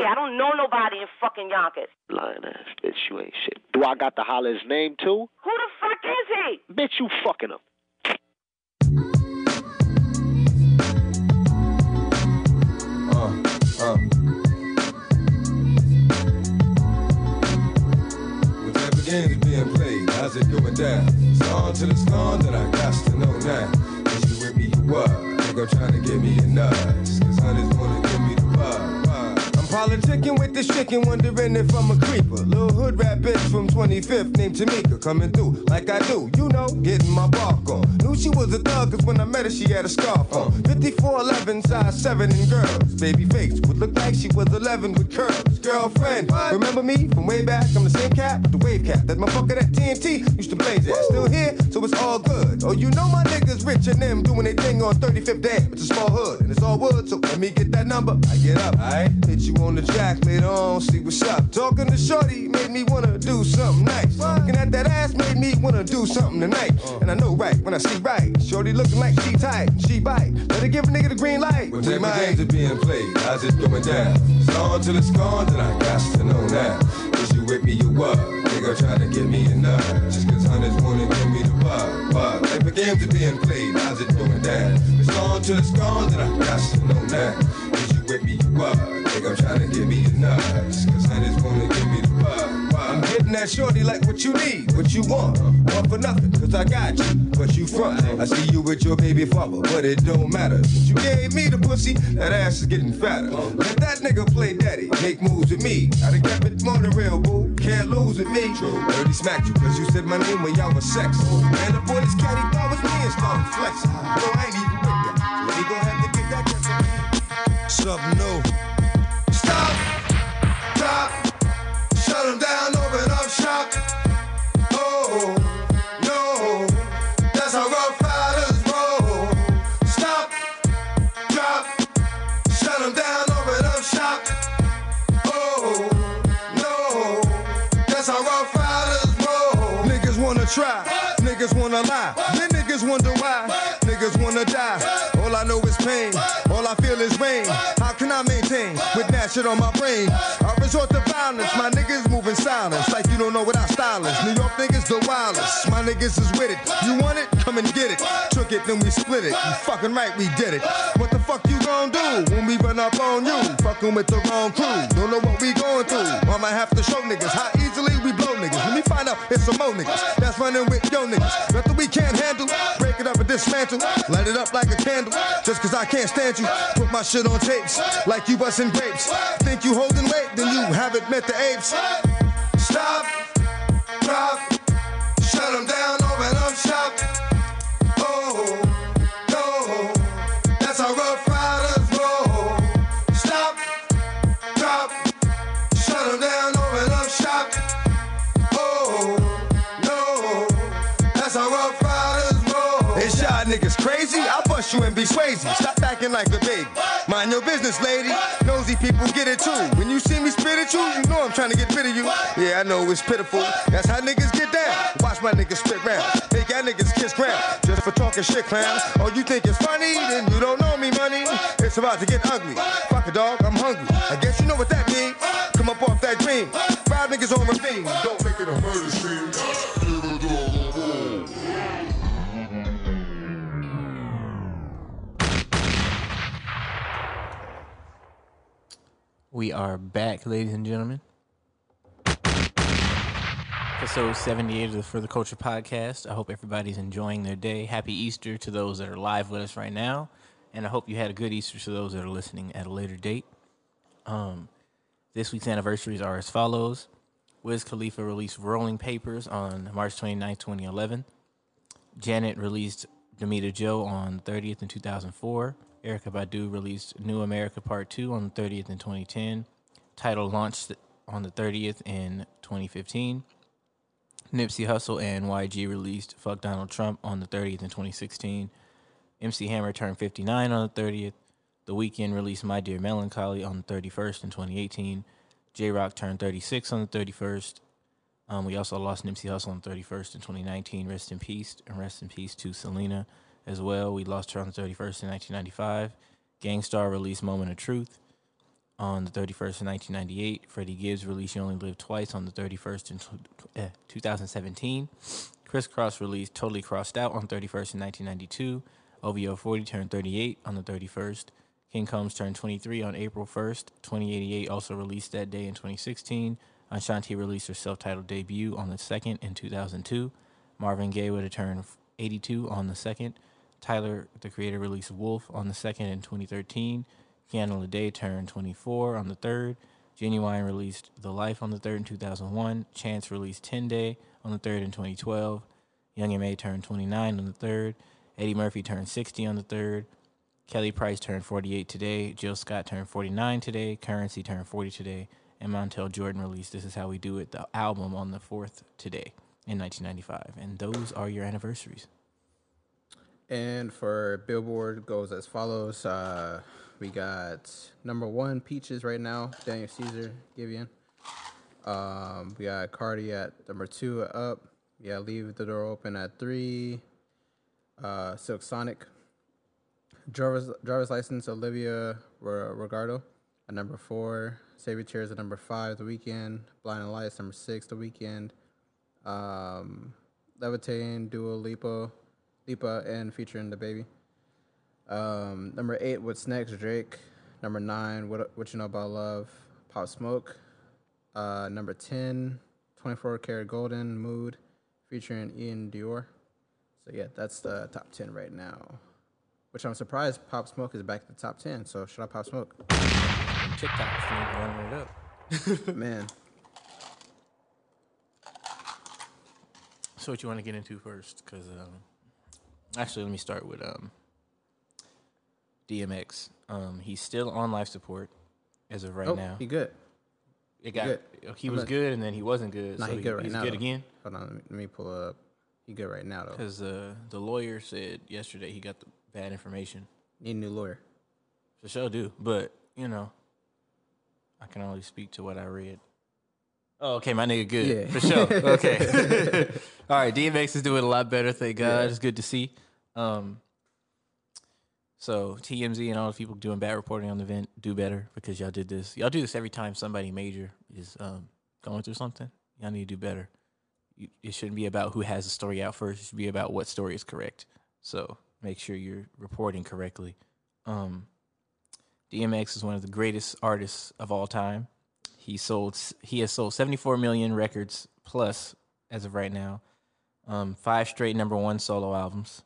shit. I don't know nobody in fucking Yonkers. Lying ass bitch, you ain't shit. Do I got to holler his name too? Who the fuck is he? Bitch, you fucking him. Uh, uh. Whatever game is being played, how's it going down? It's on till it's gone, that I got to know now. Is you with me, you what? Nigga trying to give me a nut. Cause honey's wanna politicking with this chicken, wondering if I'm a creeper. Little hood rat bitch from 25th named Jamaica, coming through like I do, you know, getting my bark on. Knew she was a thug cause when I met her she had a scarf on. 5411, size 7 and girls. Baby face would look like she was 11 with curls. Girlfriend, remember me from way back? I'm the same cat with the wave cap. That motherfucker that TNT used to blaze at. Still here, so it's all good. Oh, you know my niggas rich and them doing their thing on 35th Dam. It's a small hood and it's all wood, so let me get that number. I get up, alright? Hit you on the jack later on, see what's up. Talking to Shorty made me wanna do something nice. Looking at that ass made me wanna do something tonight. Uh. And I know right when I see right. Shorty looking like she tight, she bite. Better give a nigga the green light. When every games are being played, how's it going down? It's on till it's gone, then I got to know now. Is you with me, you what? Nigga trying to get me nut. Just cause hunters wanna give me the bug. Bug. Every games are being played, how's it going down? It's on till it's gone, then I got to know now. Is you with me, you what? Nigga trying to give me a nut. Just cause hunters wanna give me the bug. I'm getting that shorty like what you need, what you want. Want for nothing, cause I got you. But you front. I see you with your baby father, but it don't matter. Since you gave me the pussy, that ass is getting fatter. Let that nigga play daddy, make moves with me. I done kept it real, boo. Can't lose with me. Dirty smacked you, cause you said my name when y'all was sex. Man, the boy this cat, he thought was me and started flexing. No, I ain't even with that. So he gon' have to get that Something new. Stop, drop, shut him down, open try, niggas wanna lie, then niggas wonder why. Niggas wanna die, all I know is pain, all I feel is rain. How can I maintain with that shit on my brain? I resort to violence, my niggas moving silence, like you don't know what I stylist. New York niggas the wildest, my niggas is with it. You want it? Come and get it. Took it, then we split it. You fucking right, we did it. What the fuck you gon' do when we run up on you? Fucking with the wrong crew, don't know what we going through. I'ma have to show niggas how easily we niggas. Let me find out it's some more niggas that's running with yo niggas. Nothing we can't handle, break it up and dismantle. Light it up like a candle, just cause I can't stand you. Put my shit on tapes, like you busting grapes. Think you holding weight, then you haven't met the apes. Stop, drop, shut them down, open up shop. Niggas crazy? I'll bust you and be crazy. Stop acting like a baby. Mind your business, lady. Nosy people get it too. When you see me spit at you, you know I'm trying to get rid of you. Yeah, I know it's pitiful. That's how niggas get down. Watch my niggas spit round. Make y'all niggas kiss ground. Just for talking shit, clowns. Oh, you think it's funny? Then you don't know me, money. It's about to get ugly. Fuck a dog, I'm hungry. I guess you know what that means. Come up off that dream. Five niggas on ravine. Don't make it a murder We are back, ladies and gentlemen. Episode 78 of the For the Culture podcast. I hope everybody's enjoying their day. Happy Easter to those that are live with us right now. And I hope you had a good Easter to those that are listening at a later date. Um, this week's anniversaries are as follows Wiz Khalifa released Rolling Papers on March 29, 2011. Janet released Damita Jo on 30th in 2004. Erykah Badu released New Amerykah Part 2 on the 30th in 2010. Tidal launched on the 30th in 2015. Nipsey Hussle and YG released Fuck Donald Trump on the 30th in 2016. MC Hammer turned 59 on the 30th. The Weeknd released My Dear Melancholy on the 31st in 2018. Jay Rock turned 36 on the 31st. Um, we also lost Nipsey Hussle on the 31st in 2019. Rest in peace, and rest in peace to Selena as well. We lost her on the 31st in 1995. Gang Starr released Moment of Truth on the 31st in 1998. Freddie Gibbs released You Only Live Twice on the 31st in eh, 2017. Kris Kross released Totally Crossed Out on 31st in 1992. OVO 40 turned 38 on the 31st. King Combs turned 23 on April 1st. 2088 also released that day in 2016. Ashanti released her self-titled debut on the 2nd in 2002. Marvin Gaye would have turned 82 on the 2nd. Tyler, the creator, released Wolf on the 2nd in 2013. Keanu Lede turned 24 on the 3rd. Ginuwine released The Life on the 3rd in 2001. Chance released 10 Day on the 3rd in 2012. Young M.A. turned 29 on the 3rd. Eddie Murphy turned 60 on the 3rd. Kelly Price turned 48 today. Jill Scott turned 49 today. Curren$y turned 40 today. And Montel Jordan released This Is How We Do It, the album, on the 4th today in 1995. And those are your anniversaries. And for Billboard goes as follows. Uh, we got number one Peaches right now, Daniel Caesar, Giveon. Um, we got Cardi at number two up. Yeah, leave the door open at three. Uh, Silk Sonic. Driver's driver's license Olivia Rodrigo at number four. Save Your Tears at number five. The Weeknd. Blind and Lights number six. The Weeknd. Um, Levitating, Dua Lipa, Lipa, and featuring DaBaby. Um, number eight, What's Next, Drake. Number nine, What What You Know About Love, Pop Smoke. Uh, number 10, 24kGoldn, Mood, featuring iann dior. So yeah, that's the top 10 right now. Which I'm surprised Pop Smoke is back to the top 10. So shout out Pop Smoke. TikTok running it up. Man, So what you want to get into first? Because um, actually, let me start with um, DMX. Um, he's still on life support as of right oh, now. he good. It got good. he was good and then he wasn't good. Nah, so he good right he's now. good though. again Hold on, let me, let me pull up. He good right now though. because uh, the lawyer said yesterday he got the bad information. Need a new lawyer. For sure, do. But you know, I can only speak to what I read. Oh, okay, my nigga, good Yeah. for sure. Okay, all right. DMX is doing a lot better. Thank God. Yeah. It's good to see. Um, so TMZ and all the people doing bad reporting on the event do better because y'all did this. Y'all do this every time somebody major is um, going through something. Y'all need to do better. It shouldn't be about who has the story out first. It should be about what story is correct. So make sure you're reporting correctly. Um, DMX is one of the greatest artists of all time. He sold he has sold 74 million records plus as of right now. Um, five straight number one solo albums.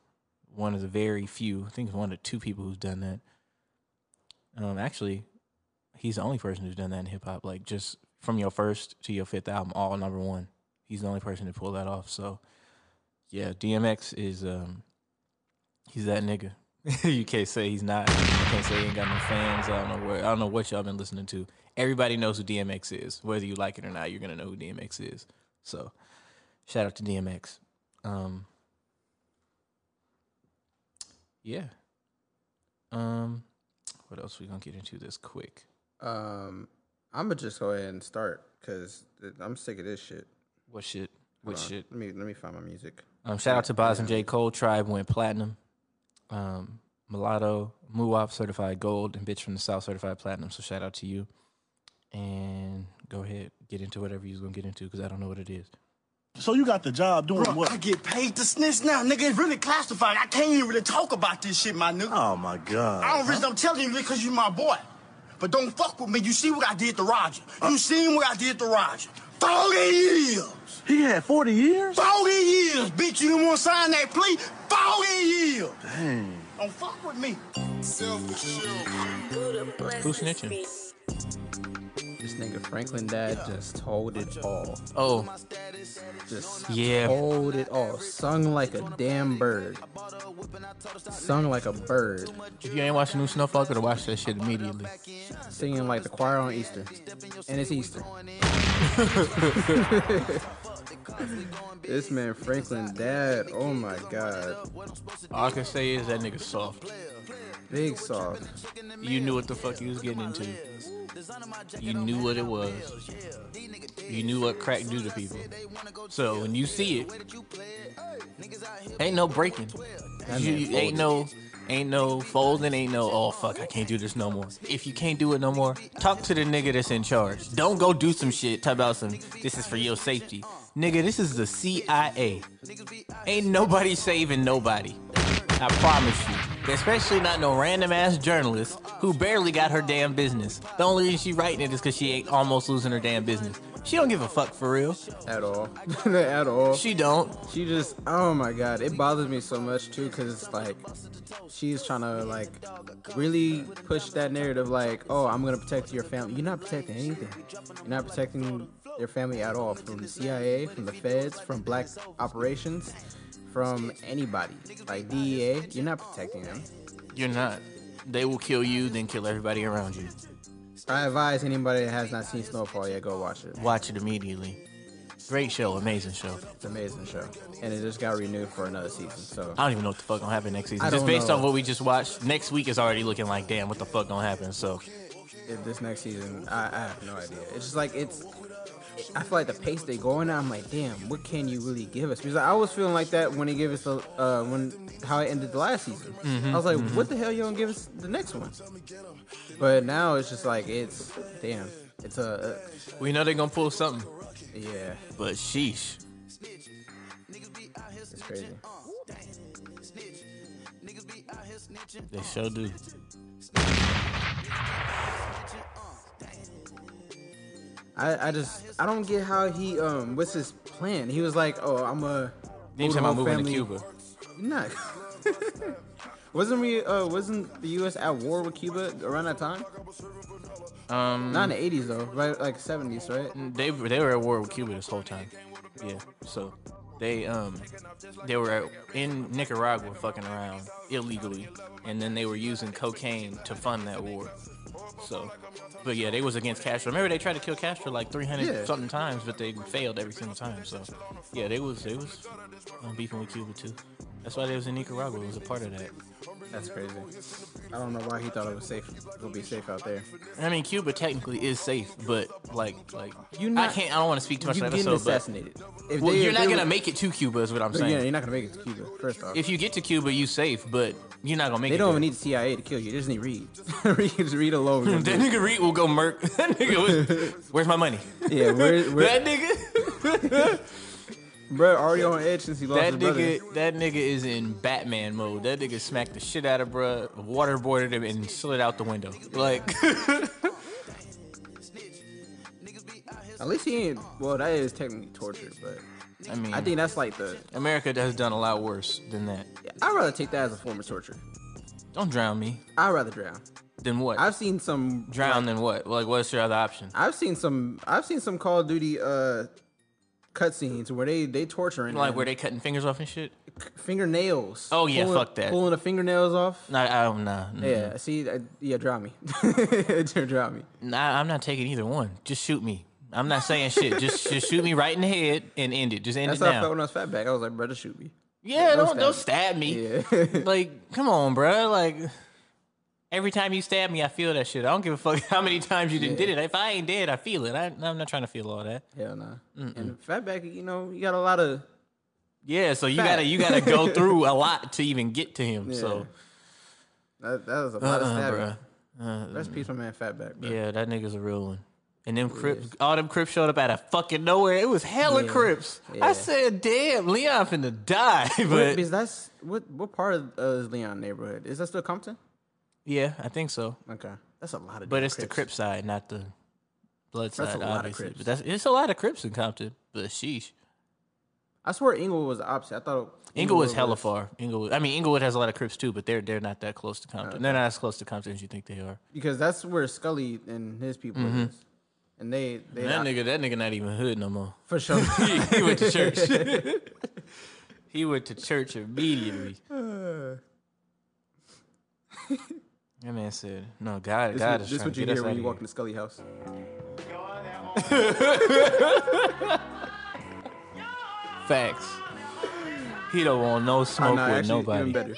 One of the very few, I think one of the two people who's done that. Um, actually, he's the only person who's done that in hip hop. Like just from your first to your fifth album, all number one. He's the only person to pull that off. So, yeah, DMX is um, he's that nigga. you can't say he's not. You can't say he ain't got no fans. I don't know where. I don't know what y'all been listening to. Everybody knows who DMX is, whether you like it or not. You're gonna know who DMX is. So, shout out to DMX. Um, yeah. Um, what else we gonna get into this quick? Um, I'm gonna just go ahead and start because I'm sick of this shit. What shit? What shit? Let me let me find my music. Um, shout out to Bas and J. Cole. Tribe went platinum. Um, Mulatto, Muwop certified gold, and Bitch from the South certified platinum. So shout out to you. And go ahead, get into whatever you're gonna get into because I don't know what it is. So you got the job doing Bro, what? I get paid to snitch now, nigga. It's really classified. I can't even really talk about this shit, my nigga. oh my god. I don't really, I'm telling you because you my boy. But don't fuck with me. You see what I did to Roger. You seen what I did to Roger. 40 years. He had 40 years? 40 years, bitch. You didn't want to sign that plea? 40 years. Dang. Don't fuck with me. Who's snitching? Nigga Franklin Dad just told it all. Oh, Just Yeah. told it all. Sung like a damn bird. Sung like a bird. if you ain't watching New Snowfall, gotta watch that shit immediately. Singing like the choir on Easter. And it's Easter. this man Franklin Dad, oh my god. All I can say is that nigga soft. Big soft. You knew what the fuck you was getting into. you knew what it was. You knew what crack do to people. So when you see it, ain't no breaking. You, ain't no, ain't no folding. Ain't no. Oh fuck, I can't do this no more. If you can't do it no more, talk to the nigga that's in charge. Don't go do some shit. Talk about some. This is for your safety, nigga. This is the CIA. Ain't nobody saving nobody. I promise you. Especially not no random ass journalist who barely got her damn business. The only reason she writing it is because she ain't almost losing her damn business. She don't give a fuck for real. at all, at all. She don't. She just, oh my god, it bothers me so much too, cause it's like she's trying to like really push that narrative, like, oh, I'm gonna protect your family. You're not protecting anything. You're not protecting your family at all, from the CIA, from the feds, from black operations, from anybody. Like DEA, you're not protecting them. You're not. They will kill you, then kill everybody around you. I advise anybody that has not seen Snowfall yet, go watch it. Watch it immediately. Great show, amazing show. It's an amazing show, and it just got renewed for another season. So I don't even know what the fuck gonna happen next season. I Just based know. off what we just watched, next week is already looking like, damn, what the fuck gonna happen? So if this next season, I, I have no idea. It's just like it's. I feel like the pace they're going at, I'm like, damn, what can you really give us? Because I was feeling like that when they gave us the uh, when how it ended the last season. Mm-hmm, I was like, what the hell you gonna give us the next one? But now it's just like it's damn, it's a, we know they're gonna pull something, yeah, but sheesh. it's crazy. They sure do. I, I just I don't get how he um what's his plan? He was like, oh, I'm a They I'm moving to Cuba. Not. wasn't we? Uh, wasn't the U.S. at war with Cuba around that time? Um, Not in the '80s though, right? Like '70s, right? they they were at war with Cuba this whole time. Yeah, so they um they were in Nicaragua fucking around illegally, and then they were using cocaine to fund that war. So, but yeah, they was against Castro. Remember they tried to kill Castro like 300 Yeah. something times, but they failed every single time. So, yeah, they was they was um, beefing with Cuba too. That's why they was in Nicaragua. It was a part of that. That's crazy. I don't know why he thought it was safe. It'll be safe out there. I mean, Cuba technically is safe, but like like You I can't. I don't want to speak too much You getting episode, assassinated. If well, they- you're not gonna were- make it to Cuba, is what I'm saying. Yeah, you're not gonna make it to Cuba. First off, If you get to Cuba, you safe, but you're not gonna make it. they it. don't there. even need the CIA to kill you. They just need Reed. Just Reed alone. that nigga Reed will go murk. that nigga was, where's my money? yeah, where, where, that nigga, bro, already on edge since he lost that his brother. nigga, that nigga is in Batman mode. That nigga smacked the shit out of bruh, waterboarded him, and slid out the window. Like, At least he ain't. Well, that is technically torture, but I mean, I think that's like the. America has done a lot worse than that. I'd rather take that as a form of torture. Don't drown me. I'd rather drown. Than what? I've seen some drown. Then what? Like, what's your other option? I've seen some. I've seen some Call of Duty uh cutscenes where they they torturing Like them. where they cutting fingers off and shit? fingernails. Oh, yeah, Pulling- fuck that. Pulling the fingernails off. Nah, I don't nah. mm. Yeah, see, I, yeah, drown me. drown me. Nah, I'm not taking either one. Just shoot me. I'm not saying shit. Just just shoot me right in the head and end it. Just end That's it how I felt when I was fat back. I was like, brother, shoot me. Yeah, Don't don't don't stab stab me. Yeah. like, come on, bro. Like, every time you stab me, I feel that shit. I don't give a fuck how many times you didn't Yeah. did it. If I ain't dead, I feel it. I, I'm not trying to feel all that. Hell nah. And fatback, you know, you got a lot of. Yeah, so you Fat. gotta you gotta go through a lot to even get to him. So, That, that was a lot of uh-uh, stabbing. bruh. Rest peace, my man, fatback. Bro. Yeah, that nigga's a real one. And them Crips, all them Crips showed up out of fucking nowhere. It was hella Yeah. Crips. Yeah. I said, damn, Leon finna die. But, But because that's what what part of uh, is Leon neighborhood? Is that still Compton? Yeah, I think so. Okay, that's a lot of. But damn it's the Crip side, not the blood That's side, a lot of obviously. Crips. But that's it's a lot of Crips in Compton. But sheesh. I swear Inglewood was the opposite. I thought Inglewood's hella was- far. Inglewood. I mean, Inglewood has a lot of Crips too, but they're they're not that close to Compton. They're not as close to Compton as you think they are. because that's where Scully and his people is, and they they Mm-hmm. that nigga, that nigga, not even hood no more. for sure. he, he went to church. he went to church immediately. That man said, "No, God, This, God is is this what you get hear when you walk in the Scully house. Facts. He don't want no smoke no, with actually, nobody. even better.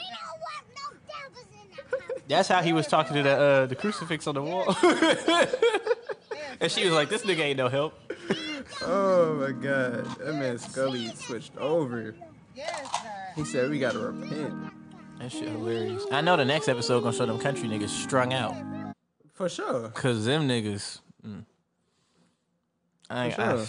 That's how he was talking to the uh, the crucifix on the wall. And she was like, "This nigga ain't no help." Oh my god, that man Scully switched over. He said we gotta repent That shit hilarious. I know the next episode gonna show them country niggas strung out. for sure. Cause them niggas. Mm. I, For I- sure.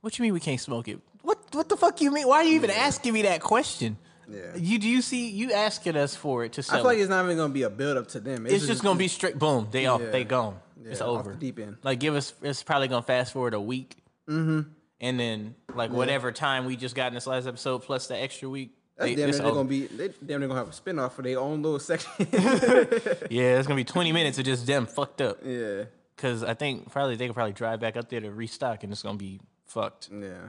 what you mean we can't smoke it? What what the fuck you mean? Why are you even asking me that question? Yeah. You do you see you asking us for it to I sell? feel like it's not even gonna be a build up to them. it's just gonna be straight boom. They off. Yeah. They gone. it's Yeah, off over. deep end. Like give us. It's probably gonna fast forward a week. Mm-hmm. And then like whatever time we just got in this last episode plus the extra week. That's they- damn near they're gonna be. They damn near gonna have a spinoff for their own little section. Yeah, it's gonna be twenty minutes of just them fucked up. yeah, Cause I think probably they could probably drive back up there to restock, and it's gonna be fucked. yeah.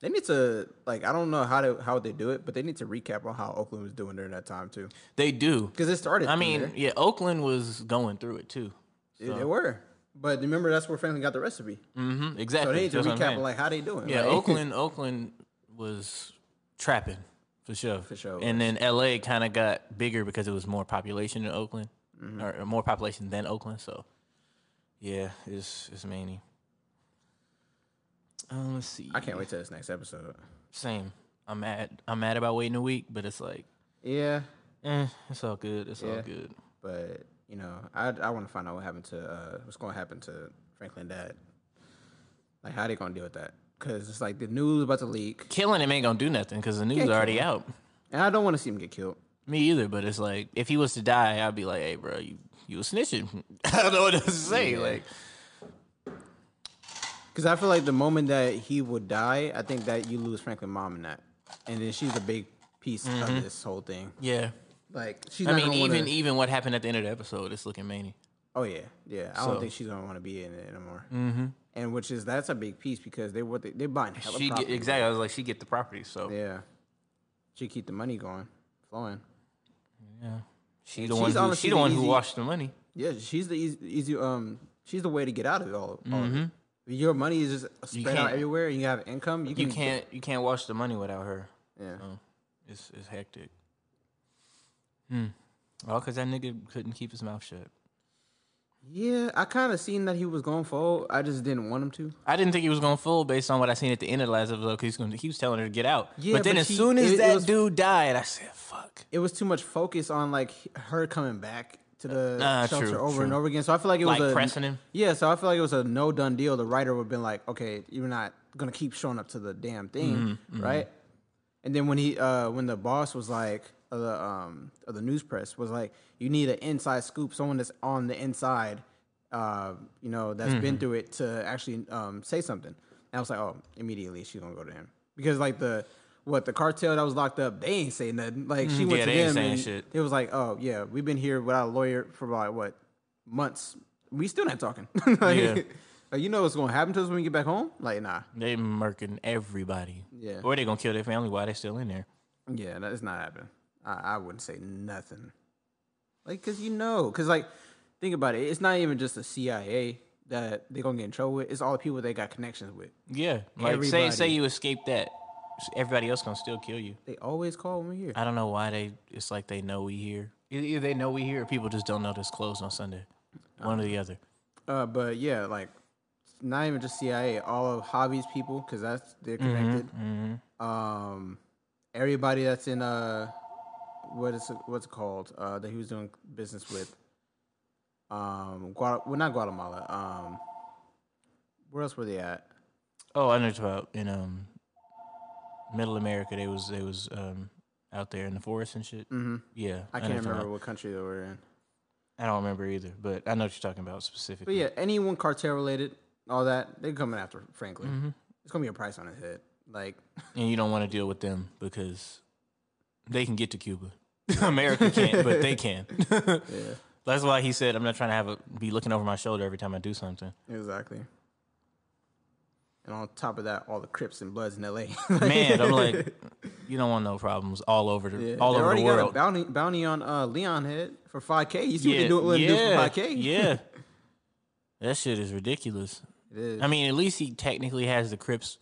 They need to like. I don't know how to how they do it, but they need to recap on how Oakland was doing during that time too, They do. because it started. I mean, there. yeah, Oakland was going through it too. Yeah, they were. But remember, that's where Franklin got the recipe. hmm So Exactly. they need to That's recap on like how they doing. yeah, like- Oakland, Oakland was trapping for sure. For sure And then LA kind of got bigger because it was more population in Oakland, Mm-hmm. or more population than Oakland. So, yeah, it's it's many. Um, let's see. I can't wait till this next episode. Same. I'm mad. I'm mad about waiting a week, but it's like, Yeah, eh, it's all good. It's all good. but you know, I I want to find out what happened to uh, what's going to happen to Franklin dad. Like, how are they gonna deal with that? Because it's like the news about to leak, Killing him ain't gonna do nothing because the news Can't already kill out. and I don't want to see him get killed. Me either, but it's like if he was to die, I'd be like, "Hey, bro, you you was snitching." I don't know what else to say. Yeah. Like, Because I feel like the moment that he would die, I think that you lose Franklin's mom in that, and then she's a big piece of this whole thing. yeah. Like, she's I mean, even wanna, even what happened at the end of the episode, it's looking many. Oh yeah, yeah. I So- don't think she's gonna want to be in it anymore. Mm-hmm. And which is that's a big piece because they what they, they're buying hella She get property. exactly. I was like, she get the property, so Yeah, she keep the money going, flowing. Yeah. She the she's one. Who, honestly she the the one who easy- washed the money. Yeah, she's the easy, easy um she's the way to get out of it all. all of it. Your money is just spread out can't- everywhere and you have income, you can You can't you can't wash the money without her. Yeah. It's it's hectic. Hmm. All because that nigga couldn't keep his mouth shut. Yeah, I kind of seen that he was going forward. I just didn't want him to. I didn't think he was gonna fool based on what I seen at the end of the last episode. Cause he's he was telling her to get out. Yeah, but then but as she- soon as it- it that was- dude died, I said, "Fuck." It was too much focus on like her coming back to the Nah, shelter true, over and over again. So I feel like it Like was a pressing him? Yeah, so I feel like it was a no done deal. The writer would have been like, "Okay, you're not gonna keep showing up to the damn thing, Mm-hmm, right?" And then when he, uh, when the boss was like, uh, the um, of the news press was like, "You need an inside scoop, someone that's on the inside, uh, you know, that's been Mm-hmm. through it to actually um, say something." And I was like, "Oh, immediately she's gonna go to him because like the." What the cartel that was locked up? They ain't saying nothing. Like she Mhm, went yeah, to them saying and shit. it was like, oh yeah, we've been here without a lawyer for about what months. We still not talking. like, Yeah. like, you know what's gonna happen to us when we get back home? Like nah, They murking everybody. Yeah. Or they gonna kill their family while they still in there. yeah, that's not happening. I, I wouldn't say nothing. Like, cause you know, cause like, think about it. It's not even just the CIA that they're gonna get in trouble with. It's all the people they got connections with. Yeah. Like say say you escape that, everybody else gonna still kill you. They always call when we here. I don't know why they. It's like they know we here. Either they know we here, or people just don't know this closed on Sunday. One or the other. Uh, but yeah, like not even just CIA, all of hobbies people, because that's they're connected. Um, everybody that's in uh, what is it, what's it called? Uh, that he was doing business with. Um, Guatemala, well, not Guatemala. Um, where else were they at? Oh, I know about in um, Middle America. They was they was um out there in the forest and shit. Mm-hmm. Yeah, I know can't remember what country they were in. I don't remember either, but I know what you're talking about specifically. But yeah, anyone cartel related, all that, they're coming after Franklin. Mm-hmm. It's gonna be a price on his head. Like, and you don't want to deal with them because they can get to Cuba. America can't, but they can. That's why he said, "I'm not trying to have a be looking over my shoulder every time I do something." exactly. And on top of that, all the Crips and Bloods in LA. Man, I'm like, you don't want no problems all over the Yeah, all they over the got a world. bounty bounty on uh, Leon head for five k. You see yeah, what they do, what they do for five k? yeah. That shit is ridiculous. it is I mean, at least he technically has the Crips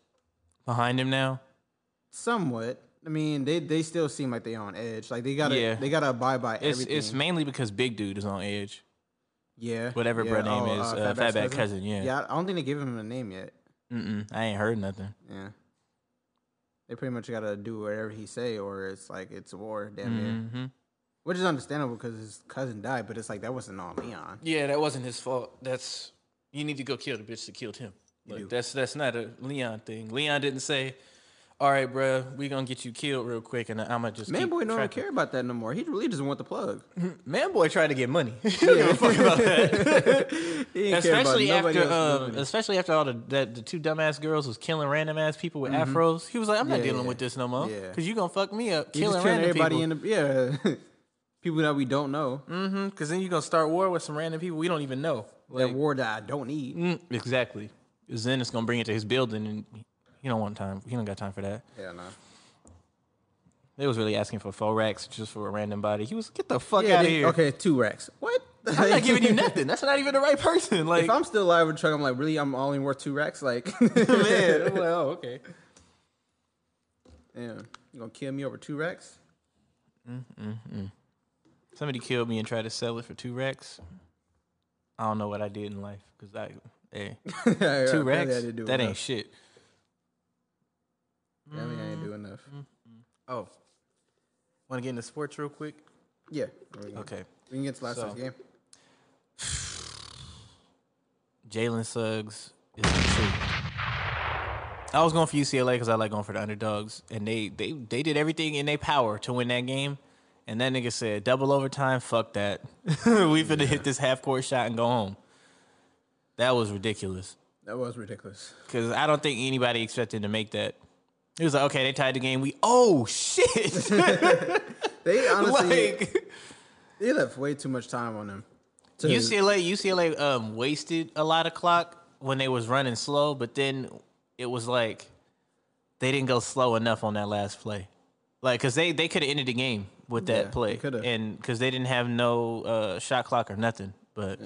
behind him now. somewhat. I mean, they they still seem like they on edge. Like they gotta Yeah. they gotta abide by It's everything. it's mainly because Big Dude is on edge. Yeah, Whatever yeah. bro name oh, is, uh, Fatback's Fatback Cousin, yeah. yeah. I don't think they gave him a name yet. Mm-mm, I ain't heard nothing. Yeah, they pretty much gotta do whatever he say, or it's like it's war, damn near. Mm-hmm. Which is understandable because his cousin died, but it's like that wasn't on Leon. Yeah, that wasn't his fault. That's you need to go kill the bitch that killed him. Like, that's that's not a Leon thing. Leon didn't say, "All right, bruh, we gonna get you killed real quick," and I'm gonna just Man boy don't tracking." care about that no more. He really doesn't want the plug. Man boy tried to get money. He don't give a fuck about that. About especially after, um, especially after all the that, the two dumbass girls was killing random ass people with afros. He was like, "I'm not Mm-hmm. Yeah, dealing yeah. with this no more, Yeah. because you gonna fuck me up just killing random everybody people." in the yeah. people that we don't know. mm-hmm. Because then you gonna start war with some random people we don't even know. Like, that war that I don't need. Mm, exactly. 'Cause then it's gonna bring it to his building, and he don't want time. He don't got time for that. Yeah, no. They was really asking for four racks just for a random body. He was get the fuck Yeah, out of here. okay, two racks. What? I'm not giving you nothing. That's not even the right person. Like if I'm still alive with truck, I'm like, really? I'm only worth two racks? Like, man, I'm like, oh okay. yeah, you gonna kill me over two racks? Mm, mm, mm. Somebody killed me and tried to sell it for two racks. I don't know what I did in life because I, hey, two racks. That ain't shit. I mean, I ain't mm-hmm. do enough. Mm-hmm. Oh, want to get into sports real quick? Yeah. We can, Okay. We can get to last So- night's game. Jalen Suggs is the truth. I was going for UCLA because I like going for the underdogs, and they they they did everything in their power to win that game. And that nigga said double overtime. Fuck that. we finna hit this half court shot and go home. That was ridiculous That was ridiculous. because I don't think anybody expected to make that. It was like, okay, they tied the game. We oh shit! They honestly like they left way too much time on them. to- UCLA, UCLA um, wasted a lot of clock when they was running slow, but then it was like they didn't go slow enough on that last play. Like, cause they they could have ended the game with that Yeah, play, they and because they didn't have no uh, shot clock or nothing. But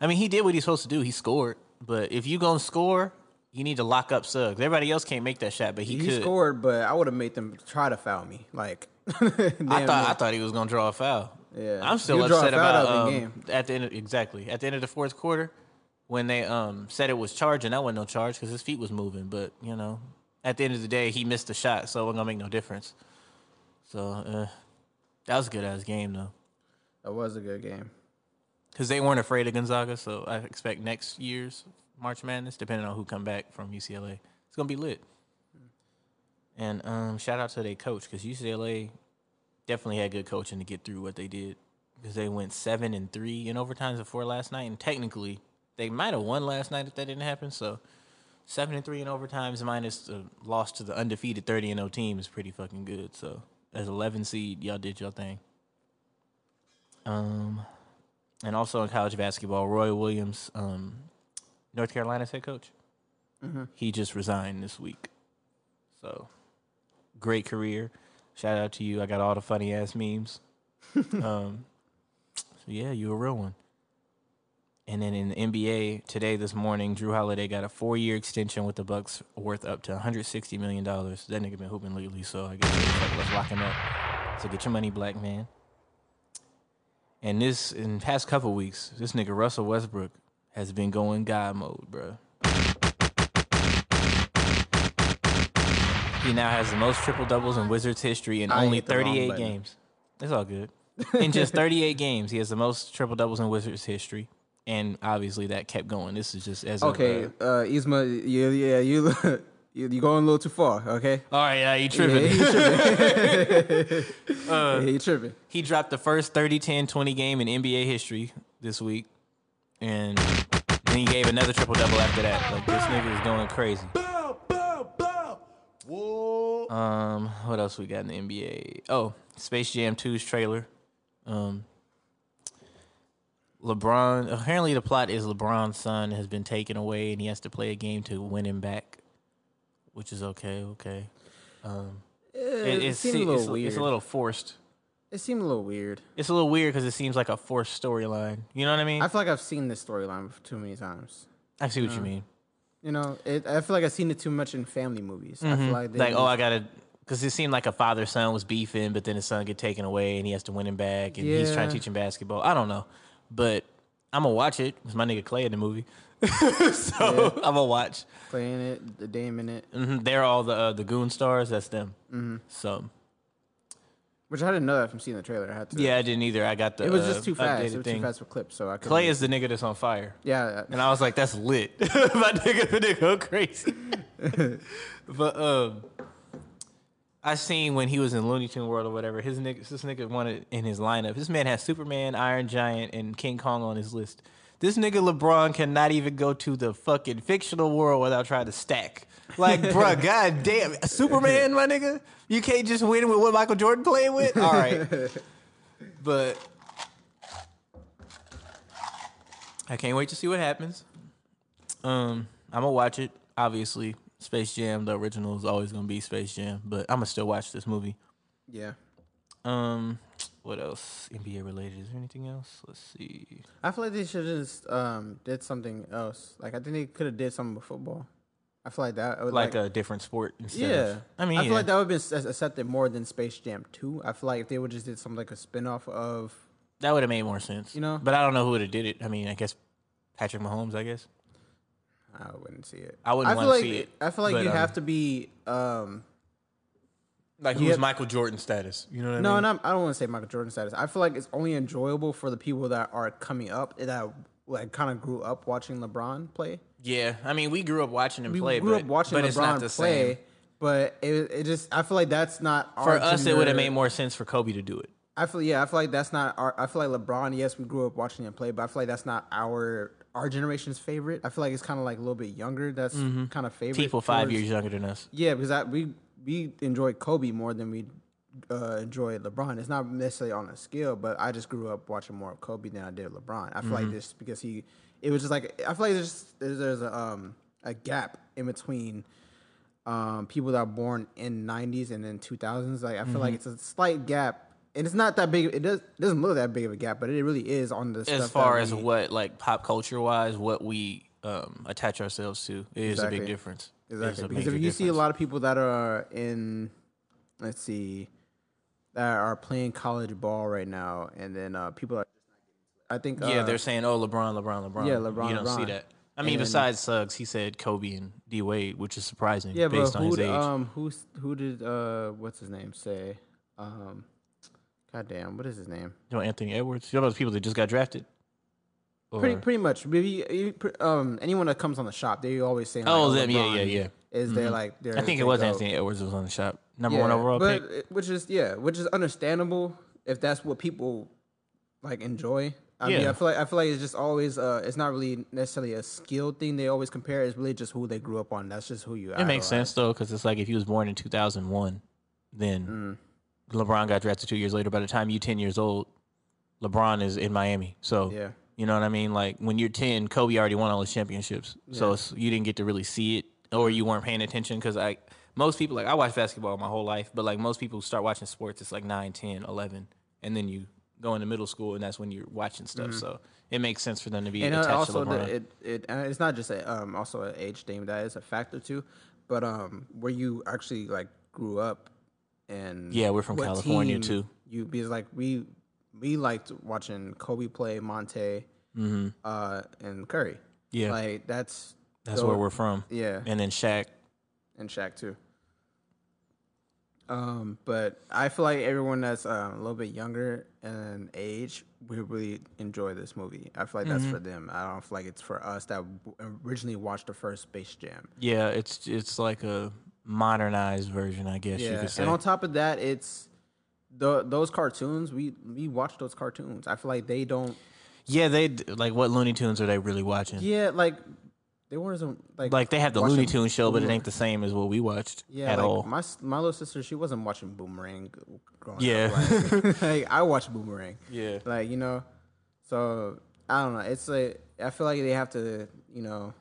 I mean, he did what he's supposed to do. He scored. But if you gonna score, you need to lock up Suggs. Everybody else can't make that shot, but he, he could. scored, but I would have made them try to foul me. Like, I thought I thought he was gonna draw a foul. Yeah. I'm still He'll upset about um, the game. at the end. Of, exactly at the end of the fourth quarter when they um said it was charging. That wasn't no charge because his feet was moving. But you know, at the end of the day, he missed the shot, so it wasn't gonna make no difference. So uh, that was a good ass game though, that was a good game. because they weren't afraid of Gonzaga. So I expect next year's March Madness, depending on who come back from UCLA, it's gonna be lit. And um, shout out to their coach because UCLA definitely had good coaching to get through what they did because they went seven and three in overtimes before last night, and technically they might have won last night if that didn't happen. So seven and three in overtimes minus the loss to the undefeated thirty and zero team is pretty fucking good. So as eleven seed, y'all did your thing. Um, and also in college basketball, Roy Williams, um, North Carolina's head coach, he just resigned this week. So great career. Shout out to you. I got all the funny ass memes. um, so yeah, you a real one. And then in the NBA today, this morning, Jrue Holiday got a four-year extension with the Bucks, worth up to 160 million dollars. That nigga been hooping lately, so I guess they was like, let's lock him up. So get your money, black man. And this, in the past couple weeks, this nigga Russell Westbrook has been going God mode, bro. He now has the most triple doubles in Wizards history in I only hit the wrong 38 button. games. It's all good. In just 38 games, he has the most triple doubles in Wizards history. And obviously that kept going. This is just as of, Okay, uh, uh, Isma, you, yeah, you, you, you going a little too far. Okay, all right, yeah, you yeah, tripping. he tripping. Uh, yeah, he tripping. he dropped the first 30 10 20 game in NBA history this week. And then he gave another triple double after that. Like this nigga is going crazy. Um, what else we got in the NBA? Oh, Space Jam 2's trailer. Um, LeBron. Apparently, the plot is LeBron's son has been taken away, and he has to play a game to win him back, which is okay. Okay. Um, It, it, it's, seemed a little a- weird. it's a little forced. It seemed a little weird. It's a little weird because it seems like a forced storyline. You know what I mean? I feel like I've seen this storyline too many times. I see what you mean. You know, it, I feel like I've seen it too much in family movies. I feel like, Mm-hmm. Like, oh, I gotta, because it seemed like a father son was beefing, but then his son get taken away and he has to win him back, and he's trying to teach him basketball. I don't know, but I'm gonna watch it. It's my nigga Klay in the movie, so I'm gonna watch. Playing it, the Dame in it, hmm They're all the uh, the Goon stars. That's them. Mm-hmm. So which I didn't know that from seeing the trailer. I had to. yeah, I didn't either. I got the. It was uh, just too fast. It was thing. too fast for clips, so I couldn't. Klay is the nigga that's on fire. Yeah, And I was like, that's lit. My nigga finna go crazy. but um I seen when he was in Looney Tune World or whatever, his nigga this nigga wanted in his lineup. This man has Superman, Iron Giant, and King Kong on his list. This nigga LeBron cannot even go to the fucking fictional world without trying to stack. Like, bruh, god damn. Superman, my nigga? You can't just win with what Michael Jordan playing with? All right. But I can't wait to see what happens. Um, I'm gonna watch it. Obviously, Space Jam, the original, is always gonna be Space Jam, but I'm gonna still watch this movie. yeah. Um, what else? NBA related? Is there anything else? Let's see. I feel like they should just um did something else. Like I think they could have did something with football. I feel like that would Like, a different sport instead. yeah. Of, I mean, I feel yeah. like that would have been accepted more than Space Jam 2. I feel like if they would just did something like a spin off of that would have made more sense. You know? but I don't know who would have did it. I mean, I guess Patrick Mahomes. I guess. I wouldn't see it. I wouldn't feel wanna like see it, I feel like but, you um, have to be um Like who's Michael Jordan status? You know what I mean? no, mean? not I don't want to say Michael Jordan status. I feel like it's only enjoyable for the people that are coming up that like kind of grew up watching LeBron play. Yeah, I mean, we grew up watching him We play, grew but, up watching but LeBron it's not the play, same. but it it just I feel like that's not For us, it would have made more sense for Kobe to do it. I feel yeah, I feel like that's not our. I feel like LeBron. Yes, we grew up watching him play, but I feel like that's not our our generation's favorite. I feel like it's kind of like a little bit younger. That's mm-hmm. kind of favorite. People five towards- years younger than us. Yeah, because I, we we enjoyed Kobe more than we uh, enjoyed LeBron. It's not necessarily on a scale, but I just grew up watching more of Kobe than I did LeBron. I feel like Mm-hmm. just because he, it was just like I feel like there's there's, there's a um a gap in between um people that are born in 90s and then 2000s. Like I feel Mm-hmm. like it's a slight gap. And it's not that big. It does doesn't look that big of a gap, but it really is on the stuff As far as we- what like pop culture wise, what we um, attach ourselves to it is a big difference. Exactly. Because if you see a lot of people that are in, let's see, that are playing college ball right now, and then uh, people are, I think, yeah, uh, they're saying, "Oh, LeBron, LeBron, LeBron." Yeah, LeBron, You don't see that. I mean, And- besides Suggs, he said Kobe and D Wade, which is surprising yeah, but based on who his did, age. um who who did uh what's his name say, um, goddamn, what is his name? you know, Anthony Edwards. You know those people that just got drafted. Or, Pretty pretty much. Maybe um anyone that comes on the shop, they always say, like, Oh, them, yeah, yeah, yeah. Is they like? they're, I think it was Anthony Edwards was on the shop number one overall but pick. which is yeah, which is understandable if that's what people like enjoy. I mean, Yeah. I feel like I feel like it's just always uh, it's not really necessarily a skill thing. They always compare. It's really just who they grew up on. That's just who you. Are. It makes sense though, because it's like if he was born in 2001, then LeBron got drafted two years later. By the time you 10 years old, LeBron is in Miami. So Yeah. You know what I mean. Like when you're 10, Kobe already won all his championships, so it's, you didn't get to really see it, or you weren't paying attention. Because I most people like I watch basketball my whole life, but like most people start watching sports, it's like 9, 10, 11, and then you go into middle school, and that's when you're watching stuff. So it makes sense for them to be And uh, attached also, to the, it it and it's not just a, um also an age thing that is a factor too, but um where you actually like grew up and Yeah, we're from California, too. You because like we we liked watching Kobe play Monta, uh, and Curry. Mm-hmm. Yeah. like that's that's tho- where we're from. Yeah, And then Shaq. and Shaq too. Um, but I feel like everyone that's uh, a little bit younger in age we really enjoy this movie. I feel like Mm-hmm. that's for them. I don't feel like it's for us that originally watched the first Space Jam. Yeah, it's it's like a modernized version, I guess you could say. and on top of that, it's the those cartoons. We we watch those cartoons. I feel like they don't. yeah, they like what Looney Tunes are they really watching? Yeah, like they weren't like Like they have the Looney Tunes show, but it ain't the same as what we watched Yeah, at like all. my my little sister, she wasn't watching Boomerang. Growing Yeah. up. Like, like, I watch Boomerang. Yeah. like you know, so I don't know. It's like I feel like they have to, you know,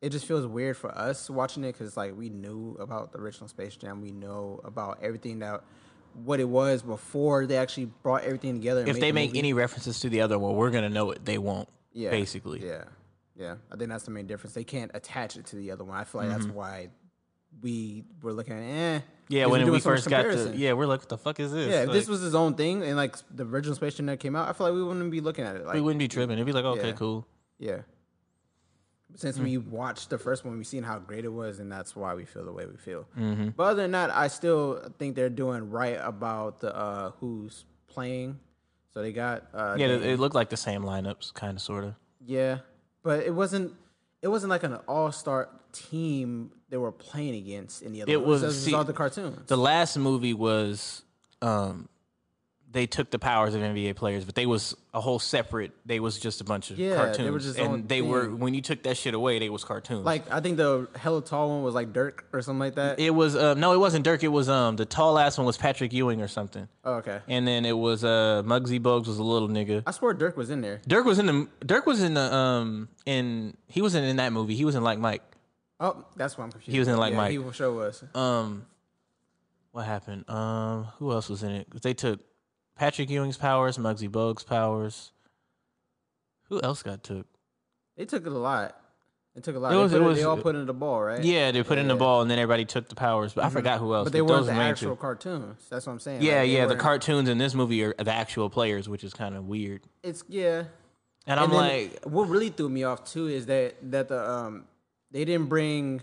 it just feels weird for us watching it because like we knew about the original Space Jam. We know about everything that what it was before they actually brought everything together. and if they the make movie. any references to the other one, we're gonna know it. They won't. yeah, basically. yeah, yeah. I think that's the main difference. They can't attach it to the other one. I feel like Mm-hmm. that's why we were looking at, eh. Yeah, when we so first got to, yeah, we're like, what the fuck is this? Yeah, if this was his own thing and like the original Space Jam that came out, I feel like we wouldn't be looking at it. Like, we wouldn't be tripping. It'd be like, okay, Yeah. cool. Yeah. Since we watched the first one, we've seen how great it was, and that's why we feel the way we feel. Mm-hmm. But other than that, I still think they're doing right about the uh, who's playing. So they got uh, Yeah, they- it, it looked like the same lineups, kind of, sort of. yeah, but it wasn't. It wasn't like an all-star team they were playing against in the other. It was- It was see, all the cartoons. The last movie was, um, they took the powers of NBA players, but they was a whole separate. They was just a bunch of Yeah, they cartoons, were just and they were when you took that shit away, they was cartoons. like I think the hella tall one was like Dirk or something like that. it was uh, no, it wasn't Dirk. It was um the tall ass one was Patrick Ewing or something, oh, okay. and then it was uh Muggsy Bogues was a little nigga. I swear Dirk was in there. Dirk was in the Dirk was in the um in he wasn't in that movie. He was in like Mike. Oh, that's why I'm confused. He was in Like yeah, Mike. He for sure was. Um, what happened? Um, who else was in it? They took Patrick Ewing's powers, Muggsy Bogues' powers. Who else got took? They took it a lot. They took a lot. It They was- put it it- was- they all put in the ball, right? Yeah, they put in the Yeah. ball and then everybody took the powers, but I forgot who else. But they weren't the actual two. cartoons. That's what I'm saying. Yeah, Like, yeah. The cartoons in this movie are the actual players, which is kind of weird. It's yeah. And I'm like, what really threw me off too is that that the um they didn't bring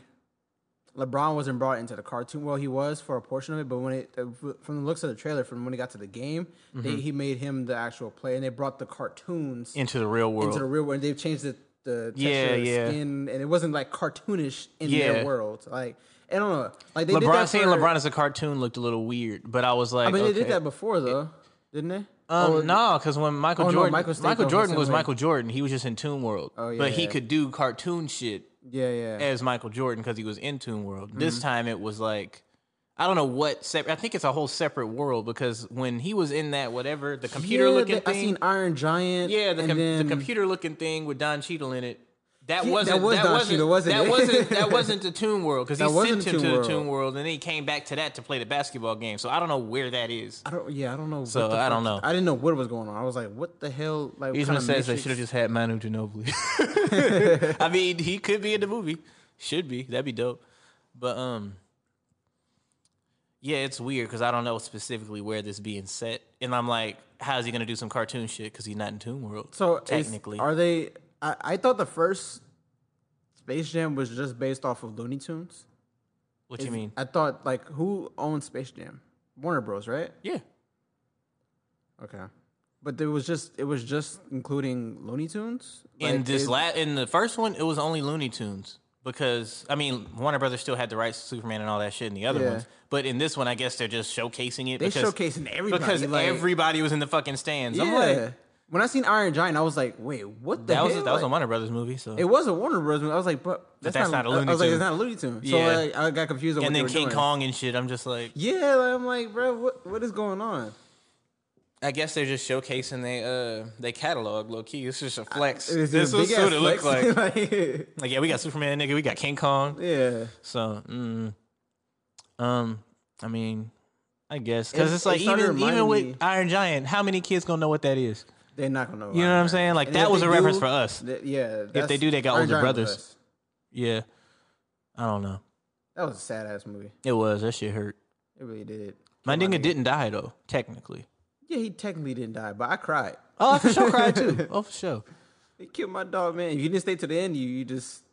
LeBron wasn't brought into the cartoon. Well, he was for a portion of it, but when it from the looks of the trailer, from when he got to the game, Mm-hmm. they, he made him the actual player, and they brought the cartoons into the real world. into the real world. And they've changed the the texture Yeah, of the yeah. skin, and it wasn't like cartoonish in Yeah. their world. Like I don't know, like they did LeBron that seeing for- LeBron as a cartoon looked a little weird, but I was like, I mean, okay. they did that before though, didn't they? Um, Or- no, because when Michael Oh, no, Jordan, Michael Michael, Jordan was way. Michael Jordan. He was just in Toon World, Oh, but he yeah. could do cartoon shit Yeah, yeah. as Michael Jordan because he was in Toon World. Mm-hmm. This time it was like, I don't know what. I think it's a whole separate world because when he was in that whatever the computer Yeah, looking they- I seen Iron Giant. yeah, the, and com- then, the computer looking thing with Don Cheadle in it. That wasn't that was Don wasn't, wasn't that wasn't that wasn't the Toon World because he That sent wasn't him to the World. Toon World and then he came back to that to play the basketball game. So I don't know where that is. I don't. Yeah, I don't know. So, what the I don't know. I didn't know what was going on. I was like, what the hell? Like, Eastman says they should have just had Manu Ginobili. I mean, he could be in the movie. Should be. That'd be dope. But um, yeah, it's weird because I don't know specifically where this being set, and I'm like, how is he gonna do some cartoon shit? Because he's not in Toon World. So technically, are they? I, I thought the first Space Jam was just based off of Looney Tunes. what do you mean? I thought like who owns Space Jam? Warner Bros. Right? Yeah, Okay. But it was just it was just including Looney Tunes. in this la- in the first one, it was only Looney Tunes. Because I mean, Warner Brothers still had the rights to Superman and all that shit in the other Yeah. ones, but in this one, I guess they're just showcasing it. They because, showcasing everybody, because like- everybody was in the fucking stands. Yeah. I'm like, when I seen Iron Giant, I was like, wait, what the that was hell? that was a Like, Warner Brothers movie. So It was a Warner Brothers movie. I was like, but that's, that's not a Looney I was like, Tune. it's not a Looney Tune. So Yeah. like, I got confused. And then King doing. Kong and shit. I'm just like, Yeah, like, I'm like, bro, what what is going on? I guess they're just showcasing they uh they catalog low key. It's just a flex. It's this was what it looked like. Like, Like yeah, we got Superman, nigga. We got King Kong. yeah, So, mm, um, I mean, I guess because It- it's like even even with me- Iron Giant, how many kids gonna know what that is? They're not gonna. You know what I'm saying? Like, that was a reference for us. th- yeah, If they do, they got older brothers. Yeah, I don't know. That was a sad ass movie. It was that shit hurt. It really did. My Kill nigga didn't die though, technically. Yeah, he technically didn't die, but I cried. Oh, I for sure cried too. Oh, for sure. He killed my dog, man. If you didn't stay to the end, you you just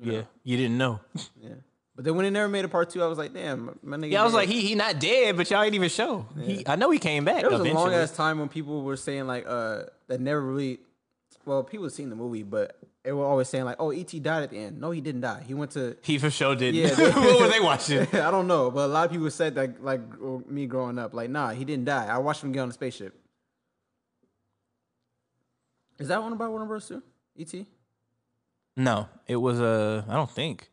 Yeah, you didn't know. yeah. But then when they never made a part two, I was like, damn, my nigga. Yeah, I was dead. like, he he not dead, but y'all ain't even show. He, I know he came back There was a long ass time when people were saying like uh that never really well people seen the movie but they were always saying like oh ET died at the end. No, he didn't die. He went to he for sure didn't. Yeah, they- what were they watching? I don't know, but a lot of people said that like me growing up like nah, he didn't die. I watched him get on the spaceship. Is that one about Warner Bros. too? E ET? No, it was a. I don't think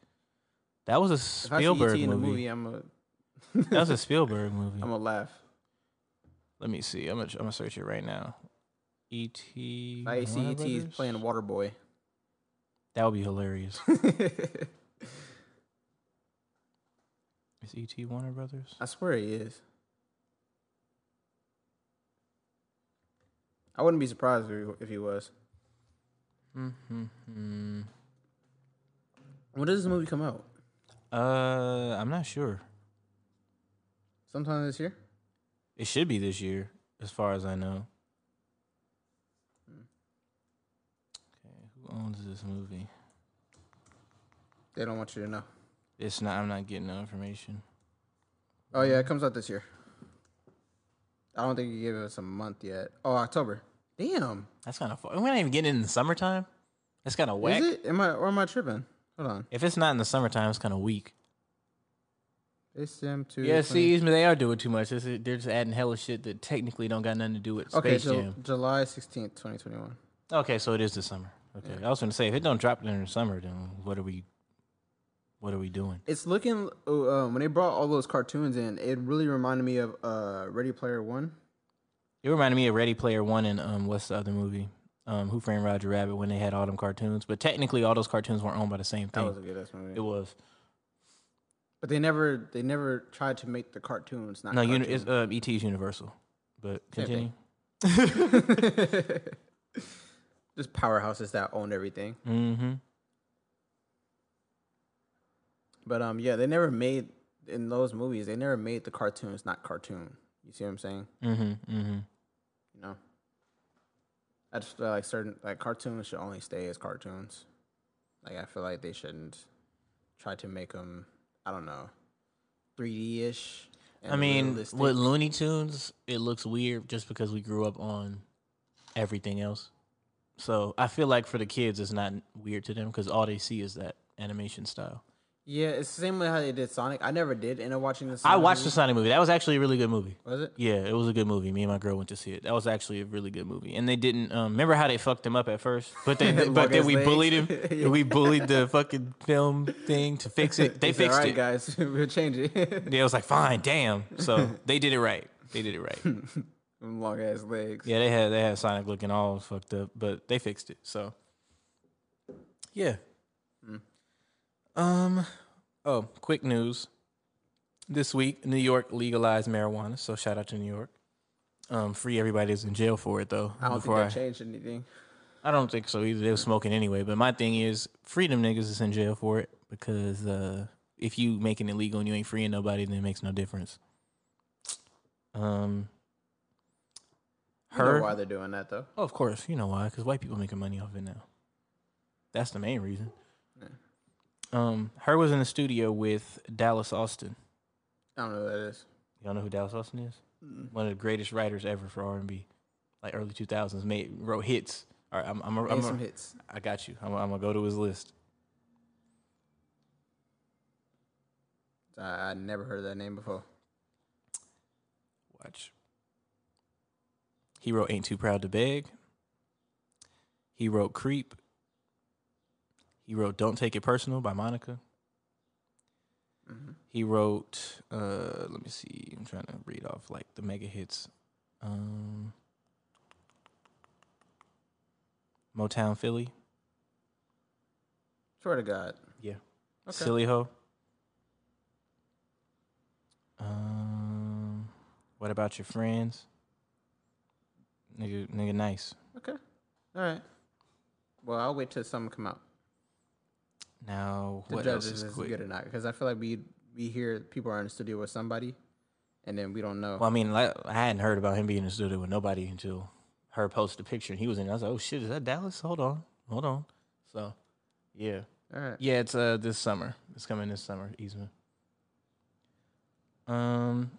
that was a If I see Spielberg ET in the movie. movie, I'm a That was a Spielberg movie. I'm gonna laugh. Let me see. I'm gonna I'm gonna search it right now. E.T. I see ET is playing Waterboy. That would be hilarious. Is E.T. Warner Brothers? I swear he is. I wouldn't be surprised if he, if he was. Mm-hmm. When does this movie come out? Uh, I'm not sure. Sometime this year. It should be this year, as far as I know. Okay, who owns this movie? They don't want you to know. It's not. I'm not getting no information. Oh yeah, it comes out this year. I don't think you gave us a month yet. Oh, October. Damn. That's kind of far. We're not even getting in the summertime. That's kind of whack. Is it? Am I or am I tripping? Hold on. If it's not in the summertime, it's kind of weak. It's them two. Yeah, see, they are doing too much. It's- they're just adding hella shit that technically don't got nothing to do with Okay, Space so Jam. July sixteenth, twenty twenty one. Okay, so it is the summer. Okay, I was going to say if it don't drop during the summer, then what are we? What are we doing? It's looking uh, um, when they brought all those cartoons in. It really reminded me of uh, Ready Player One. It reminded me of Ready Player One and um, what's the other movie? Um, Who Framed Roger Rabbit when they had all them cartoons, but technically all those cartoons weren't owned by the same thing. That was a good ass movie. it was But they never they never tried to make the cartoons not no, uni- cartoons. it's uh, ET is Universal, but continue. just powerhouses that own everything. Mm-hmm. But um, yeah, they never made in those movies. They never made the cartoons not cartoon. You see what I'm saying? Mm-hmm. Mm-hmm. I just feel like certain like cartoons should only stay as cartoons. Like I feel like they shouldn't try to make them. I don't know, 3D ish. I mean, with Looney Tunes, it looks weird just because we grew up on everything else. So I feel like for the kids, it's not weird to them because all they see is that animation style. Yeah, it's the same way how they did Sonic. I never did end up watching this. I watched the Sonic movie. That was actually a really good movie. Was it? Yeah, it was a good movie. Me and my girl went to see it. That was actually a really good movie. And they didn't um, remember how they fucked him up at first, but they but then we legs. bullied him. Yeah. We bullied the fucking film thing to fix it. They fixed "All right, it. guys. we'll change it. Yeah, it was like fine, damn. So they did it right. They did it right. Long ass legs. Yeah, they had they had Sonic looking all fucked up, but they fixed it. So yeah. Um. Oh, quick news. This week, New York legalized marijuana. So shout out to New York. Um, free everybody that's in jail for it though. I don't think that changed anything. I don't think so either. They were smoking anyway. But my thing is, freedom niggas is in jail for it because uh, if you make it illegal and you ain't freeing nobody, then it makes no difference. Um, I know her. why they're doing that though. Oh, of course, you know why? Because white people making money off it now. That's the main reason. Um, H.E.R. was in the studio with Dallas Austin. I don't know who that is. Y'all know who Dallas Austin is? One of the greatest writers ever for R and B, like early two thousands. Made wrote hits. All right, I'm I'm, a, I'm some a, hits. I got you. I'm, I'm gonna go to his list. I, I never heard that name before. Watch. He wrote "Ain't Too Proud to Beg." He wrote "Creep." He wrote "Don't Take It Personal" by Monica. He wrote. Uh, let me see. I'm trying to read off like the mega hits. Um, Motown Philly. Swear to God. Yeah. Okay. Silly Ho. Um, what about your friends? Nigga, nigga, nice. Okay. All right. Well, I'll wait till something come out. Now, to what judge else is quick? good or not. Because I feel like we we hear people are in the studio with somebody, and then we don't know. Well, I mean, like, I hadn't heard about him being in the studio with nobody until H.E.R. posted a picture and he was in. it. I was like, oh shit, is that Dallas? Hold on, hold on. So, yeah, All right. yeah, it's uh this summer. It's coming this summer, Eastman. Um,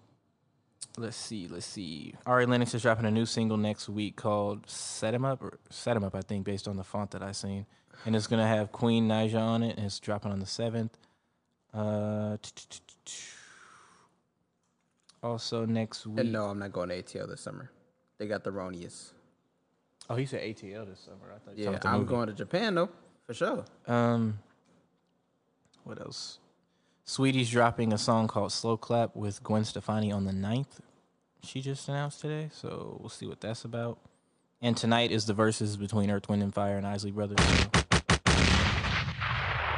let's see, let's see. Ari Lennox is dropping a new single next week called "Set 'Em Up" or "Set 'Em Up," I think, based on the font that I seen, and it's gonna have Queen Naija on it, and it's dropping on the seventh. Uh, also next week. And no, I'm not going to ATL this summer. They got the Ronius. Oh, he said ATL this summer. I thought you Yeah, talking about the I'm movie. going to Japan though, for sure. Um, what else? Saweetie's dropping a song called "Slow Clap" with Gwen Stefani on the 9th. She just announced today, so we'll see what that's about. And tonight is the Verzuz between Earth, Wind, and Fire and Isley Brothers. So.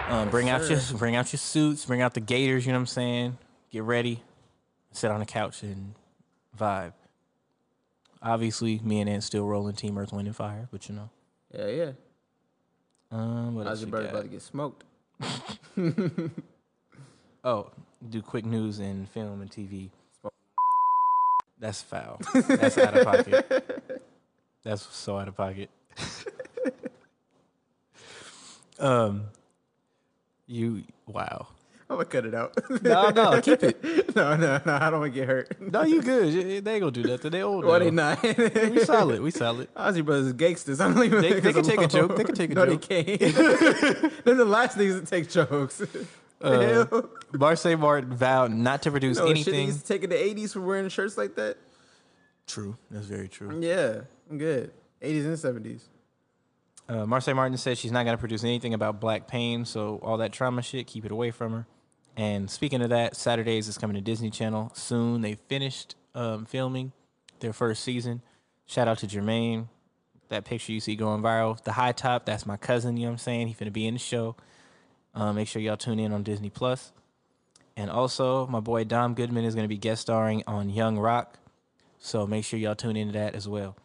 Um, bring out your bring out your suits, bring out the gators. You know what I'm saying? Get ready, sit on the couch and vibe. Obviously, me and Ant still rolling Team Earth, Wind, and Fire, but you know. Yeah, yeah. Um, what we Brothers about to get smoked. Oh, do quick news in film and TV. That's foul. That's out of pocket. That's so out of pocket. um, you wow. I'm gonna cut it out. No, no, keep it. no, no, no. I don't want to get hurt. No, you good. You- They ain't gonna do nothing. They old. Now. they not? We solid. We solid. Ozzy Brothers gangsters. I don't even They- they can take a joke. They can take a no, joke. they can't. They're the last niggas to take jokes. Uh, Hell. Marsai Martin vowed not to produce No, shit they anything. used to take the 80s for wearing shirts like that. True. That's very true. Yeah, I'm good. 80s and 70s. Uh, Marsai Martin said she's not going to produce anything about black pain, so all that trauma shit, keep it away from her. And speaking of that, Saturdays is coming to Disney Channel soon. They finished um, filming their first season. Shout out to Jermaine. That picture you see going viral, the high top, that's my cousin, you know what I'm saying? He's going to be in the show. Uh, make sure y'all tune in on Disney Plus. And also, my boy Dom Goodman is going to be guest starring on Young Rock. So make sure y'all tune into that as well.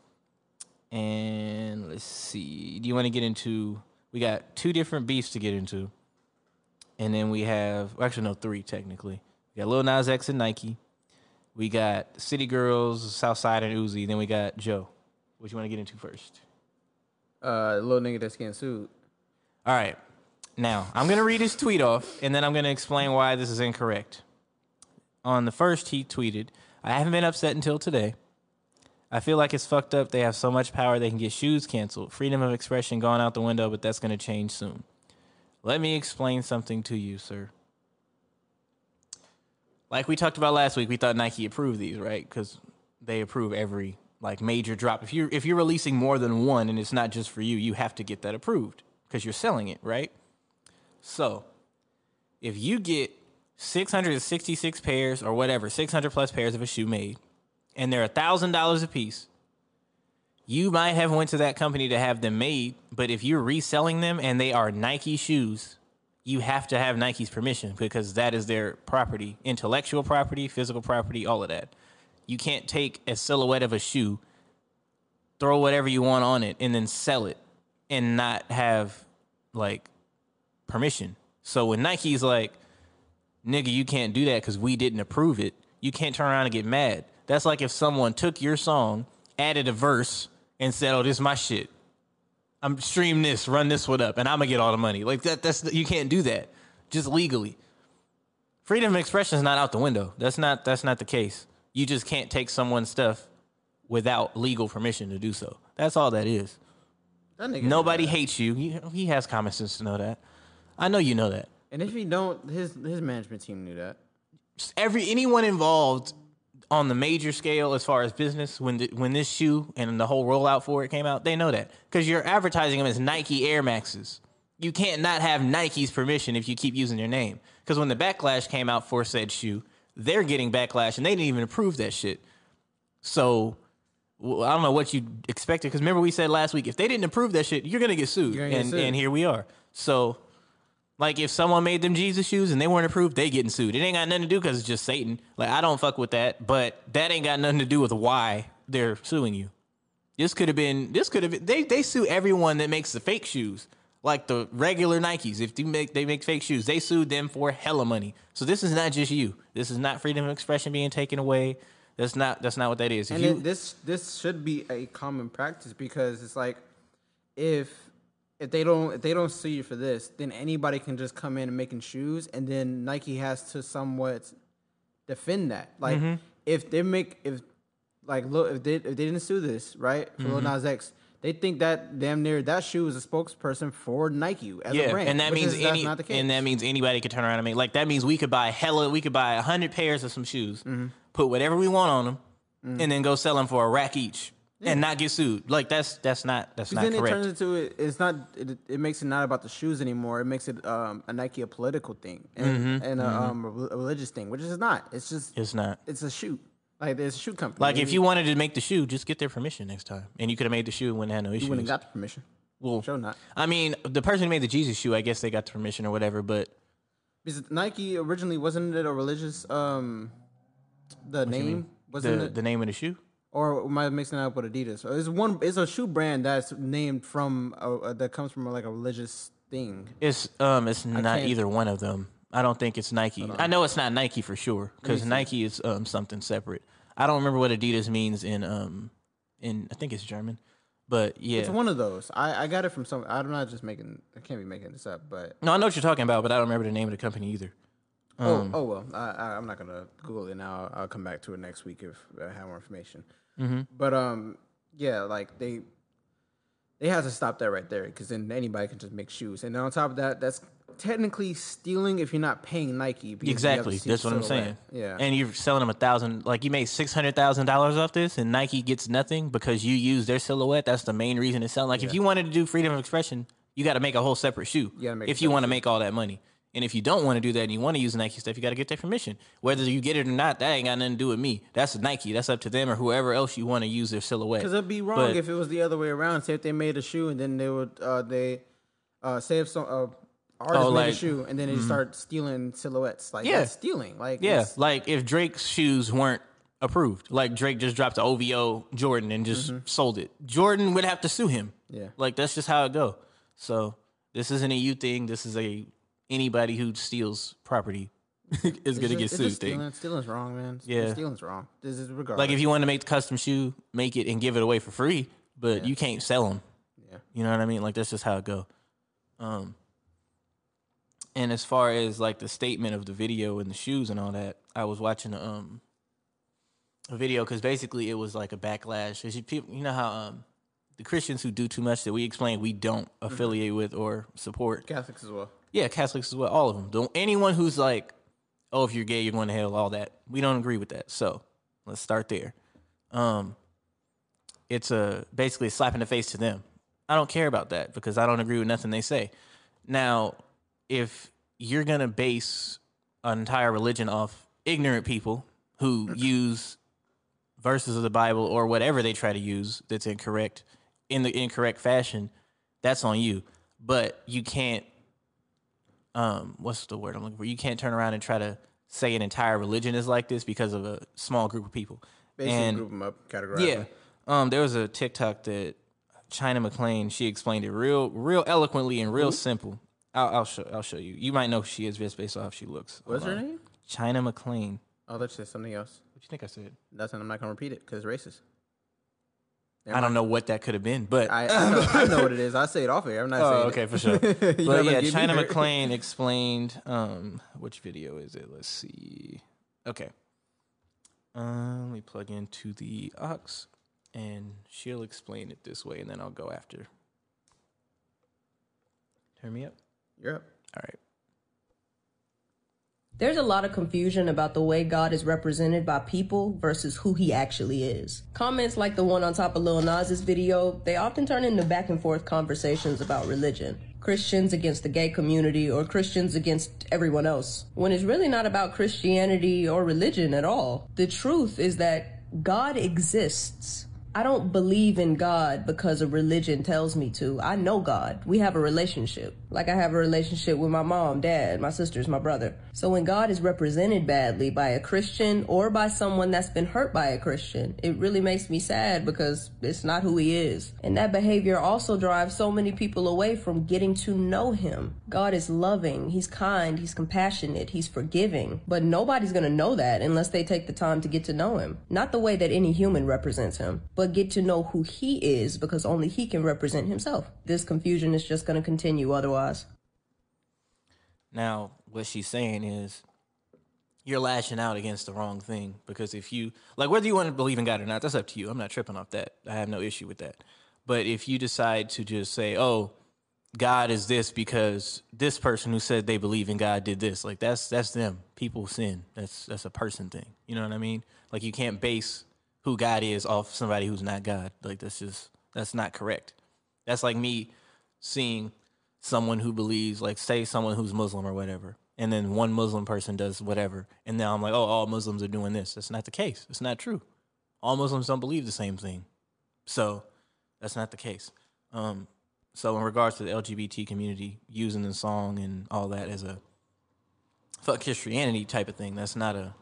And let's see. Do you want to get into? We got two different beefs to get into, and then we have well, actually no three technically. We got Lil Nas X and Nike. We got City Girls, Southside and Uzi. Then we got Joe. What you want to get into first? Uh, little nigga that's getting sued. All right. Now I'm gonna read his tweet off, and then I'm gonna explain why this is incorrect. On the first, he tweeted, "I haven't been upset until today. I feel like it's fucked up. They have so much power they can get shoes canceled. Freedom of expression gone out the window, but that's going to change soon. Let me explain something to you, sir. Like we talked about last week, we thought Nike approved these, right? Because they approve every like major drop. If you're if you're releasing more than one and it's not just for you, you have to get that approved because you're selling it, right? So if you get 666 pairs or whatever, 600 plus pairs of a shoe made, and they're a thousand dollars a piece, you might have went to that company to have them made. But if you're reselling them and they are Nike shoes, you have to have Nike's permission because that is their property, intellectual property, physical property, all of that. You can't take a silhouette of a shoe, throw whatever you want on it, and then sell it and not have like permission. So when Nike's like, nigga, you can't do that because we didn't approve it, you can't turn around and get mad. That's like if someone took your song, added a verse, and said, "Oh, this is my shit. I'm stream this, run this one up, and I'm gonna get all the money." Like that. That's you can't do that, just legally. Freedom of expression is not out the window. That's not. That's not the case. You just can't take someone's stuff without legal permission to do so. That's all that is. That nigga Nobody hates you. He, he has common sense to know that. I know you know that. And if he don't, his his management team knew that. every anyone involved on the major scale as far as business when the, when this shoe and the whole rollout for it came out, they know that because you're advertising them as Nike Air Maxes. You can't not have Nike's permission if you keep using their name. Because when the backlash came out for said shoe, they're getting backlash and they didn't even approve that shit. So well, I don't know what you expected. Because remember we said last week, if they didn't approve that shit, you're gonna get sued. Gonna get and sued. and here we are. So like if someone made them Jesus shoes and they weren't approved, they getting sued. It ain't got nothing to do because it's just Satan. Like I don't fuck with that, but that ain't got nothing to do with why they're suing you. This could have been. This could have been. They they sue everyone that makes the fake shoes, like the regular Nikes. If they make they make fake shoes, they sued them for hella money. So this is not just you. This is not freedom of expression being taken away. That's not. That's not what that is. If And you, this this should be a common practice because it's like if if they don't if they don't sue you for this, then anybody can just come in and making shoes, and then Nike has to somewhat defend that. Like Mm-hmm. if they make if like look if they if they didn't sue this right for Mm-hmm. Lil Nas X. They think that damn near that shoe is a spokesperson for Nike as a yeah, brand, and that means is, any, not the case. and that means anybody could turn around and make like that means we could buy hella, we could buy a hundred pairs of some shoes, Mm-hmm. put whatever we want on them, and then go sell them for a rack each, and not get sued. Like that's that's not that's not then it turns into it, it's not it, it makes it not about the shoes anymore. It makes it um, a Nike a political thing and, and a, um, a rel- a religious thing, which is not. It's just Mm-hmm. it's not. it's a shoe. Like there's a shoe company. Like if you wanted to make the shoe, just get their permission next time, and you could have made the shoe and wouldn't have no issues. you wouldn't got the permission. well, Sure not. I mean, the person who made the Jesus shoe, I guess they got the permission or whatever, but Because Nike originally wasn't it a religious um the name wasn't the it the name of the shoe. Or am I mixing it up with Adidas? It's one. It's a shoe brand that's named from a, that comes from like a religious thing. It's um, it's not either one of them. I don't think it's Nike. I know it's not Nike for sure because Nike is um, something separate. I don't remember what Adidas means in um in I think it's German, but yeah. It's one of those. I, I got it from some. I'm not just making. I can't be making this up, but no, I know what you're talking about, but I don't remember the name of the company either. Oh oh well. I, I I'm not gonna Google it now. I'll come back to it next week if I have more information. But um yeah, like they they have to stop that right there because then anybody can just make shoes. And on top of that, that's technically stealing if you're not paying Nike. Exactly, that's what I'm saying. Yeah, and you're selling them a thousand. Like you made six hundred thousand dollars off this, and Nike gets nothing because you use their silhouette. That's the main reason it's selling. Like if you wanted to do freedom of expression, you got to make a whole separate shoe. If you want to make all that money. And if you don't want to do that and you want to use Nike stuff, you got to get their permission. Whether you get it or not, that ain't got nothing to do with me. That's Nike. That's up to them or whoever else you want to use their silhouette. because it'd be wrong But- if it was the other way around. Say if they made a shoe and then they would uh, they uh, say if some uh, artist Oh, made a shoe and then they start stealing silhouettes. Like Yeah. that's stealing. Like Yeah, like if Drake's shoes weren't approved, like Drake just dropped the OVO Jordan and just sold it, Jordan would have to sue him. Yeah. like that's just how it go. So this isn't a you thing. This is a anybody who steals property is gonna just- get sued. Stealing, stealing's wrong, man. Yeah. stealing's wrong. This is regardless. Like if you want to make the custom shoe, make it and give it away for free, but you can't sell them. Yeah. You know what I mean? Like that's just how it go. Um, and as far as like the statement of the video and the shoes and all that, I was watching um a video because basically it was like a backlash. As you people, you know how um the Christians who do too much that we explain we don't affiliate with or support. Catholics as well. Yeah, Catholics as well, all of them. Don't anyone who's like, oh, if you're gay, you're going to hell, all that. We don't agree with that. So let's start there. Um, it's a basically a slap in the face to them. I don't care about that because I don't agree with nothing they say. Now, if you're gonna base an entire religion off ignorant people who use verses of the Bible or whatever they try to use that's incorrect in the incorrect fashion, that's on you. But you can't um what's the word I'm looking for? You can't turn around and try to say an entire religion is like this because of a small group of people. Basically, and group them up, categorize yeah. Um there was a TikTok that China McClain, she explained it real real eloquently and real simple. I'll, I'll show I'll show you. You might know who she is just based off how she looks. What's her on. name? China McClain. Oh, let's say something else. What do you think I said? Nothing. I'm not gonna repeat it because it's racist. I don't know what that could have been, but I, I, know, I know what it is. I say it off air. I'm not Oh, saying okay, it. for sure. But yeah, China McClain explained. Um, which video is it? Let's see. Okay. Um, let me plug into the aux, and she'll explain it this way, and then I'll go after. Turn me up. You're up. All right. There's a lot of confusion about the way God is represented by people versus who he actually is. Comments like the one on top of Lil Nas's video, they often turn into back and forth conversations about religion. Christians against the gay community or Christians against everyone else. When it's really not about Christianity or religion at all. The truth is that God exists. I don't believe in God because a religion tells me to. I know God. We have a relationship. Like I have a relationship with my mom, dad, my sisters, my brother. So when God is represented badly by a Christian or by someone that's been hurt by a Christian, it really makes me sad because it's not who he is. And that behavior also drives so many people away from getting to know him. God is loving, he's kind, he's compassionate, he's forgiving. But nobody's gonna know that unless they take the time to get to know him. Not the way that any human represents him, but get to know who he is because only he can represent himself. This confusion is just gonna continue otherwise. Now, what she's saying is you're lashing out against the wrong thing because if you like whether you want to believe in God or not, that's up to you. I'm not tripping off that. I have no issue with that. But if you decide to just say, "Oh, God is this because this person who said they believe in God did this," like that's that's them. People sin. That's that's a person thing. You know what I mean? Like you can't base who God is off somebody who's not God. Like that's just that's not correct. That's like me seeing someone who believes, like, say, someone who's Muslim or whatever, and then one Muslim person does whatever, and now I'm like, oh, all Muslims are doing this. That's not the case. It's not true. All Muslims don't believe the same thing. So that's not the case. Um, so in regards to the LGBT community using the song and all that as a fuck Christianity type of thing, that's not a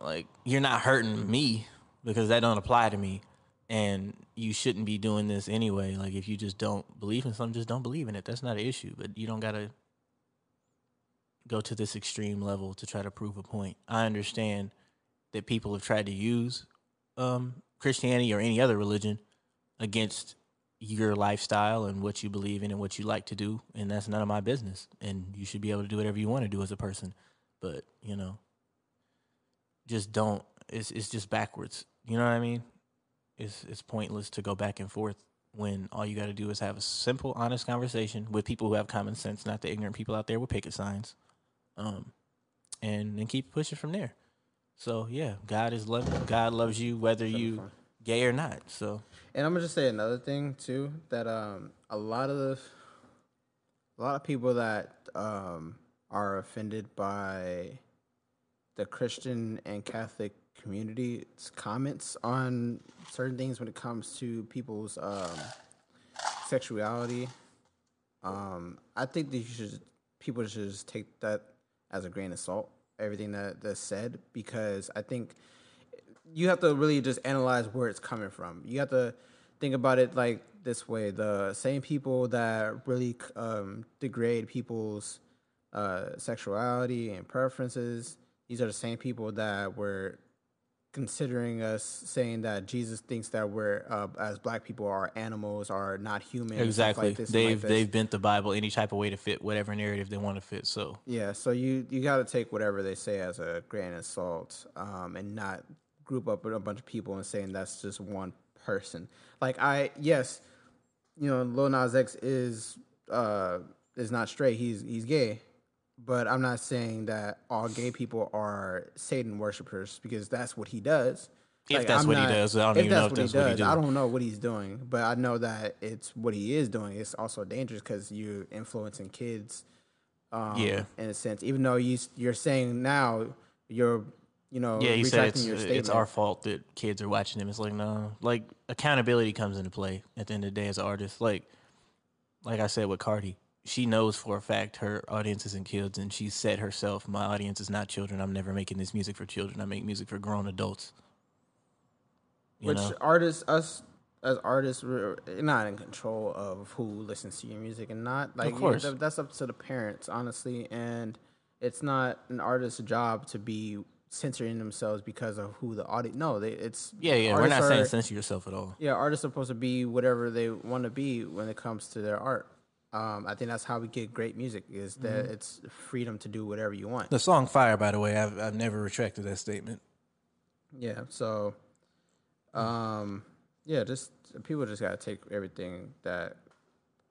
like you're not hurting me because that don't apply to me and you shouldn't be doing this anyway like if you just don't believe in something just don't believe in it that's not an issue but you don't gotta go to this extreme level to try to prove a point. I understand that people have tried to use um, Christianity or any other religion against your lifestyle and what you believe in and what you like to do, and that's none of my business. And you should be able to do whatever you want to do as a person. But you know, just don't. It's it's just backwards. You know what I mean? It's it's pointless to go back and forth when all you got to do is have a simple, honest conversation with people who have common sense, not the ignorant people out there with picket signs, um, and then keep pushing from there. So yeah, God is love. God loves you whether you gay or not. So And I'm gonna just say another thing too that um a lot of the a lot of people that um are offended by the Christian and Catholic community's comments on certain things when it comes to people's um sexuality. Um, I think that you should people should just take that as a grain of salt, everything that that's said, because I think you have to really just analyze where it's coming from. You have to think about it like this way: the same people that really um, degrade people's uh, sexuality and preferences. These are the same people that were considering us saying that Jesus thinks that we're uh, as black people are animals, are not human. exactly, like this they've this. they've bent the Bible any type of way to fit whatever narrative they want to fit. So Yeah, so you you got to take whatever they say as a grain of salt, um, and not group up with a bunch of people and saying that's just one person. Like I, yes, you know, Lil Nas X is uh is not straight. He's he's gay, but I'm not saying that all gay people are Satan worshippers because that's what he does. If that's I'm what he does, I don't even know if what that's he what he does. I don't know what he's doing, but I know that it's what he is doing. It's also dangerous because you're influencing kids um, Yeah. in a sense. Even though you you're saying now you're you know yeah, he said it's your it's our fault that kids are watching him. It's like no, like accountability comes into play at the end of the day as an artist. Like like I said with Cardi, she knows for a fact her audience isn't kids, and she said herself, "My audience is not children. I'm never making this music for children. I make music for grown adults." You Which know? artists us as artists we're not in control of who listens to your music and not like you- course. that- that's up to the parents honestly and it's not an artist's job to be censoring themselves because of who the audience no they it's Yeah, yeah. We're not saying censor yourself at all. yeah, artists are supposed to be whatever they want to be when it comes to their art. Um, I think that's how we get great music is that Mm-hmm. it's freedom to do whatever you want. The song "Fire," by the way, I've I've never retracted that statement. Yeah, so, um, yeah, just people just gotta take everything that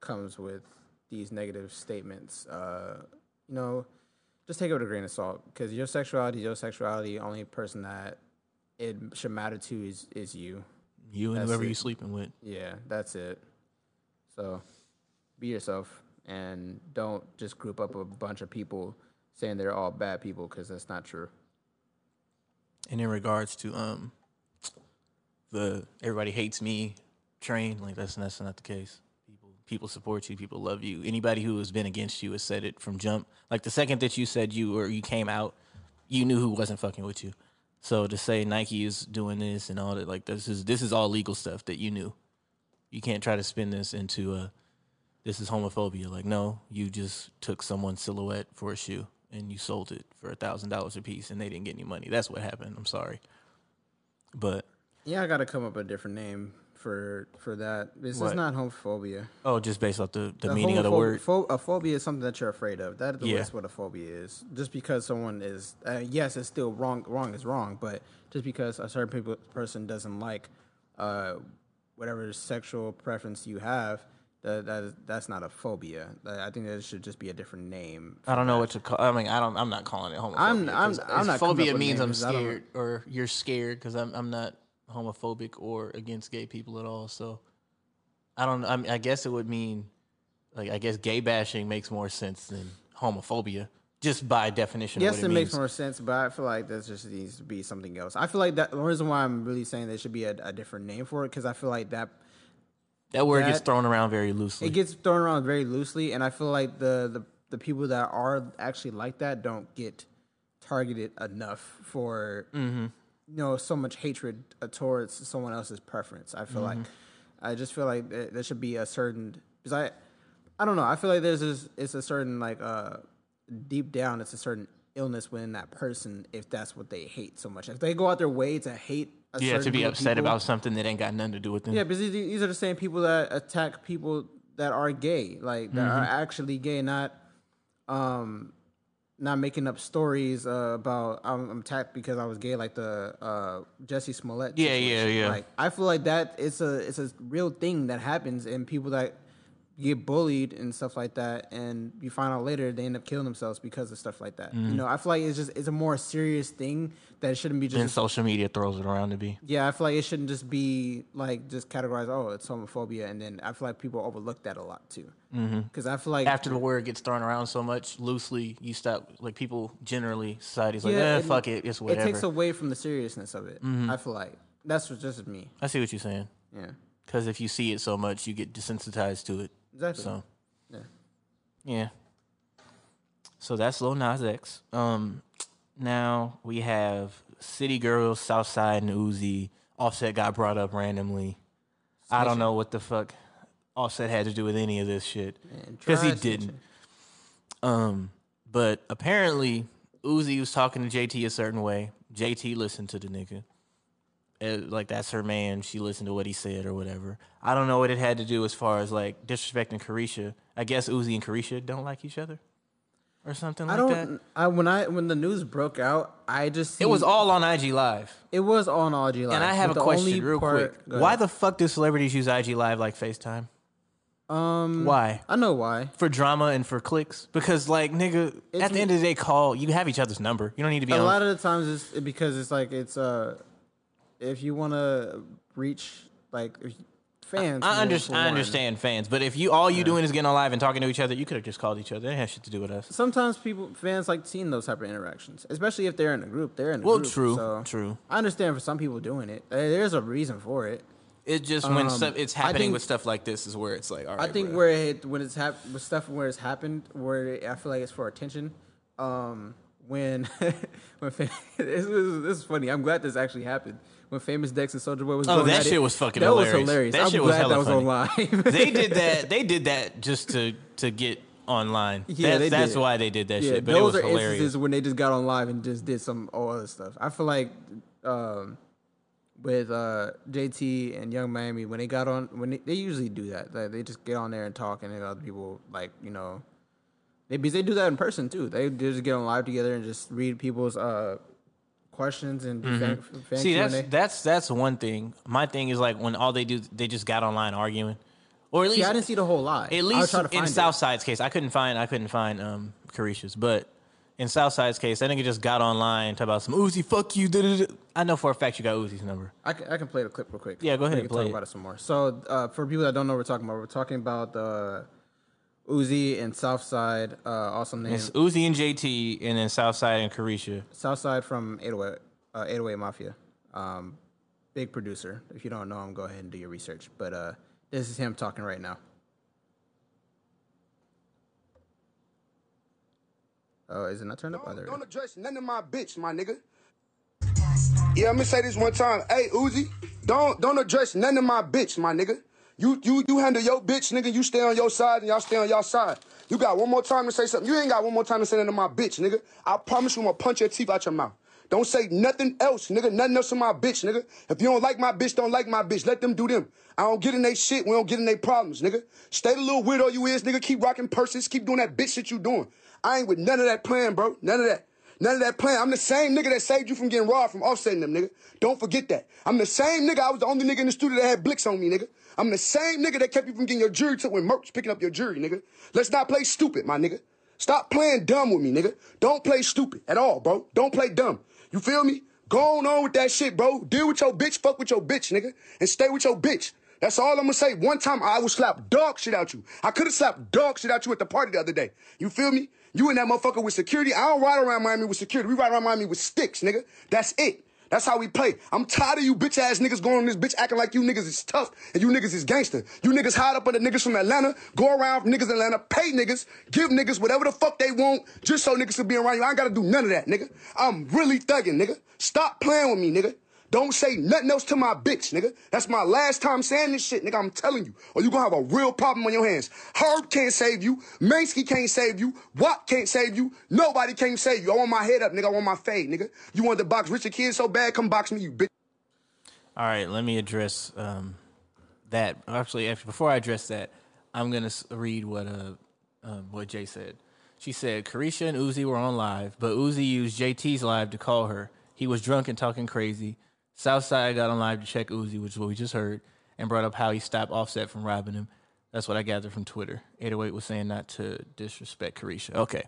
comes with these negative statements. Uh, you know, just take it with a grain of salt because your sexuality, your sexuality, only person that it should matter to is is you. You and That's whoever it. you sleeping with. Yeah, that's it. So be yourself and don't just group up a bunch of people saying they're all bad people because that's not true. And in regards to um the everybody hates me train, like that's that's not the case. People people support you, people love you. Anybody who has been against you has said it from jump. Like the second that you said you or you came out, you knew who wasn't fucking with you. So to say Nike is doing this and all that, like this is this is all legal stuff that you knew. You can't try to spin this into a this is homophobia. Like no, you just took someone's silhouette for a shoe and you sold it for a thousand dollars a piece and they didn't get any money. That's what happened. I'm sorry. But Yeah, I got to come up with a different name for for that. This What? is not homophobia. oh, just based off the, the, meaning of the homophob- word. pho- a phobia is something that you're afraid of. That is Yeah. that's what a phobia is. Just because someone is, uh, yes, it's still wrong. Wrong is wrong, but just because a certain people, person doesn't like uh, whatever sexual preference you have, that, that is, that's not a phobia. I think there should just be a different name. I don't know what to call. I mean, I don't. I'm not calling it homophobia. I'm- I'm- I'm not Phobia means I'm names. I don't- scared, or you're scared because I'm. I'm not homophobic or against gay people at all. So, I don't. I, mean, I guess it would mean, like, I guess gay bashing makes more sense than homophobia, just by definition. Yes, it, it, makes more sense, but I feel like that just needs to be something else. I feel like that the reason why I'm really saying there should be a, a different name for it because I feel like that That word gets thrown around very loosely. it gets thrown around very loosely, and I feel like the the, the people that are actually like that don't get targeted enough for Mm-hmm. you know so much hatred towards someone else's preference. I feel like Mm-hmm. I just feel like there, should be a certain because I I don't know I feel like there's this it's a certain like uh deep down it's a certain illness within that person if that's what they hate so much. If they go out their way to hate Yeah, to be upset people- about something that ain't got nothing to do with them. Yeah, because these, are the same people that attack people that are gay, like that are Mm-hmm. actually gay, not um, not making up stories uh, about I'm, I'm attacked because I was gay, like the uh, Jussie Smollett. Yeah, yeah, yeah. Like I feel like that it's a it's a real thing that happens, and people that get bullied and stuff like that, and you find out later they end up killing themselves because of stuff like that. Mm-hmm. You know, I feel like it's just it's a more serious thing that it shouldn't be just And social media throws it around to be. yeah, I feel like it shouldn't just be like just categorized. Oh, it's homophobia, and then I feel like people overlook that a lot too. Because I feel like After the word gets thrown around so much loosely, you stop like people generally society's like, Yeah, eh, it- fuck it, it's whatever. Mm-hmm. it takes away from the seriousness of it. I feel like that's just me. I see what you're saying. Yeah, Because if you see it so much, you get desensitized to it. Exactly. So Yeah. yeah. So that's Lil Nas X. Um, now we have City Girls, Southside, and Uzi. Offset got brought up randomly. I don't know what the fuck Offset had to do with any of this shit because he didn't. Um, but apparently Uzi was talking to JT a certain way. JT listened to the nigga. Like that's her man. She listened to what he said or whatever. I don't know what it had to do as far as like disrespecting Caresha. I guess Uzi and Caresha don't like each other, or something like I don't. that. I when I when the news broke out, I just It was all on IG Live. It was all on IG Live. And I have a question real part- quick. Why the fuck do celebrities use IG Live like FaceTime? um? Why? I know why. For drama and for clicks? Because like nigga, It's at the end of the day, call you have each other's number. You don't need to be a on. lot of the times it's because it's like it's uh if you want to reach like fans. I, for- under, I understand fans, but if you all you doing is getting on live and talking to each other, you could have just called each other. It didn't have shit to do with us. Sometimes people fans like seeing those type of interactions, especially if they're in a group. They're in a Well, group. true, so true. I understand for some people doing it. There's a reason for it. It just when Um, stuff it's happening think- with stuff like this is where it's like, all right. I think bro. where it when it's hap- with stuff where it's happened, where I feel like it's for attention. Um, when when this was this is funny. I'm glad this actually happened. When famous Dex and Soulja Boy was Oh, that shit it, was fucking that hilarious. That was hilarious. That I'm shit was glad hella that was funny. on live. they did that. They did that just to to get online. Yeah, that's, that's why they did that yeah, shit. But those it was are hilarious. instances when they just got on live and just did some all other stuff. I feel like um, with uh, JT and Yung Miami when they got on when they, they usually do that. Like, they just get on there and talk, and then other people like you know they because they do that in person too. They just get on live together and just read people's uh, questions and do fan, fan Mm-hmm. See, Q&A. that's that's that's one thing. My thing is like when all they do, they just got online arguing, or at See, least I didn't see the whole lot. At least in it. Southside's case, I couldn't find I couldn't find um Caresha's, but in Southside's case, that nigga just got online talk about some Uzi, fuck you. da-da-da. I know for a fact you got Uzi's number. I can, I can play the clip real quick. Yeah, go ahead We and can play talk it. about it some more. So, uh, for people that don't know what we're talking about, we're talking about uh, Uzi and Southside, uh, also named It's Uzi and JT, and then Southside and Caresha. Southside from 808, uh, 808 Mafia. Um, big producer. If you don't know him, go ahead and do your research. But uh, this is him talking right now. Oh, is it not turned up? Oh, there it Don't address none of my bitch, my nigga. Yeah, I'm gonna say this one time. Hey, Uzi, don't don't address none of my bitch, my nigga. You you you handle your bitch, nigga. You stay on your side and y'all stay on y'all side. You got one more time to say something. You ain't got one more time to say nothing to my bitch, nigga. I promise you, I'm gonna punch your teeth out your mouth. Don't say nothing else, nigga. Nothing else to my bitch, nigga. If you don't like my bitch, don't like my bitch. Let them do them. I don't get in they shit. We don't get in they problems, nigga. Stay the little weirdo you is, nigga. Keep rocking purses. Keep doing that bitch shit you doing. I ain't with none of that plan, bro. None of that. None of that plan. I'm the same nigga that saved you from getting robbed from offsetting them, nigga. Don't forget that. I'm the same nigga. I was the only nigga in the studio that had blicks on me, nigga. I'm the same nigga that kept you from getting your jury took when Merck's picking up your jury, nigga. Let's not play stupid, my nigga. Stop playing dumb with me, nigga. Don't play stupid at all, bro. Don't play dumb. You feel me? Go on, on with that shit, bro. Deal with your bitch, fuck with your bitch, nigga. And stay with your bitch. That's all I'm gonna say. One time I will slap dog shit out you. I could have slapped dog shit out you at the party the other day. You feel me? You and that motherfucker with security. I don't ride around Miami with security. We ride around Miami with sticks, nigga. That's it. That's how we play. I'm tired of you bitch ass niggas going on this bitch acting like you niggas is tough and you niggas is gangster. You niggas hide up under niggas from Atlanta, go around niggas in Atlanta, pay niggas, give niggas whatever the fuck they want just so niggas can be around you. I ain't gotta do none of that, nigga. I'm really thugging, nigga. Stop playing with me, nigga. Don't say nothing else to my bitch, nigga. That's my last time saying this shit, nigga. I'm telling you. Or you gonna have a real problem on your hands. Herb can't save you. Mansky can't save you. Watt can't save you. Nobody can't save you. I want my head up, nigga. I want my fade, nigga. You want to box Richard Kidd so bad? Come box me, you bitch. All right, let me address um, that. Actually, actually, before I address that, I'm gonna read what uh, um, what Jay said. She said Caresha and Uzi were on live, but Uzi used JT's live to call her. He was drunk and talking crazy. Southside got on live to check Uzi, which is what we just heard, and brought up how he stopped Offset from robbing him. That's what I gathered from Twitter. 808 was saying not to disrespect Caresha. Okay.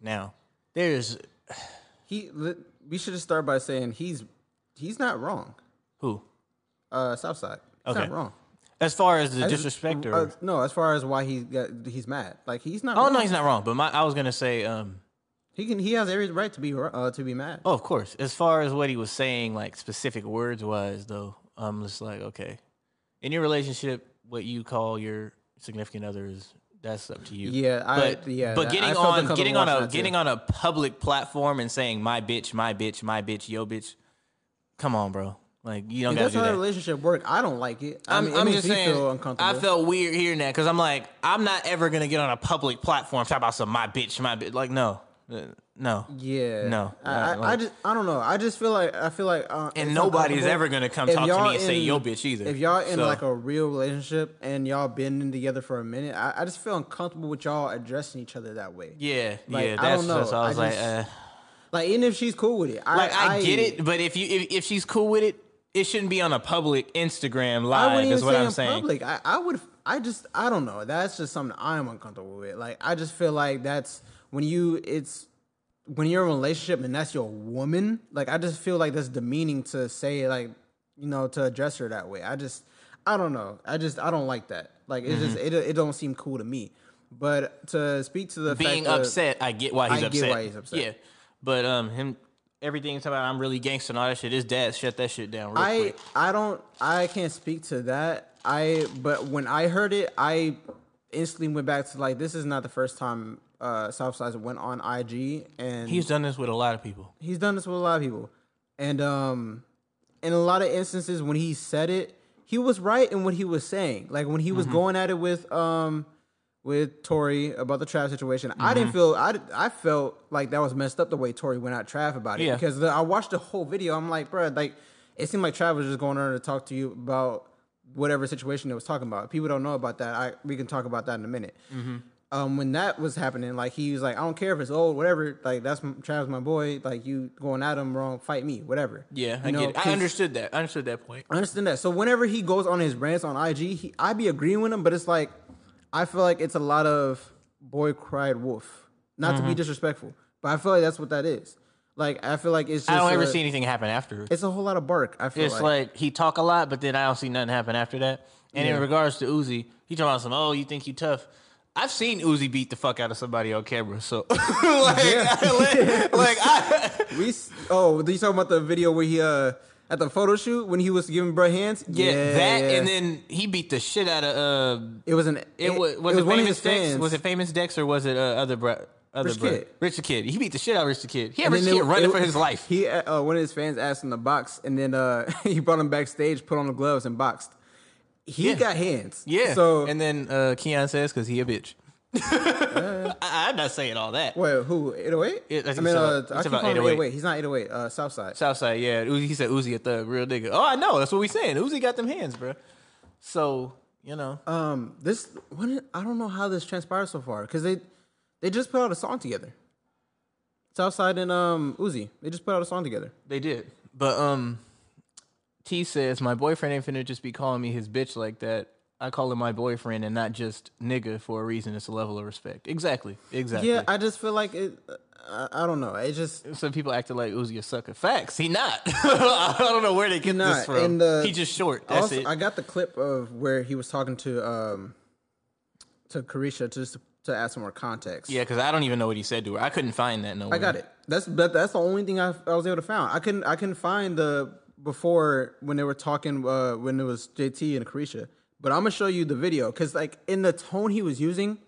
Now, there's He. We should just start by saying he's he's not wrong. who? Uh, Southside. He's Okay. not wrong. As far as the As- disrespect or uh, no, as far as why he got he's mad. Like he's not. Oh wrong. no, he's not wrong. But my I was gonna say, um, He can. He has every right to be uh, to be mad. oh, of course. As far as what he was saying, like specific words wise, though, I'm just like, okay, in your relationship, what you call your significant other is that's up to you. Yeah, I- but, yeah, But getting on, getting on a that too. getting on a public platform and saying my bitch, my bitch, my bitch, yo bitch, come on, bro. Like you don't If gotta that's do how a that. relationship work. I don't like it. I I'm, mean, it I'm makes just saying. feel uncomfortable. I felt weird hearing that because I'm like, I'm not ever gonna get on a public platform talk about some my bitch, my bitch. Like, no, no. Yeah. No, I, uh, I, I just I don't know. I just feel like I feel like uh, And nobody's ever gonna come talk to me and say, in- "Yo, bitch," either. If y'all in So- like a real relationship and y'all been in together for a minute, I, I just feel uncomfortable with y'all addressing each other that way. Yeah, Like, yeah. I don't know. that's. I was I like, just- uh, Like even if she's cool with it, I, like I, get it, but if you if, if she's cool with it, it shouldn't be on a public Instagram live. Is what say I'm in saying. public. I, I would. I just. I don't know. That's just something I'm uncomfortable with. Like I just feel like that's when you. It's when you're in a relationship and that's your woman. Like I just feel like that's demeaning to say like you know to address her that way. I just. I don't know. I just. I don't like that. Like it's just. Mm-hmm. It. It don't seem cool to me. But to speak to the Being upset, I get why he's I upset. get why he's upset. Yeah, but um, him everything he's about, I'm really gangster and all that shit. His dad shut that shit down real I quick. I don't I can't speak to that. I but when I heard it, I instantly went back to like this is not the first time uh Southside went on IG and He's done this with a lot of people. he's done this with a lot of people. And um in a lot of instances when he said it, he was right in what he was saying. Like when he was going at it with um with Tori about the Trav situation, I didn't feel I, I felt like that was messed up the way Tori went at Trav about it Yeah. because the, I watched the whole video. I'm like, bro, like it seemed like Trav was just going on to talk to you about whatever situation they was talking about. If people don't know about that, I we can talk about that in a minute. Mm-hmm. Um, when that was happening, like he was like, I don't care if it's old, whatever. Like that's Trav's my boy. Like you going at him wrong, fight me, whatever. Yeah, I know, get it. I understood that. I understood that point. I understand that. So whenever he goes on his rants on IG, he, I be agreeing with him, but it's like I feel like it's a lot of boy cried wolf. Not Mm-hmm. to be disrespectful, but I feel like that's what that is. Like I feel like it's just I don't ever see anything happen after. It's a whole lot of bark. I feel It's like, like, he talk a lot, but then I don't see nothing happen after that. And in regards to Uzi, he talking about some, oh, you think you tough. I've seen Uzi beat the fuck out of somebody on camera, so like, like, like, I, we. Oh, did you talking about the video where he uh at the photo shoot when he was giving bro hands? yeah, that, yeah. and then he beat the shit out of. Uh, it was an it, was was it it, one of famous his Dex? fans. Was it famous Dex or was it uh, other bro? Other Rich bro? Kid. Rich the Kid. He beat the shit out of Rich the Kid. He had And Rich the Kid it- running it- for his life. He uh, one of his fans asked him to box, and then uh, he brought him backstage, put on the gloves, and boxed. He Yeah. got hands. yeah. So and then uh, Keon says because he a bitch. I, I'm not saying all that. wait, who? 808? Yeah, I I think mean, so. uh, It's I keep about calling him 808. 808. He's not 808. Uh, Southside. Southside, yeah. Uzi, he said Uzi a thug, real nigga. Oh, I know. That's what we saying. Uzi got them hands, bro. So you know, Um, this when I don't know how this transpired so far because they they just put out a song together. Southside and um Uzi, they just put out a song together. they did. But um, T says my boyfriend ain't finna just be calling me his bitch like that. I call him my boyfriend and not just nigga for a reason. It's a level of respect. Exactly. Exactly. Yeah, I just feel like it. I, I don't know. It just Some people acting like Uzi a sucker. Facts. He not. I don't know where they get not. this from. He just short. That's also, it. I got the clip of where he was talking to um to Caresha just to, to add some more context. yeah, because I don't even know what he said to her. I couldn't find that nowhere. I got it. That's that, that's the only thing I, I was able to find. I couldn't I couldn't find the before when they were talking uh, when it was JT and Caresha. But I'm gonna show you the video because like in the tone he was using,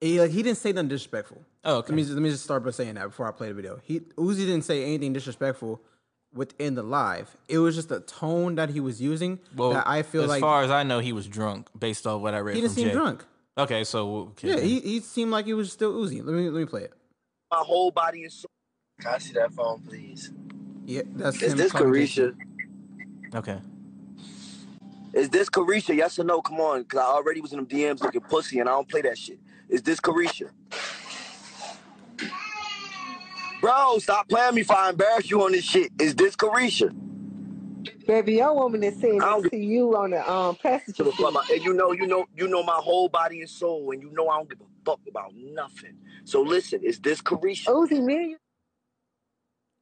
he like he didn't say nothing disrespectful. Oh, okay. Let me just, let me just start by saying that before I play the video. He Uzi didn't say anything disrespectful within the live. It was just the tone that he was using Well, that I feel as like As far as I know, he was drunk based off what I read. he didn't from seem Jay. drunk. Okay, so okay, Yeah, he, he seemed like he was still Uzi. Let me let me play it. My whole body is so. Can I see that phone, please? Yeah, that's Is him this talking to Caresha? okay. Is this Caresha? Yes or no? Come on, cause I already was in them DMs looking pussy, and I don't play that shit. Is this Caresha? Bro, stop playing me if I embarrass you on this shit. Is this Caresha? Baby, your woman is saying I don't this to you on the um passenger Give a fuck seat. about- And you know, you know, you know my whole body and soul, and you know I don't give a fuck about nothing. So listen, is this Caresha? Uzi, me and you,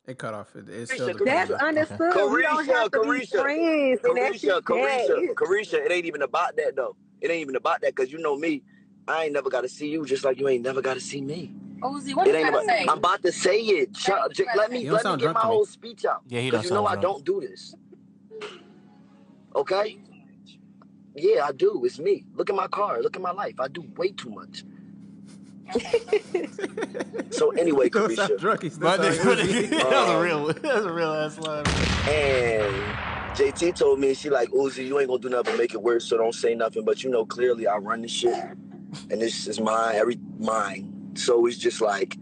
It cut off. It, it's still Caresha, the that's Caresha. understood. We don't Caresha, have to be Caresha, friends. And Caresha, Caresha. Caresha. It ain't even about that though. It ain't even about that because you know me. I ain't never got to see you, just like you ain't never got to see me. Uzi, what It you ain't about. say? I'm about to say it. Shut, what j- let me let me get my me. whole speech out. Yeah, he Because don't you know sound I don't do this. Okay. Yeah, I do. It's me. Look at my car. Look at my life. I do way too much. So anyway, He don't Caresha. drunk. He still My nigga, that was a real, that was a real ass line. And JT told me she like Uzi, you ain't gonna do nothing but make it worse, so don't say nothing. But you know clearly I run this shit, and this is mine, every mine. So it's just like,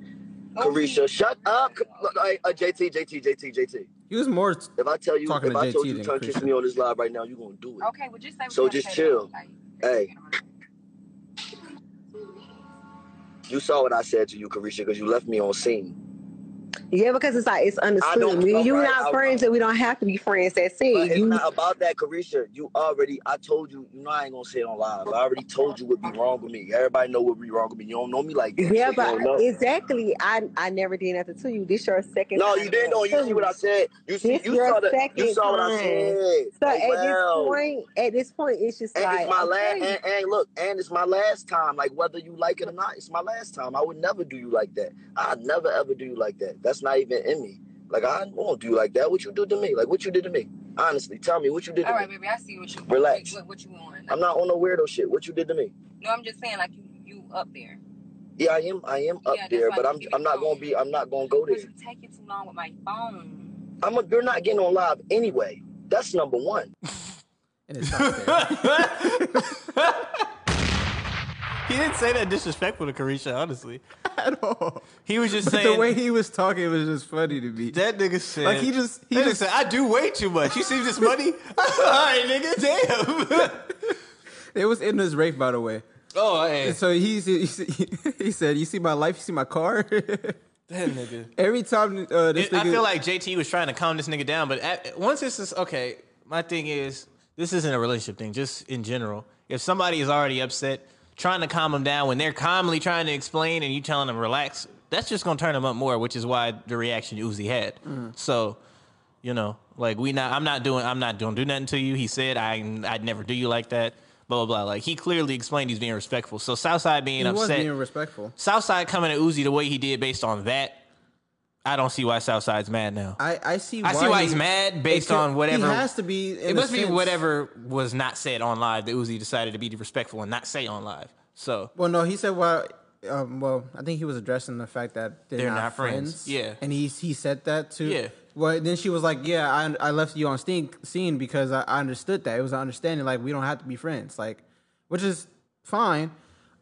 Caresha, shut up. Look, uh, JT, JT, JT, JT. He was more. If I tell you, if to I told JT you than to turn kiss me on this live right now, you gonna do it. Okay, well just say So just chill. Like, Hey. You saw what I said to you, Caresha, because you left me on scene. Yeah, because it's like it's I don't- understood. Me and you alright, not I- friends, and we don't have to be friends. That's But it. it's You not about that, Caresha. You already, I told you, you know I ain't gonna say it on live. I already told you what be wrong with me. Everybody know what be wrong with me. You don't know me like that. Yeah, so you but don't know. exactly. I I never did nothing to you. This your second. No, time you didn't know. You see what I said. You see, This you your saw the, you saw what I time. said. So Oh, at well. this point, at this point, it's just And like it's my last, okay. and, and look, and it's my last time. Like whether you like it or not, it's my last time. I would never do you like that. I'd never ever do you like that. That's not even in me. Like I won't do like that. What you do to me? Like what you did to me? Honestly, tell me what you did to all right, me. baby, I see what you Relax. What, what you want? I'm not on no weirdo shit. What you did to me? No, I'm just saying, like you, you up there. Yeah, I am. I am up Yeah, that's there, but I'm. I'm not gonna be. I'm not gonna go But there. you taking too long with my phone. I'm. A, you're not getting on live anyway. That's number one. And it's not fair. He didn't say that disrespectful to Caresha, honestly. at all. He was just But saying the way he was talking was just funny to me. that nigga said. Like, he just- he just- said, "I do way too much. You see this money? All right, nigga, damn." It was in his rape, by the way. oh, hey, So he, he, he said, "You see my life, you see my car." that nigga. Every time uh, this It- I feel like JT was trying to calm this nigga down, but at, once this is okay, my thing is this isn't a relationship thing. Just in general, if somebody is already upset, trying to calm them down when they're calmly trying to explain and you telling them relax, that's just gonna turn them up more. Which is why the reaction Uzi had. Mm. So, you know, like we not, I'm not doing, I'm not doing do nothing to you. He said I, I'd never do you like that. Blah blah blah. Like he clearly explained he's being respectful. So Southside being he was upset. being respectful. Southside coming at Uzi the way he did based on that, I don't see why Southside's mad now. I, I see. I see why he- he's mad based could- on whatever. He has to be. it must be whatever was not said on live that Uzi decided to be respectful and not say on live. So Well, no, he said well. Um, well, I think he was addressing the fact that they're, They're not, not friends. friends. Yeah. and he he said that too. Yeah. Well, then she was like, "Yeah, I I left you on scene, scene because I, I understood that it was an understanding. Like we don't have to be friends. Like, which is fine.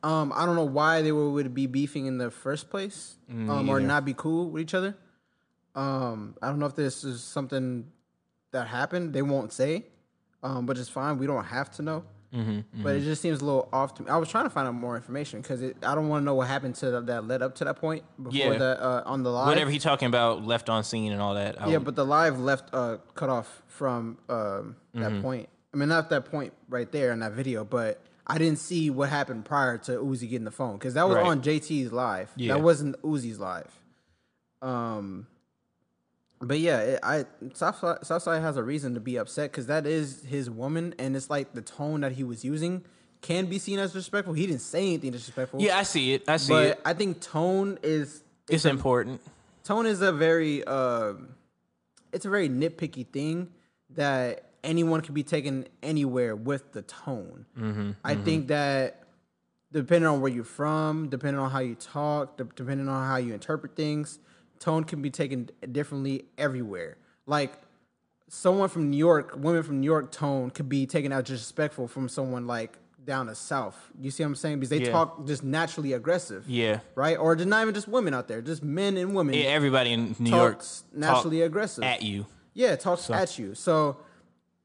Um, I don't know why they were would be beefing in the first place, um, or not be cool with each other. Um, I don't know if this is something that happened. They won't say, um, but it's fine. We don't have to know. Mm-hmm, But it just seems a little off to me. I was trying to find out more information because I don't want to know what happened to that, that led up to that point before Yeah. that uh, on the live. whatever he talking about left on scene and all that. I yeah, would- but the live left uh, cut off from um, that Mm-hmm. point. I mean, not that point right there in that video, but I didn't see what happened prior to Uzi getting the phone because that was Right. on JT's live. Yeah. That wasn't Uzi's live. Um, but yeah, it, I Southside, Southside has a reason to be upset because that is his woman, and it's like the tone that he was using can be seen as disrespectful. He didn't say anything disrespectful. yeah, I see it. I see but it. I think tone is It's important. tone is a very um it's a very nitpicky thing that anyone can be taken anywhere with the tone. Mm-hmm, I think that depending on where you're from, depending on how you talk, de- depending on how you interpret things, tone can be taken differently everywhere. like someone from New York, women from New York tone could be taken out disrespectful from someone like down the south. You see what I'm saying? Because they Yeah. talk just naturally aggressive. Yeah. Right? Or just not even just women out there, just men and women. Yeah, everybody in New York talks naturally aggressive at you. Yeah, talks So- at you. So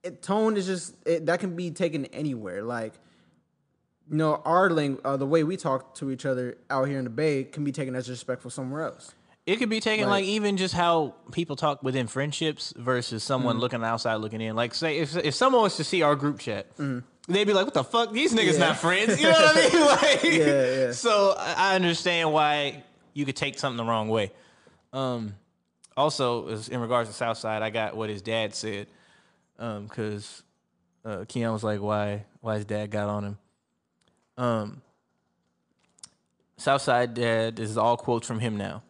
it, tone is just it, that can be taken anywhere. Like you know, our language, uh, the way we talk to each other out here in the Bay, can be taken as disrespectful somewhere else. It could be taken Like- like, even just how people talk within friendships versus someone Mhm. looking outside looking in. Like say if if someone was to see our group chat, they'd be like, "What the fuck? These niggas Yeah. not friends." You know what I mean? Like, Yeah, yeah. So I I understand why you could take something the wrong way. Um, also, in regards to Southside, I got what his dad said. Um, because uh, Keon was like, "Why? Why his dad got on him?" Um, Southside dad. This is all quotes from him now.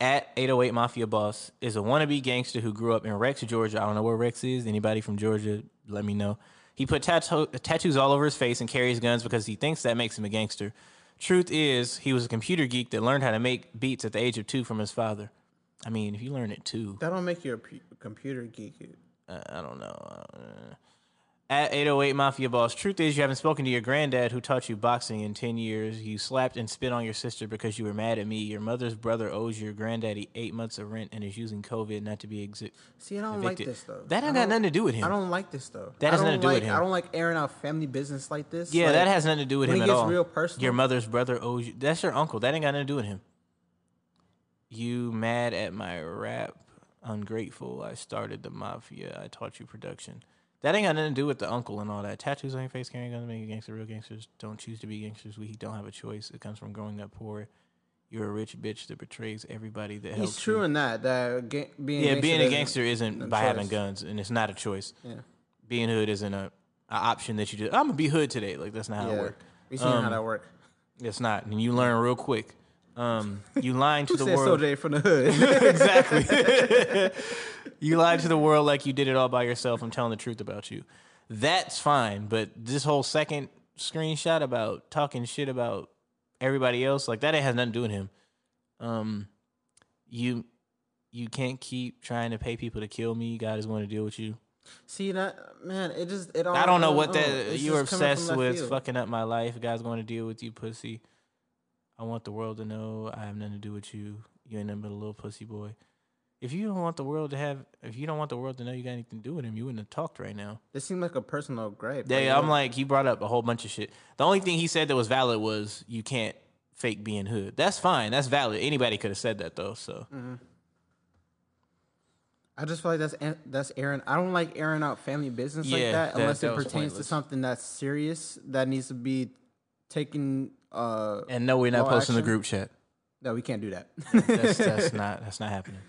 At 808 Mafia Boss is a wannabe gangster who grew up in Rex, Georgia. I don't know where Rex is. Anybody from Georgia, let me know. He put tattoo- tattoos all over his face and carries guns because he thinks that makes him a gangster. Truth is, he was a computer geek that learned how to make beats at the age of two from his father. I mean, if you learn it too, That don't make you a p- computer geek. I don't know. Uh, at 808 Mafia Boss, truth is you haven't spoken to your granddad who taught you boxing in 10 years. You slapped and spit on your sister because you were mad at me. Your mother's brother owes your granddaddy eight months of rent and is using COVID not to be exi- See, I don't evicted. like this though. That ain't got nothing to do with him. I don't like this though. That has nothing to do with like- him. I don't like airing out family business like this. Yeah, Like, that has nothing to do with him at gets all. real personal. Your mother's brother owes you. That's your uncle. That ain't got nothing to do with him. You mad at my rap? Ungrateful. I started the mafia. I taught you production. That ain't got nothing to do with the uncle and all that. Tattoos on your face carrying guns make you gangster. Real gangsters don't choose to be gangsters. We don't have a choice. It comes from growing up poor. You're a rich bitch that betrays everybody that helps He's true you. in that. That ga- being yeah, being a gangster isn't by having guns, and it's not a choice. Yeah. Being hood isn't a, a option that you do. I'm gonna be hood today. Like that's not how Yeah. it works. We seen how um, that works. It's not, and you learn real quick. Um, you lying to the world. Soulja from the hood? exactly. you lied to the world like you did it all by yourself. I'm telling the truth about you. That's fine, but this whole second screenshot about talking shit about everybody else, like that, ain't has nothing to do with him. Um, you you can't keep trying to pay people to kill me. God is going to deal with you. See that man? It just it all. I don't know what that you're just coming from obsessed with. field. Fucking up my life. God's going to deal with you, pussy. I want the world to know I have nothing to do with you. You ain't nothing but a little pussy boy. If you don't want the world to have, if you don't want the world to know you got anything to do with him, you wouldn't have talked right now. This seemed like a personal gripe. Yeah, I'm like, he brought up a whole bunch of shit. The only thing he said that was valid was you can't fake being hood. That's fine. That's valid. Anybody could have said that though. So Mhm. I just feel like that's that's airing. I don't like airing out family business like Yeah, that that- unless that it pertains to something that's serious that needs to be taken. Uh, and no, we're not posting the action. group chat. No, we can't do that. That's, that's not that's not happening.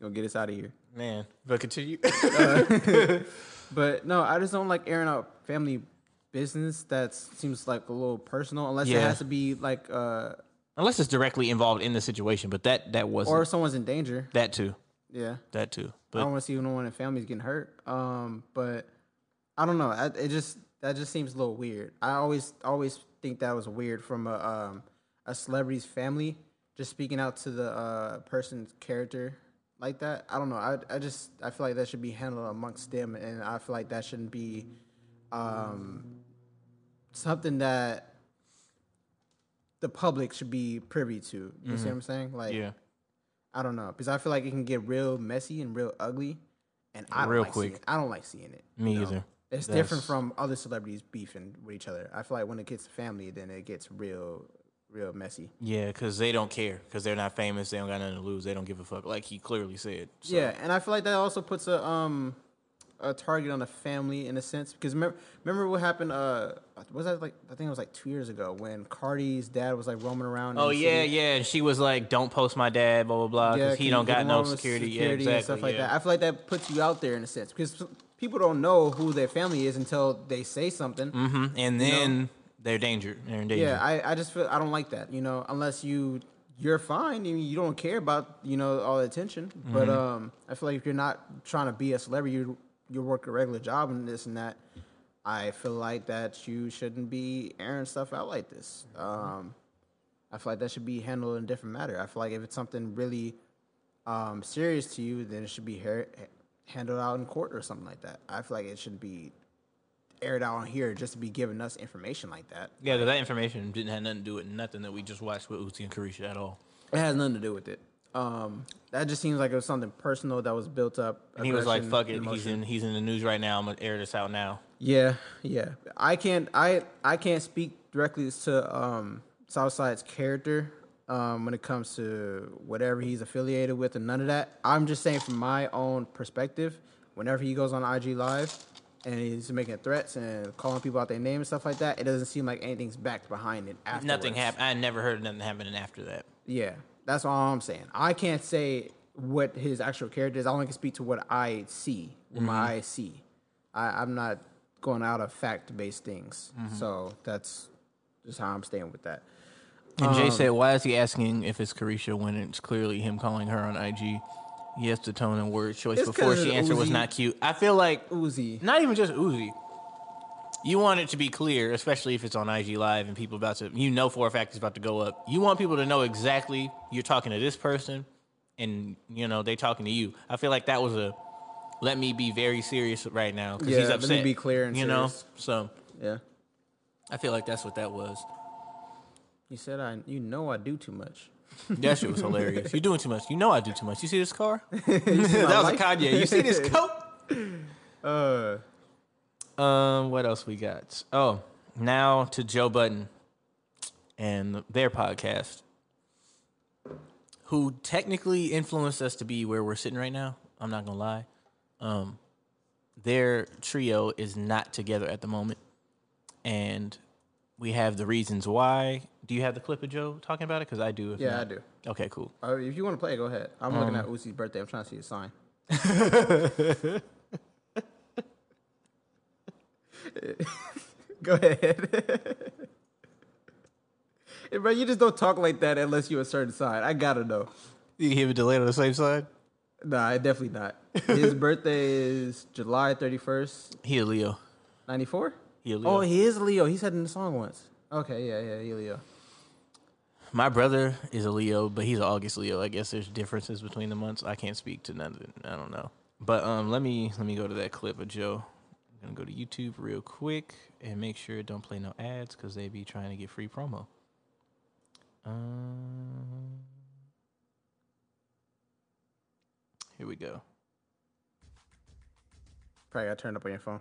Gonna get us out of here. Man, but continue. Uh, but no, I just don't like airing out family business. That seems like a little personal, unless it has to be like, uh, Unless it's directly involved in the situation, but that that wasn't. or someone's in danger. that too. Yeah, That too. But I don't want to see no one in families getting hurt. Um, but I don't know. I, it just that just seems a little weird. I always always think that was weird from a um a celebrity's family just speaking out to the uh person's character like that. I don't know. I I just I feel like that should be handled amongst them, and I feel like that shouldn't be um something that the public should be privy to. You see Mhm. what I'm saying? Like Yeah. I don't know because I feel like it can get real messy and real ugly, and I don't Real like seeing quick. it. I don't like seeing it. Me you know? It's different from other celebrities beefing with each other. I feel like when it gets to family, then it gets real, real messy. yeah, because they don't care because they're not famous. They don't got nothing to lose. They don't give a fuck. Like he clearly said. So, Yeah, and I feel like that also puts a um a target on the family in a sense because remember, remember what happened? Uh, was that like I think it was like two years ago when Cardi's dad was like roaming around. Oh yeah, city. yeah. And she was like, "Don't post my dad," blah blah blah, because he don't got no with security. Yeah, security exactly. and stuff like yeah. that. I feel like that puts you out there in a sense because people don't know who their family is until they say something. hmm And you know? then they're danger. They're in danger. Yeah, I, I just feel I don't like that. You know, unless you you're fine and you don't care about you know all the attention. But Mhm. um, I feel like if you're not trying to be a celebrity, you you work a regular job and this and that. I feel like that you shouldn't be airing stuff out like this. Um, I feel like that should be handled in a different matter. I feel like if it's something really um, serious to you, then it should be handled out in court or something like that. I feel like it shouldn't be aired out on here just to be giving us information like that. Yeah, 'cause that information didn't have nothing to do with nothing that we just watched with Uzi and Caresha at all. It has nothing to do with it. Um, that just seems like it was something personal that was built up. And he was like, "Fuck it, he's in he's in the news right now. I'm gonna air this out now." Yeah, yeah. I can't I I can't speak directly to um Southside's character um when it comes to whatever he's affiliated with and none of that. I'm just saying from my own perspective, whenever he goes on IG live and he's making threats and calling people out their name and stuff like that, it doesn't seem like anything's backed behind it afterwards. Nothing happened. I never heard of nothing happening after that. Yeah, that's all I'm saying. I can't say what his actual character is. I only can speak to what I see, what my Mhm. eyes see. I, I'm not going out of fact based things. Mhm. So that's just how I'm staying with that. And Jay Um, said, "Why is he asking if it's Caresha when it's clearly him calling her on IG?" Yes, the tone and word choice before she answered was not cute. I feel like Uzi, not even just Uzi. You want it to be clear, especially if it's on IG Live and people about to, you know, for a fact it's about to go up. You want people to know exactly you're talking to this person, and you know they talking to you. I feel like that was a let me be very serious right now because Yeah, he's let me be clear and you know. So yeah, I feel like that's what that was. He said, "I you know I do too much." That shit was hilarious. You're doing too much. You know I do too much. You see this car? That was life? a Kanye. You see this coat? Uh, Um, what else we got? Oh, now to Joe Budden and their podcast, who technically influenced us to be where we're sitting right now. I'm not gonna lie. Um, their trio is not together at the moment, and we have the reasons why. Do you have the clip of Joe talking about it? Because I do. if Yeah, not- I do. Okay, cool. uh, if you want to play, go ahead. I'm looking Um, at Uzi's birthday. I'm trying to see his sign. go ahead. Hey, bro, you just don't talk like that unless you're a certain side. I gotta know. You have a delay on the same side? Nah, I definitely not. His birthday is July 31st, He a Leo. 94? He a Leo. Oh, he is Leo. He said in the song once. Okay, yeah, yeah, he a Leo. My brother is a Leo, but he's an August Leo. I guess there's differences between the months. I can't speak to none of it. I don't know. But um, let me let me go to that clip of Joe. I'm gonna go to YouTube real quick and make sure it don't play no ads because they be trying to get free promo. Um, here we go. Probably got turned up on your phone.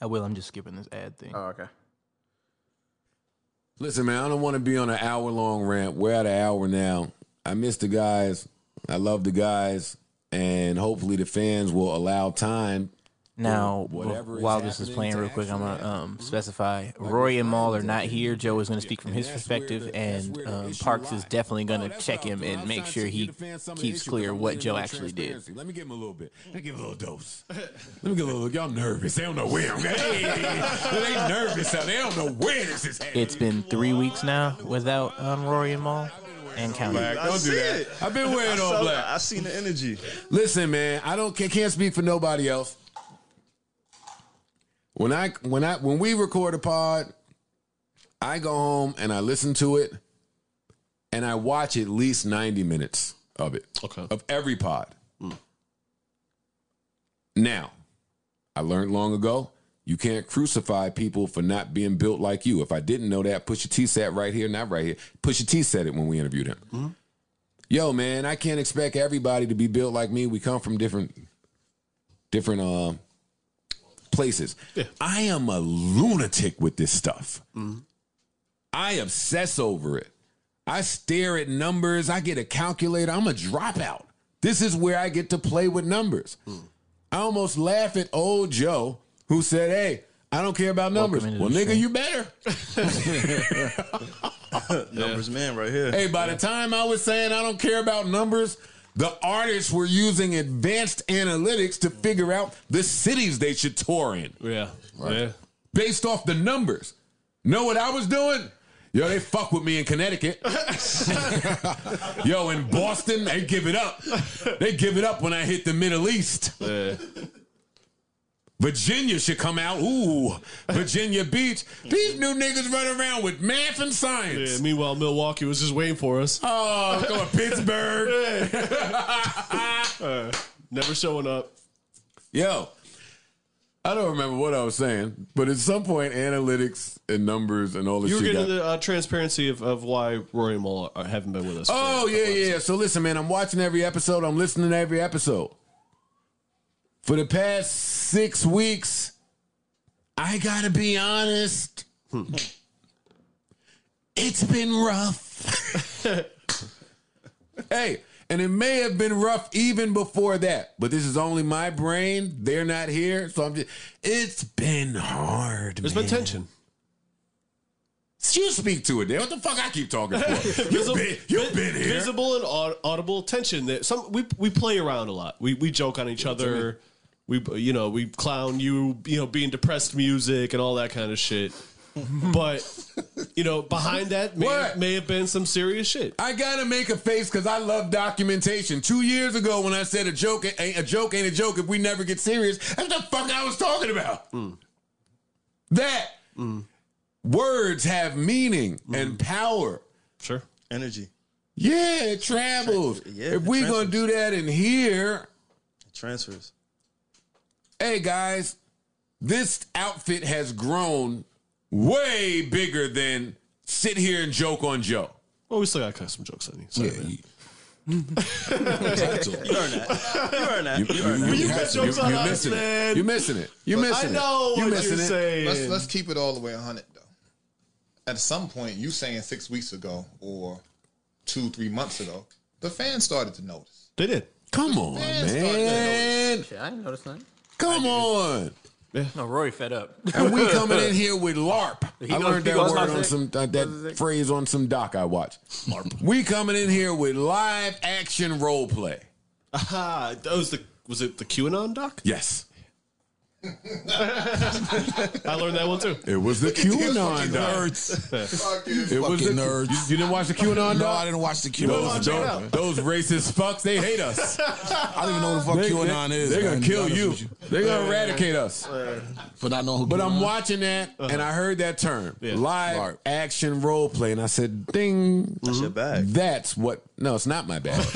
I will. I'm just skipping this ad thing. Oh, okay. Listen, man, I don't want to be on an hour long rant. We're at an hour now. I miss the guys. I love the guys. And hopefully the fans will allow time. Now, whatever while is this is playing real quick, I'm gonna um, specify Rory and Mal are not here. Joe is gonna speak from his perspective, and um, Parks is definitely gonna check him and make sure he keeps clear what Joe actually did. Let me give him a little bit. Let me give him a little dose. Let me get a little. Y'all nervous? They don't know where. Hey, they nervous out. They don't know where this is happening. It's been three weeks now without um, Rory and Mal and counting. Don't do that. I've been wearing all black. I seen the energy. Listen, man, I don't can't speak for nobody else. When I when I when we record a pod, I go home and I listen to it, and I watch at least ninety minutes of it. Okay. Of every pod. Now, I learned long ago you can't crucify people for not being built like you. If I didn't know that, Pusha T sat right here, not right here. Pusha T said it when we interviewed him. Yo, man, I can't expect everybody to be built like me. We come from different, different uh, places. I am a lunatic with this stuff. I obsess over it. I stare at numbers. I get a calculator. I'm a dropout. This is where I get to play with numbers. I almost laugh at old Joe who said, "Hey, I don't care about numbers." Well, nigga, stream. you better. Numbers man right here. Hey, by the time I was saying I don't care about numbers, the artists were using advanced analytics to figure out the cities they should tour in. Yeah. Yeah. Based off the numbers. Know what I was doing? Yo, they fuck with me in Connecticut. Yo, in Boston, they give it up. They give it up when I hit the Middle East. Virginia should come out. Ooh, Virginia Beach. These new niggas run around with math and science. Yeah, meanwhile, Milwaukee was just waiting for us. Oh, go to Pittsburgh. Uh, never showing up. Yo, I don't remember what I was saying, but at some point, analytics and numbers and all this You were shit. getting got- the uh, transparency of, of why Rory and Mal uh, haven't been with us. Oh yeah, yeah. So listen, man, I'm watching every episode. I'm listening to every episode. For the past six weeks, I gotta be honest. it's been rough. hey, and it may have been rough even before that, but this is only my brain. They're not here, so I'm just. It's been hard. There's man. been tension. You speak to it, Dan. What the fuck I keep talking for? You've been, you've been here. Visible and aud- audible tension. That some we we play around a lot. We we joke on each other. We you know we clown you you know being depressed music and all that kind of shit. but you know behind that may, What? may have been some serious shit. I gotta make a face because I love documentation. Two years ago, when I said a joke ain't a joke ain't a joke if we never get serious, that's the fuck I was talking about. Mm. That mm. words have meaning mm. and power. Sure, energy. Yeah, it travels. Yeah, if it we gonna do that in here, Transfers. Hey guys, this outfit has grown way bigger than sit here and joke on Joe. Well, we still got custom jokes on you. Sorry, man. You earned that. You earned that. You earned that. You got have to. jokes You- on you're us, missing it. man. You're missing it. You're But missing I it. know You're what missing you're it. saying. Let's let's keep it all the way 100 though. At some point, you saying six weeks ago or two three months ago, the fans started to notice. They did. Come on, fans started to man. notice. Shit, I didn't notice nothing. Come on. No, Rory fed up. And we coming in here with LARP. He I goes- learned he that goes word on on some uh, that phrase on some doc I watched. LARP. We coming in here with live action role play. Aha, that was the was it the QAnon doc? Yes. I learned that one too. It was the QAnon fucking doc. nerds. It was the nerds. You, you didn't watch the QAnon No, doc? I didn't watch the Those, QAnon. those, those racist fucks, they hate us. I don't even know what the fuck They, QAnon they, is. They're gonna man, kill you. you. They're gonna eradicate us. But I know. who But I'm QAnon- watching that uh-huh. and I heard that term Yeah. live LARP. action role play, and I said, "Ding, That's your bag. that's what." No, it's not my bad.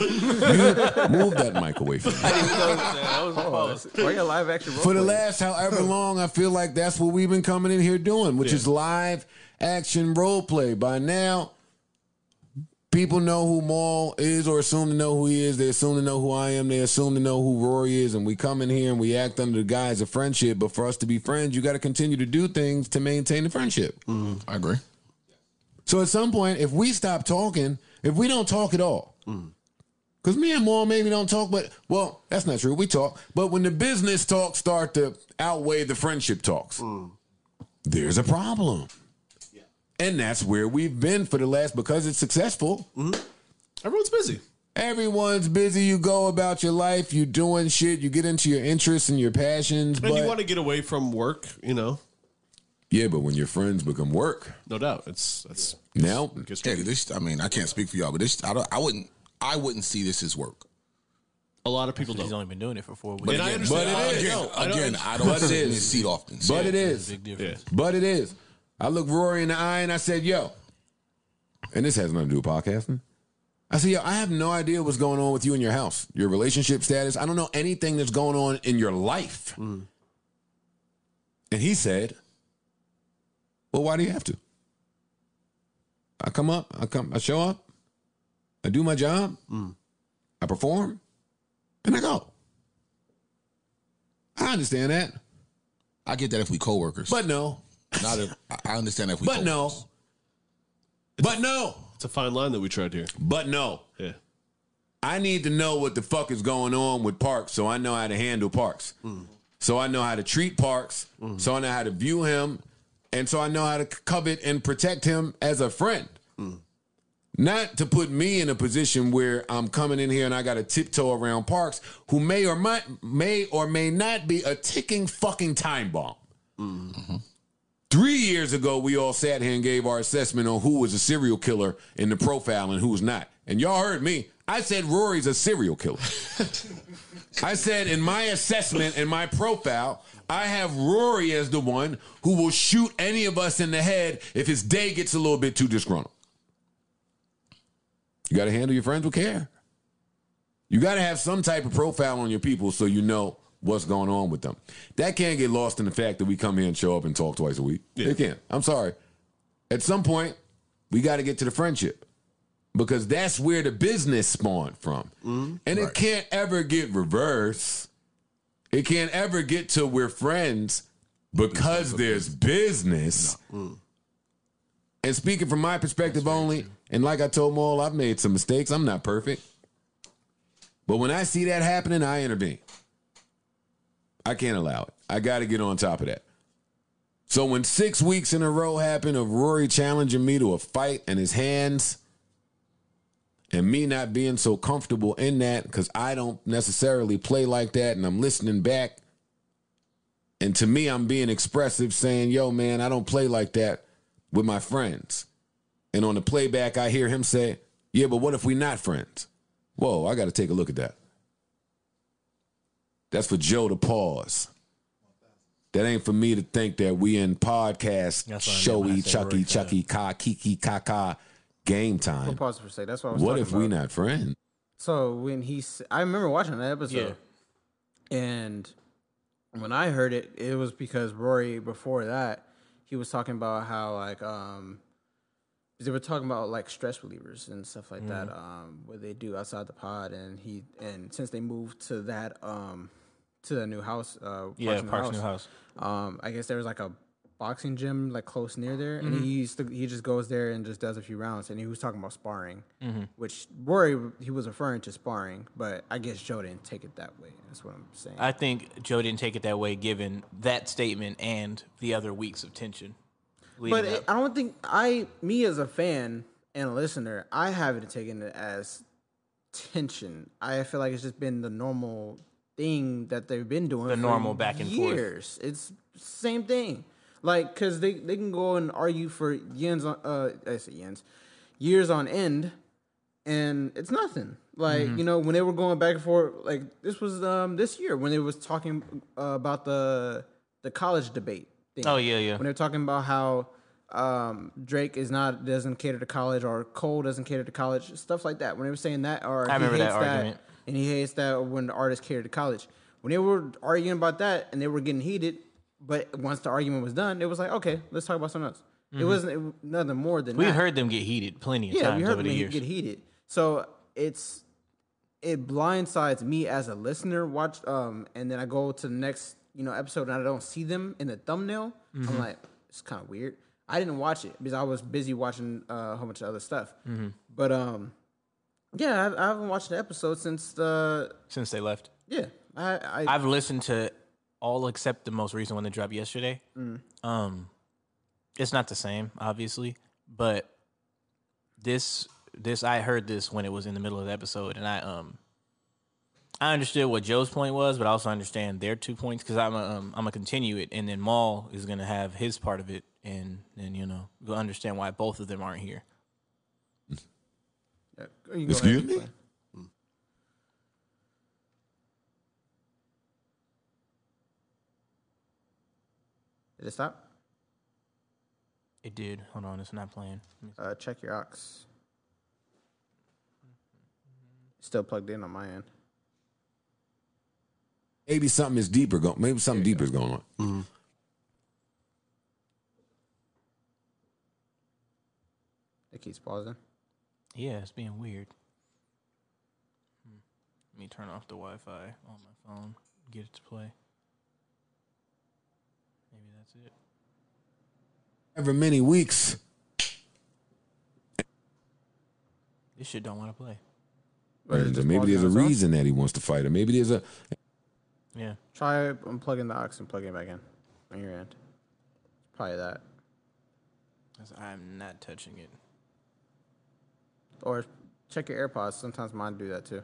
you move that mic away from me. that was a oh, pause. Why you got live action role For the last however long, I feel like that's what we've been coming in here doing, which is live action role play. By now, people know who Mal is or assume to know who he is. They assume to know who I am. They assume to know who Rory is. And we come in here and we act under the guise of friendship. But for us to be friends, you got to continue to do things to maintain the friendship. Mm-hmm. I agree. So at some point, if we stop talking, if we don't talk at all, because me and Mal maybe don't talk, but well, that's not true. We talk, but when the business talks start to outweigh the friendship talks, there's a problem. Yeah. And that's where we've been for the last because it's successful. Mm-hmm. Everyone's busy. Everyone's busy. You go about your life. You doing shit. You get into your interests and your passions. And but you want to get away from work, you know. Yeah, but when your friends become work, No doubt. It's that's now gets Yeah, this. I mean, I can't speak for y'all, but this. I don't. I wouldn't. I wouldn't see this as work. a lot of people He's don't. only been doing it for four weeks. But And I understand. but it is. again, I don't- again, I don't But it sit in is. seat often. but it There's is. a big difference. But it is. I looked Rory in the eye and I said, yo, and this has nothing to do with podcasting. I said, yo, I have no idea what's going on with you in your house, your relationship status. I don't know anything that's going on in your life. Mm. And he said, well, why do you have to? I come up, I come, I show up, I do my job, mm. I perform, and I go. I understand that. I get that if we coworkers, But no, not if I- understand that if we. but no, coworkers. but no. It's a fine line that we tried here. But no, Yeah. I need to know what the fuck is going on with Parks so I know how to handle Parks. Mm. So I know how to treat Parks. Mm. So I know how to view him. And so I know how to covet and protect him as a friend. Not to put me in a position where I'm coming in here and I got to tiptoe around Parks, who may or might, may or may not be a ticking fucking time bomb. Three years ago, we all sat here and gave our assessment on who was a serial killer in the profile and who was not. And y'all heard me. I said Rory's a serial killer. I said in my assessment and my profile, I have Rory as the one who will shoot any of us in the head if his day gets a little bit too disgruntled. You got to handle your friends with care. You got to have some type of profile on your people so you know what's going on with them. That can't get lost in the fact that we come here and show up and talk twice a week. It can't. I'm sorry. At some point, we got to get to the friendship because that's where the business spawned from. And it can't ever get reversed. It can't ever get to we're friends because there's business. And speaking from my perspective only, and like I told Mal, I've made some mistakes. I'm not perfect. But when I see that happening, I intervene. I can't allow it. I got to get on top of that. So when six weeks in a row happened of Rory challenging me to a fight and his hands, and me not being so comfortable in that because I don't necessarily play like that, and I'm listening back, and to me I'm being expressive, saying, "Yo, man, I don't play like that with my friends." And on the playback, I hear him say, "Yeah, but what if we not friends?" Whoa, I got to take a look at that. That's for Joe to pause. That ain't for me to think that we in podcast That's I meant showy chucky chucky ka kiki kaka game time. We'll pause for a sec. That's what I was What talking if we not friends? So when he, I remember watching that episode, and when I heard it, it was because Rory before that he was talking about how like um they were talking about like stress relievers and stuff like that Mhm. um what they do outside the pod, and he and since they moved to that um to the new house, uh, Yeah, New Parks New House. Um, I guess there was like a boxing gym like close near there, and Mhm. he used to, he just goes there and just does a few rounds, and he was talking about sparring, Mhm. which Rory he was referring to sparring, but I guess Joe didn't take it that way. That's what I'm saying. I think Joe didn't take it that way, given that statement and the other weeks of tension. but it. I don't think I, me as a fan and a listener, I haven't taken it as tension. I feel like it's just been the normal thing that they've been doing. The for normal back and forth. years. It's same thing. Like, cause they they can go and argue for yens on uh I say yens years on end, and it's nothing. Like Mhm. you know when they were going back and forth, like this was um this year when they was talking uh, about the the college debate. Thing. Oh, yeah, yeah. When they're talking about how um, Drake is not doesn't cater to college or Cole doesn't cater to college, stuff like that. When they were saying that, or I remember he that hates argument. and he hates that when the artists cater to college. When they were arguing about that and they were getting heated, but once the argument was done, it was like, okay, let's talk about something else. It Mhm. wasn't it, nothing more than We've that. heard them get heated plenty of yeah, times we heard over the them years. get heated. So it's it blindsides me as a listener. Watch um, and then I go to the next you know episode and I don't see them in the thumbnail. Mhm. I'm like, it's kind of weird. I didn't watch it because I was busy watching uh, a whole bunch of other stuff. Mhm. But um, yeah, I, I haven't watched the episode since the Since they left. yeah. I, I I've listened to all except the most recent one that dropped yesterday. Mm. Um, it's not the same, obviously, but this this I heard this when it was in the middle of the episode, and I um I understood what Joe's point was, but I also understand their two points because I'm a, um, I'm gonna continue it, and then Mal is gonna have his part of it, and then you know we'll understand why both of them aren't here. you can go Excuse and me? Did it stop? It did. Hold on, it's not playing. Uh, check your aux. Still plugged in on my end. Maybe something is deeper going. Maybe something deeper is going on. It keeps pausing. Yeah, it's being weird. Hmm. Let me turn off the Wi-Fi on my phone. Get it to play. Maybe that's it. Ever many weeks. This shit don't want to play. But it And maybe there's a on its reason that he wants to fight, or maybe there's a. Yeah. Try unplugging the aux and plugging it back in on your end. Probably that. 'Cause I'm not touching it. Or check your AirPods. Sometimes mine do that too.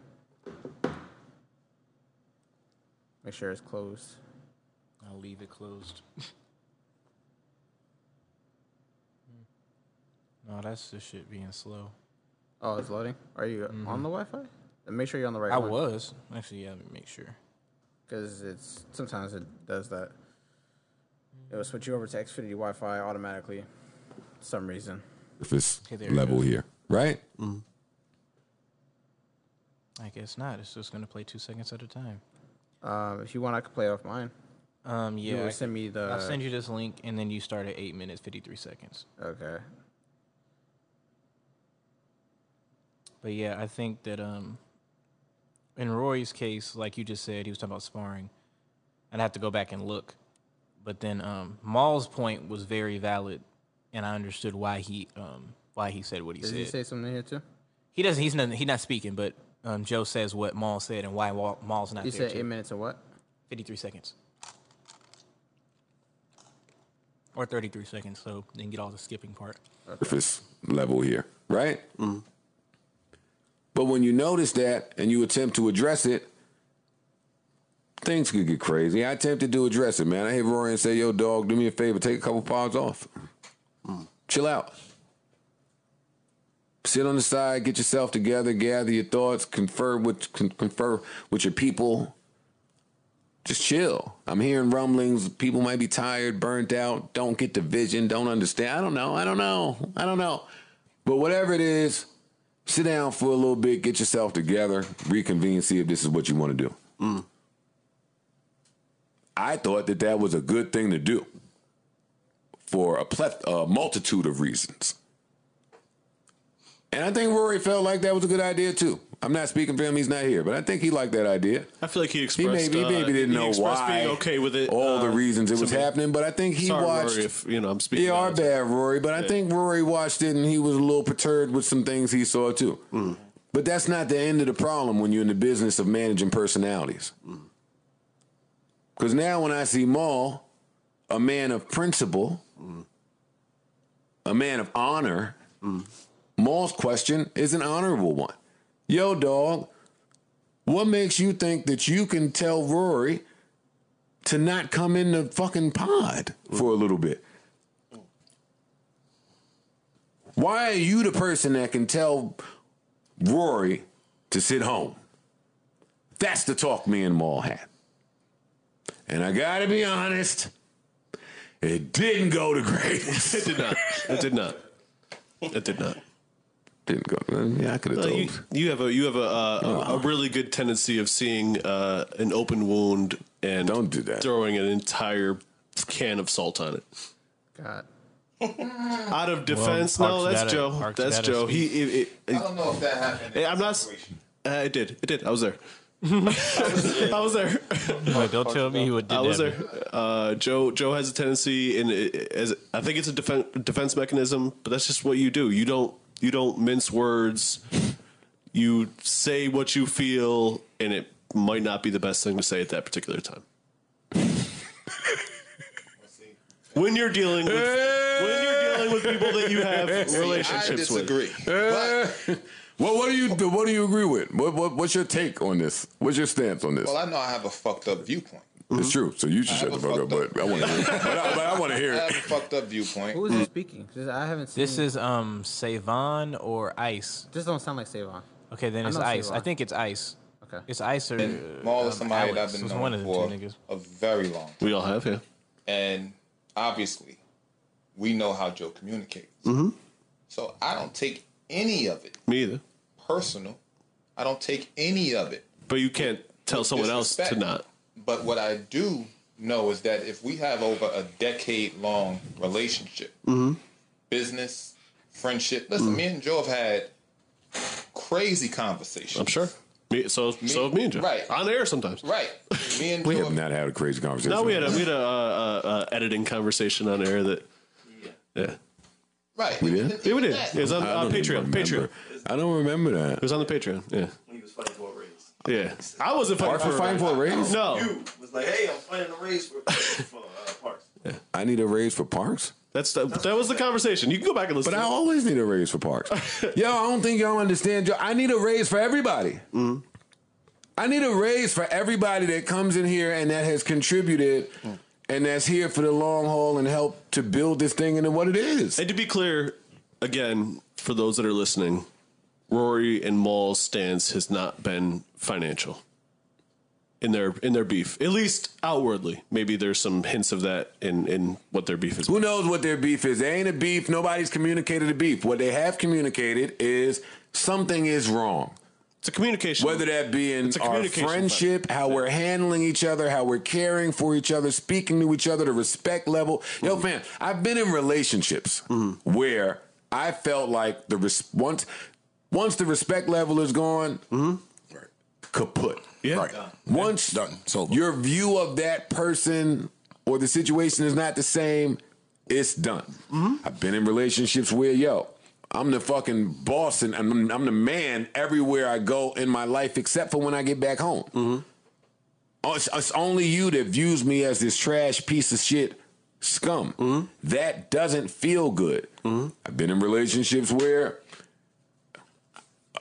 Make sure it's closed. I'll leave it closed. no, that's the shit being slow. Oh, it's loading. Are you on the Wi-Fi? Make sure you're on the right I one. was actually. Yeah, make sure. because it's sometimes it does that. It will switch you over to Xfinity Wi-Fi automatically. For some reason. If it's Okay, level here, right? I guess not. It's just gonna play two seconds at a time. Um, if you want, I could play off mine. Um, yeah. will send me the- I'll send you this link, and then you start at eight minutes fifty three seconds. Okay. But yeah, I think that um, in Rory's case, like you just said, he was talking about sparring. I'd have to go back and look, but then um, Mal's point was very valid, and I understood why he um, why he said what he Did said. Did he say something here too? He doesn't. He's not. He's not speaking. But um, Joe says what Mal said and why Wa- Mal's not He there. said too. eight minutes of what? Fifty-three seconds, or thirty-three seconds. So then get all the skipping part. If it's level here, right? But when you notice that and you attempt to address it, things could get crazy. I attempted to address it, man. I hit Rory and say, "Yo, dog, do me a favor, take a couple pounds off, chill out." Sit on the side, get yourself together, gather your thoughts, confer with con- confer with your people. Just chill. I'm hearing rumblings. People might be tired, burnt out, don't get the vision, don't understand. I don't know. I don't know. I don't know. But whatever it is, sit down for a little bit, get yourself together, reconvene, see if this is what you want to do. Mm. I thought that that was a good thing to do for a, pleth- a multitude of reasons. And I think Rory felt like that was a good idea too. I'm not speaking for him; he's not here, but I think he liked that idea. I feel like he expressed. maybe, he uh, maybe didn't he know why, being okay with it. all the uh, reasons it was happening. But I think he Sorry, watched. Rory, if you know I'm speaking. Yeah, our bad, Rory. But I think Rory watched it and he was a little perturbed with some things he saw too. Mm. But that's not the end of the problem when you're in the business of managing personalities. Mm. Because now when I see Mal, a man of principle, Mm. a man of honor, Mal's question is an honorable one. Yo, dog, what makes you think that you can tell Rory to not come in the fucking pod for a little bit? Why are you the person that can tell Rory to sit home? That's the talk me and Mal had. And I gotta be honest, it didn't go to great. it did not. It did not. It did not. Didn't go. Yeah, I could have Uh, told. you, you have a you have a uh, Oh. a, a really good tendency of seeing uh, an open wound and don't do that. Throwing an entire can of salt on it. God. Out of defense, Well, no, that's that's gotta- Joe. Parks That's Joe. He, it, it, I don't know if that happened. I'm not. Uh, it did. It did. I was there. I was, I was there. Wait, don't tell me what did that. I was there. Uh, Joe. Joe has a tendency, and as I think it's a defen defense mechanism, but that's just what you do. You don't. You don't mince words. You say what you feel, and it might not be the best thing to say at that particular time. when you're dealing with when you're dealing with people that you have relationships with. disagree. But, Well, what do you what do you agree with? What, what what's your take on this? What's your stance on this? well, I know I have a fucked up viewpoint. It's true. So you should shut the fuck up. fucked But I want to hear. It. But I, but I want to hear I have it. a fucked up viewpoint. Who is he speaking? 'Cause I haven't seen. This is um Savon or Ice. This don't sound like Savon. Okay, then I it's Ice. Savon. I think it's Ice. Okay. It's Ice or And Mal um, is somebody that Alex. I've been It's known one of the for two niggas. a very long. We all have, yeah. And obviously, we know how Joe communicates. Mm-hmm. So I don't take any of it Me either. personal. I don't take any of it. But you can't tell someone else to not. But what I do know is that if we have over a decade long relationship, Mm-hmm. business, friendship, listen, me and Joe have had crazy conversations. I'm sure. Me, so so me and Joe. Right. On air sometimes. Right. Me and We Joe have not had a crazy conversation. No, we had a we had a, uh, uh, uh, editing conversation on air that. Yeah. Right. We did. Yeah, we did. It was on I uh, don't Patreon. Patreon. I don't remember that. It was on the Patreon. Yeah. He was fighting for a raise. Yeah. I wasn't fighting Parks for was a fighting for a raise. No. You was like, hey, I'm fighting a raise for, for uh, Parks. I need a raise for Parks. That's the, that was the conversation. You can go back and listen. But I to it. always need a raise for Parks. Yo, I don't think y'all understand. Yo, I need a raise for everybody. Mm-hmm. I need a raise for everybody that comes in here and that has contributed Mm. and that's here for the long haul and help to build this thing into what it is. And to be clear, again, for those that are listening, Rory and Mal's stance has not been financial in their in their beef, at least outwardly. Maybe there's some hints of that in in what their beef is. Who knows what their beef is? There ain't a beef. Nobody's communicated a beef. What they have communicated is something is wrong. It's a communication. Whether that be in our friendship, how we're handling each other, how we're caring for each other, speaking to each other, the respect level. Yo, Mm-hmm. fam, I've been in relationships where I felt like the res- once once the respect level is gone, kaput. Yeah. Right. Once Done. So your view of that person or the situation is not the same, it's done. Mm-hmm. I've been in relationships where, yo, I'm the fucking boss and I'm, I'm the man everywhere I go in my life except for when I get back home. Mm-hmm. Oh, It's, it's only you that views me as this trash piece of shit scum. Mm-hmm. That doesn't feel good. I've been in relationships where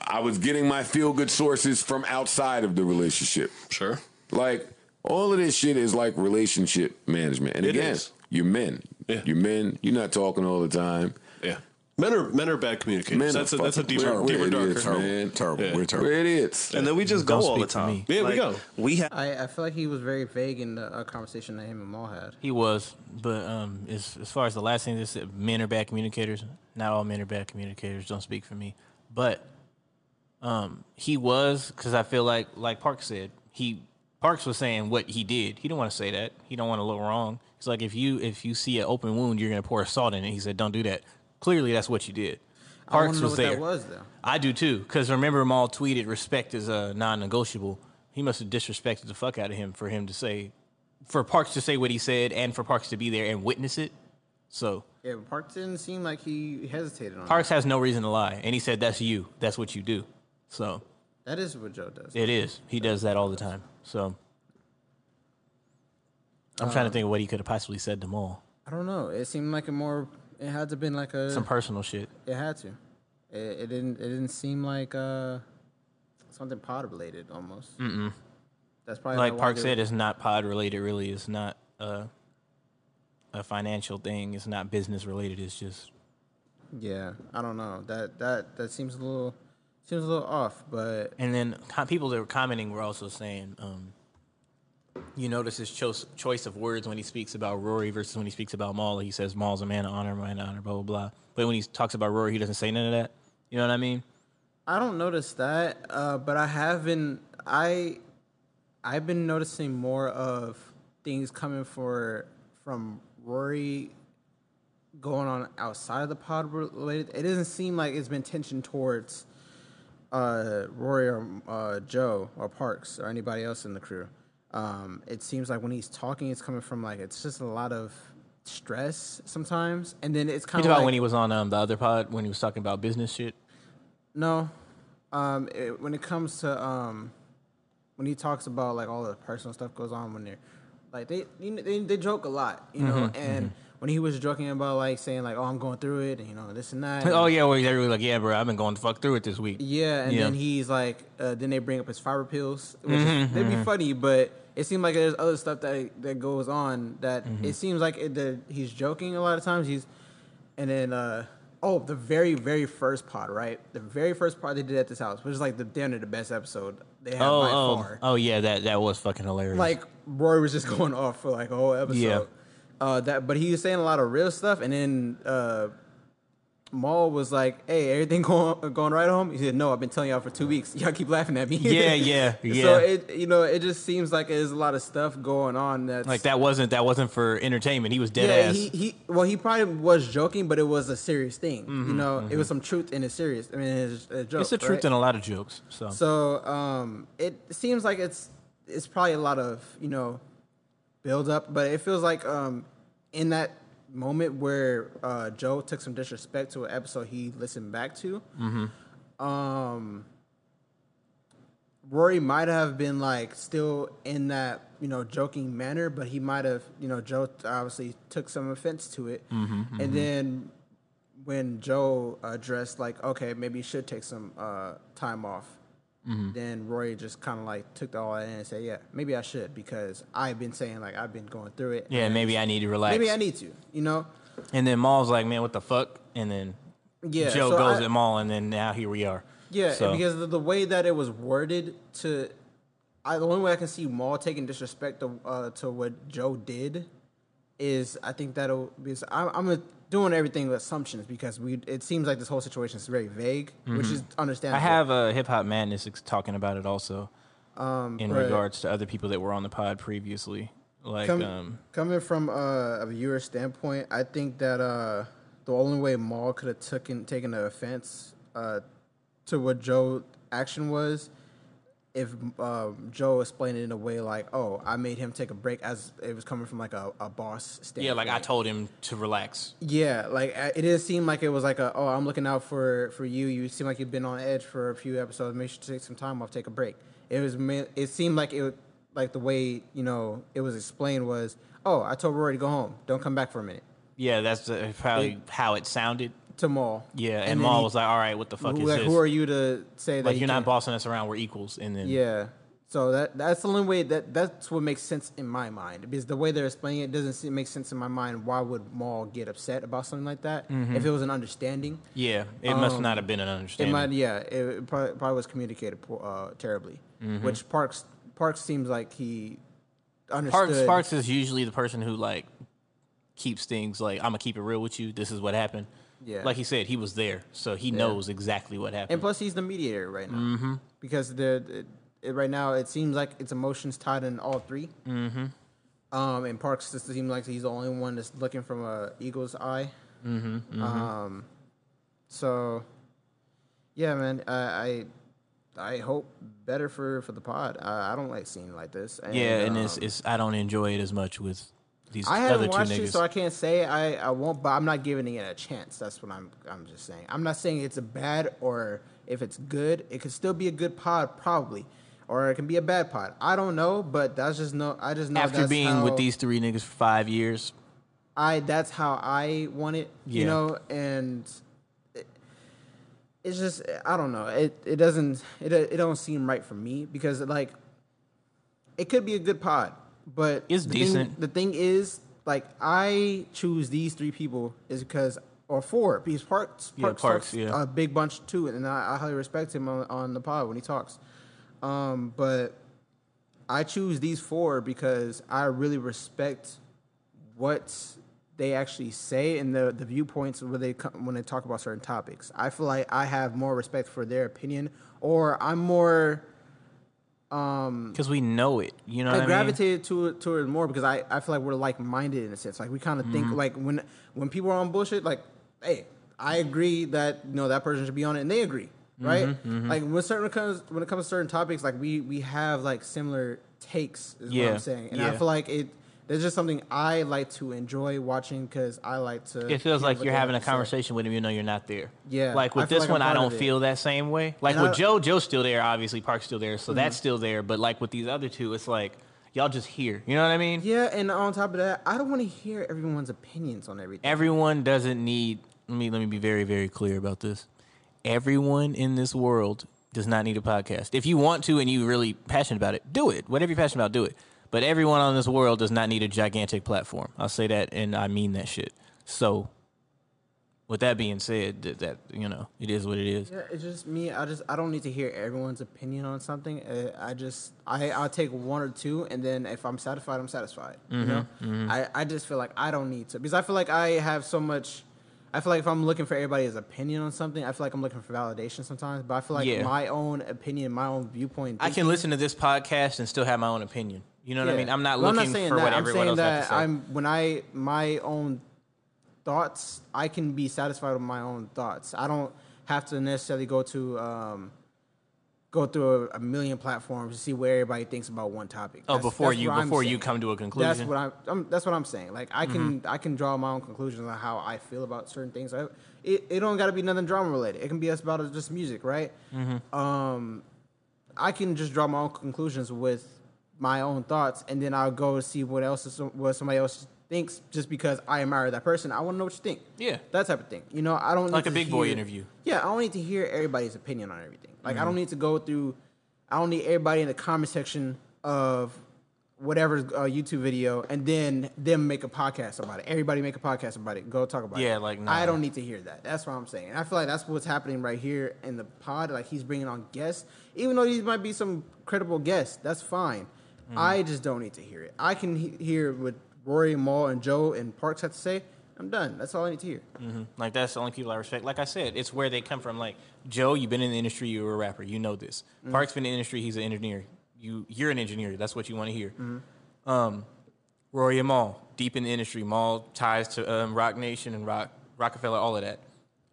I was getting my feel good sources from outside of the relationship. Sure. Like all of this shit is like relationship management. And It again, is. you're men. Yeah. You're men. You're not talking all the time. Yeah. Men are men are bad communicators. Men that's are a, that's a fucking- deeper, we're deeper, idiots, darker. man. terrible. Yeah. We're terrible. We're idiots. And then we just Don't go all the time. me. Yeah, we go. We have. I, I feel like he was very vague in the uh, conversation that him and Mal had. He was, but um, as as far as the last thing that said, men are bad communicators. Not all men are bad communicators. Don't speak for me, but um, he was because I feel like, like Parks said, he Parks was saying what he did. He didn't want to say that. He don't want to look wrong. It's like if you if you see an open wound, you're gonna pour salt in it. He said, "Don't do that." Clearly, that's what you did. Parks was what there. that was though. I do too, because remember Mal tweeted respect is a non-negotiable. He must have disrespected the fuck out of him for him to say, for Parks to say what he said, and for Parks to be there and witness it. So Yeah, but Park didn't seem like he hesitated on Parks has no reason to lie, and he said that's you, that's what you do. So that. Is what Joe does. it is. He does that all the time. So I'm trying to think of what he could have possibly said to Mal. I don't know. It seemed like a more. It had to been like a. Some personal shit. It had to. It, it didn't. It didn't seem like uh something pod related almost. Mm-mm. That's probably like Park said, it's not pod related. Really, it's not a, a financial thing. It's not business related. It's just Yeah, I don't know. That that that seems a little seems a little off, but And then co- people that were commenting were also saying, um, you notice his cho- choice of words when he speaks about Rory versus when he speaks about Mal. He says Mal's a man of honor, man of honor, blah blah blah. But when he talks about Rory, he doesn't say none of that. You know what I mean? I don't notice that. Uh, but I have been I I've been noticing more of things coming for from Rory going on outside of the pod related. It doesn't seem like it's been tension towards uh, Rory or uh, Joe or Parks or anybody else in the crew. Um, it seems like when he's talking, it's coming from like it's just a lot of stress sometimes, and then it's kind of about like, when he was on um, the other pod when he was talking about business shit. No, um, it, when it comes to um, when he talks about like all the personal stuff goes on when they're like they you know, they, they joke a lot, you know, Mhm, and when he was joking about like saying like oh I'm going through it and you know this and that. oh yeah, well, really like, yeah, bro, I've been going the fuck through it this week. Yeah, and Yeah. then he's like, uh, then they bring up his fiber pills, which Mhm, is, they'd be mhm. funny, but it seems like there's other stuff that that goes on that Mhm. it seems like it, that he's joking a lot of times. He's, and then uh, oh, the very very first pod, right? The very first pod they did at this house, which is like the damn near the best episode they had Oh, by oh, far. oh yeah, that that was fucking hilarious. Like Roy was just going off for like a whole episode. Yeah. Uh, that, but he was saying a lot of real stuff, and then uh, Mal was like, "Hey, everything going going right home?" He said, "No, I've been telling y'all for two weeks. Y'all keep laughing at me." Yeah, yeah, yeah. So it, you know, it just seems like there's a lot of stuff going on. That's like that wasn't that wasn't for entertainment. He was dead yeah, ass. he, he well, he probably was joking, but it was a serious thing. you Mhm, know, it mhm. was some truth in a serious. I mean, it's a joke. it's the truth right? in a lot of jokes. So, So um, it seems like it's it's probably a lot of you know build up, but it feels like um, in that moment where uh, Joe took some disrespect to an episode he listened back to, Mhm. um, Rory might have been like still in that you know joking manner, but he might have you know Joe obviously took some offense to it, Mhm, and mhm. then when Joe addressed like okay maybe you should take some uh, time off, Mhm. then Roy just kind of like took all that in and said yeah maybe I should because I've been saying like I've been going through it. yeah, maybe I need to relax. Maybe I need to you know And then Mal's like, man, what the fuck? And then Yeah, Joe so goes I- at Mal, and then now here we are. Yeah, So- because of the way that it was worded to, I, the only way I can see Mal taking disrespect to, uh, to what Joe did is I think that'll be. I'm, I'm a, doing everything with assumptions because we it seems like this whole situation is very vague, which Mhm. is understandable. I have a Hip Hop Madness ex- talking about it also Um, in right. regards to other people that were on the pod previously. Like, um, coming from uh, a viewer standpoint, I think that uh, the only way Mal could have taken taken the offense uh, to what Joe action was, if um, Joe explained it in a way like, "Oh, I made him take a break," as it was coming from like a, a boss standpoint. yeah, like I told him to relax. Yeah, like it didn't seem like it was like a oh I'm looking out for for you. You seem like you've been on edge for a few episodes. Make sure to take some time off, take a break. It was it seemed like it like the way you know it was explained was oh I told Rory to go home. Don't come back for a minute. Yeah, that's uh, probably how it sounded. To Mal. Yeah, and, And Mal he- was like, "All right, what the fuck Who- is like, this? who are you to say that like you're not bossing us around? We're equals." And then Yeah. So that that's the only way that that's what makes sense in my mind because the way they're explaining it doesn't seem, make sense in my mind. Why would Mal get upset about something like that Mhm. if it was an understanding? Yeah, it must Um, not have been an understanding. It might, yeah, it, probably, probably was communicated uh, terribly. Mhm. Which Parks Parks seems like he understood. Parks Sparks is usually the person who like keeps things like I'm gonna keep it real with you. This is what happened. Yeah. like he said, he was there, so he Yeah. knows exactly what happened. and plus he's the mediator right now Mhm. because the right now it seems like it's emotions tied in all 3 Mm-hmm. Um, and Parks just seems like he's the only one that's looking from a eagle's eye. Mhm, mhm. Um, so yeah, man, I, I I hope better for for the pod. I, I don't like seeing like this. yeah, and it's um, it's I don't enjoy it as much with these I other haven't watched niggas. it, so I can't say I, I won't. But I'm not giving it a chance. That's what I'm. I'm just saying. I'm not saying it's a bad or if it's good. It could still be a good pod, probably, or it can be a bad pod. I don't know, but that's just no. I just know After being with these three niggas for five years, I that's how I want it. You know, and it, it's just I don't know. It it doesn't it it don't seem right for me because like it could be a good pod, but It's the thing- decent. the thing is, like I choose these three people is because or four because Parks Yeah, Parks, Parks, talks yeah. a big bunch too, and I, I highly respect him on, on the pod when he talks. Um, but I choose these four because I really respect what they actually say and the the viewpoints where they come, when they talk about certain topics. I feel like I have more respect for their opinion, or I'm more. Um, because we know it. You know I what I mean? gravitated to it to it more because I, I feel like we're like minded in a sense. Like we kind of think Mhm. like when when people are on bullshit, like, hey, I agree that you know that person should be on it, and they agree, right? Mhm, mhm. Like when certain comes when it comes to certain topics, like we we have like similar takes. Is what Yeah, I'm saying, and I feel like it. There's just something I like to enjoy watching because I like to. It feels like you're having a have to say. conversation with him, even though you're not there. Yeah, Like with this like one, I don't feel that same way. Like And with I- Joe, Joe's still there. Obviously, Park's still there, so Mhm. that's still there. But like with these other two, it's like y'all just here. You know what I mean? Yeah, and on top of that, I don't want to hear everyone's opinions on everything. Everyone doesn't need. Let me let me be very very clear about this. Everyone in this world does not need a podcast. If you want to and you're really passionate about it, do it. Whatever you're passionate about, do it. But everyone on this world does not need a gigantic platform. I'll say that, and I mean that shit. So, with that being said, that, that you know, it is what it is. Yeah, it's just me. I just I don't need to hear everyone's opinion on something. Uh, I just I I'll take one or two, and then if I'm satisfied, I'm satisfied. You know, Mhm, mhm. I I just feel like I don't need to because I feel like I have so much. I feel like if I'm looking for everybody's opinion on something, I feel like I'm looking for validation sometimes. But I feel like Yeah. my own opinion, my own viewpoint. I can listen to this podcast and still have my own opinion. You know what I mean? I'm not Well, looking saying for that. what I'm everyone saying else that has to say. I'm when I my own thoughts, I can be satisfied with my own thoughts. I don't have to necessarily go to um, go through a, a million platforms to see where everybody thinks about one topic. Oh, before you- before you come to a conclusion. That's what I'm, I'm. That's what I'm saying. Like I can Mm-hmm. I can draw my own conclusions on how I feel about certain things. I, it it don't got to be nothing drama related. It can be us about just music, right? Mhm. um, I can just draw my own conclusions with my own thoughts, and then I'll go see what else is, what somebody else thinks. Just because I admire that person, I want to know what you think. Yeah. that type of thing. You know, I don't Like a big boy interview. Yeah, I don't need to hear everybody's opinion on everything. Like I Mhm. don't need to go through. I don't need everybody in the comment section of whatever uh, YouTube video, and then them make a podcast about it. Everybody make a podcast about it. Go talk about it. Yeah, like, nah. I don't need to hear that. That's what I'm saying. And I feel like that's what's happening right here in the pod. Like he's bringing on guests, even though these might be some credible guests. That's fine. Mm-hmm. I just don't need to hear it. I can he- hear what Rory, Mal, and Joe and Parks have to say. I'm done. That's all I need to hear. hmm Like that's the only people I respect. Like I said, it's where they come from. Like Joe, you've been in the industry. You're a rapper. You know this. Mhm. Park's been in the industry. He's an engineer. You you're an engineer. That's what you want to hear. Mhm. Um, Rory and Mal, deep in the industry. Mal ties to um, Roc Nation and Rock Rockefeller, all of that.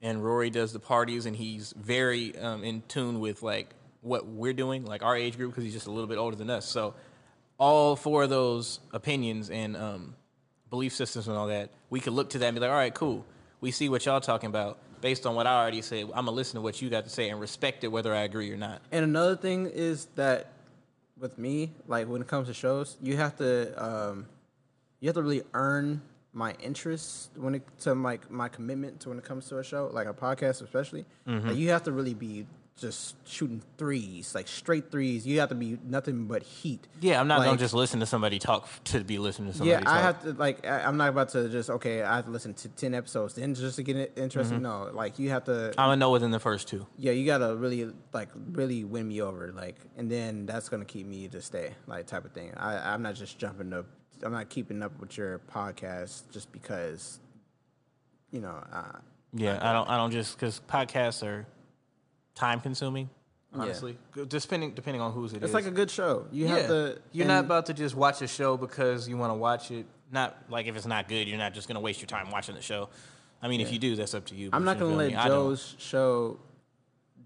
And Rory does the parties, and he's very um, in tune with like what we're doing, like our age group, because he's just a little bit older than us. So all four of those opinions and um, belief systems and all that, we could look to that and be like, all right, cool. We see what y'all talking about. Based on what I already said, I'm gonna listen to what you got to say and respect it, whether I agree or not. And another thing is that with me, like when it comes to shows, you have to um, you have to really earn my interest when it to like my commitment to when it comes to a show, like a podcast especially. Mhm. Like you have to really be just shooting threes, like straight threes. You have to be nothing but heat. Yeah, I'm not gonna just listen to somebody talk to be listening to somebody yeah, talk. I have to like. I, I'm not about to just okay. I have to listen to ten episodes then just to get it interested. Mhm. No, like you have to. I'm gonna know within the first two. Yeah, you gotta really like really win me over, like, and then that's gonna keep me to stay, like, type of thing. I, I'm not just jumping up. I'm not keeping up with your podcast just because, you know. Uh, Yeah, I don't. I don't just because podcasts are time consuming. Honestly, depending depending on whose it It's is. like a good show. You have to. You're not and- about to just watch a show because you want to watch it. Not like if it's not good, you're not just gonna waste your time watching the show. I mean, if you do, that's up to you. I'm not you gonna feel let me? I don't. Joe's show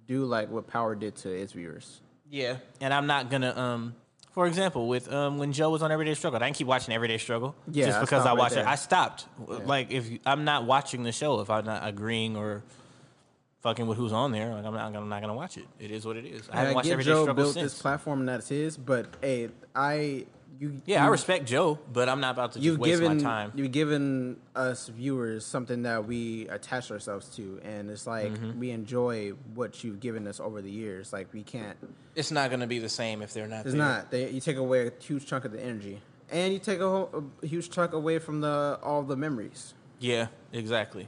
do like what Power did to its viewers. Yeah, and I'm not gonna. Um, for example, with um, when Joe was on Everyday Struggle, I didn't keep watching Everyday Struggle Yeah, just I because I stopped right watched it. there. I stopped. Like if you, I'm not watching the show, if I'm not agreeing or fucking with who's on there, like I'm not, I'm not gonna watch it. It is what it is. I And haven't I watched get Everyday Joe Struggle built since. this platform and that's his, but hey, I you yeah, I respect Joe, but I'm not about to just You've waste given my time. you've given us viewers something that we attach ourselves to, and it's like Mhm. we enjoy what you've given us over the years. Like we can't. It's not gonna be the same if they're not. It's there. not. They, you take away a huge chunk of the energy, and you take a, whole, a huge chunk away from the all the memories, Yeah, exactly.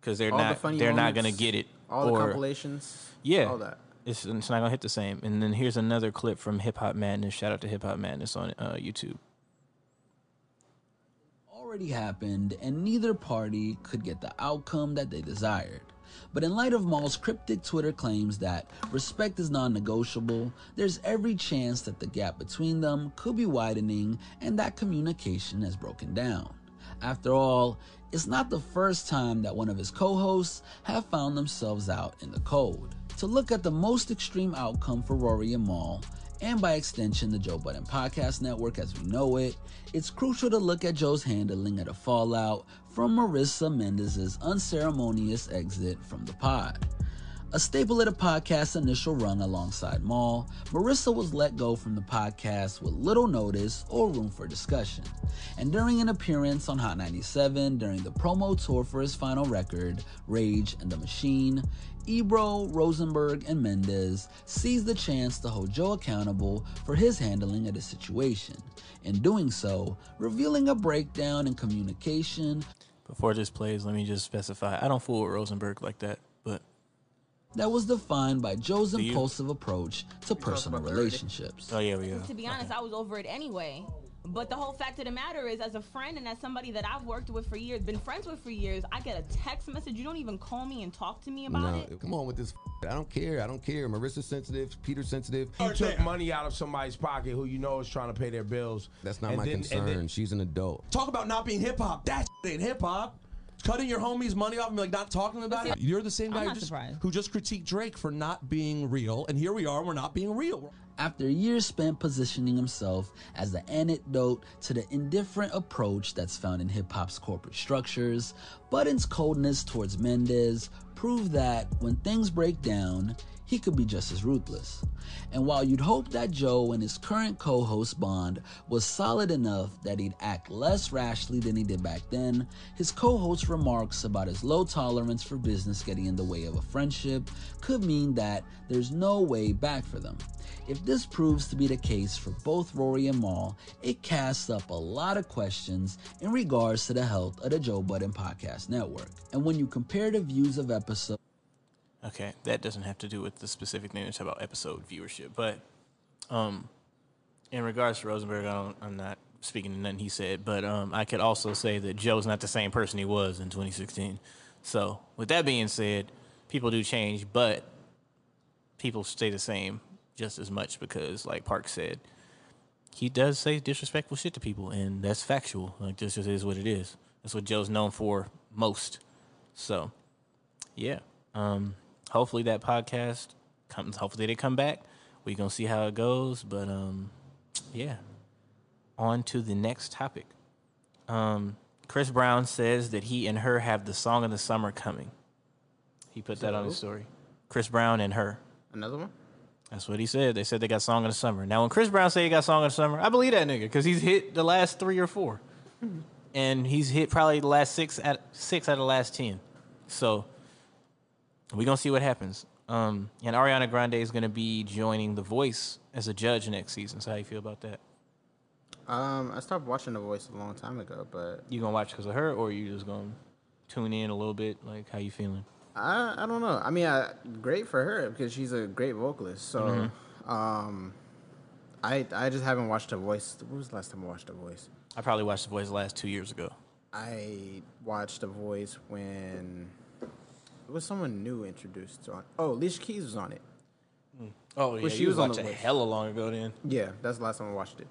Because they're All not funny they're not gonna get it. All the compilations, Yeah, all that. It's, it's not gonna hit the same. And then here's another clip from Hip Hop Madness. Shout out to Hip Hop Madness on uh, YouTube. already happened, and neither party could get the outcome that they desired. But in light of Mal's cryptic Twitter claims that respect is non negotiable, there's every chance that the gap between them could be widening and that communication has broken down. After all, it's not the first time that one of his co hosts have found themselves out in the cold. To look at the most extreme outcome for Rory and Mal, and by extension the Joe Budden Podcast Network as we know it, it's crucial to look at Joe's handling of the fallout from Marissa Mendez's unceremonious exit from the pod. A staple of the podcast's initial run alongside Mal, Marissa was let go from the podcast with little notice or room for discussion. And during an appearance on Hot 97 during the promo tour for his final record, Rage and the Machine, Ebro, Rosenberg, and Mendez seized the chance to hold Joe accountable for his handling of the situation. In doing so, revealing a breakdown in communication Before this plays, let me just specify: I don't fool with Rosenberg like that. But that was defined by Joe's Do you? impulsive approach to personal relationships. oh yeah, we To be honest, I was over it anyway. But the whole fact of the matter is, as a friend and as somebody that I've worked with for years, been friends with for years, I get a text message. You don't even call me and talk to me about No, it. come on with this. I don't care. I don't care. Marissa's sensitive. Peter's sensitive. You took money out of somebody's pocket who you know is trying to pay their bills. That's not And my then- concern. then- She's an adult. Talk about not being hip hop. That ain't hip hop. Cutting your homies' money off and like not talking about it. You're the same guy who just, surprised. who just critiqued Drake for not being real, and here we are. We're not being real. After years spent positioning himself as the antidote to the indifferent approach that's found in hip hop's corporate structures, Budden's coldness towards Mendez proved that when things break down, he could be just as ruthless. And while you'd hope that Joe and his current co host bond was solid enough that he'd act less rashly than he did back then, his co host's remarks about his low tolerance for business getting in the way of a friendship could mean that there's no way back for them. If this proves to be the case for both Rory and Mal, it casts up a lot of questions in regards to the health of the Joe Budden Podcast Network. And when you compare the views of episodes, Okay, that doesn't have to do with the specific thing. It's about episode viewership. But um, in regards to Rosenberg, I I'm not speaking to nothing he said. But um, I could also say that Joe's not the same person he was in 2016. So with that being said, people do change, but people stay the same just as much because, like Park said, he does say disrespectful shit to people, and that's factual. Like this just is what it is. That's what Joe's known for most. So, yeah. Um, hopefully that podcast comes. Hopefully they come back. We gonna see how it goes. But um, yeah. On to the next topic. Um, Chris Brown says that he and her have the song of the summer coming. He put that on his story. Chris Brown and her. Another one? That's what he said. They said they got song of the summer. Now, when Chris Brown said he got song of the summer, I believe that nigga because he's hit the last three or four, and he's hit probably the last six at six out of the last ten. So we gonna see what happens. Um, and Ariana Grande is gonna be joining The Voice as a judge next season. So how you feel about that? Um, I stopped watching The Voice a long time ago, but You gonna watch because of her, or you just gonna tune in a little bit? Like how you feeling? I I don't know. I mean, I, great for her because she's a great vocalist. So, Mhm. um, I I just haven't watched The Voice. When was the last time I watched The Voice? I probably watched The Voice last two years ago. I watched The Voice when was someone new introduced on. Oh, Alicia Keys was on it. Oh Well, yeah, she you was on watched The hella long ago then. Yeah, that's the last time I watched it.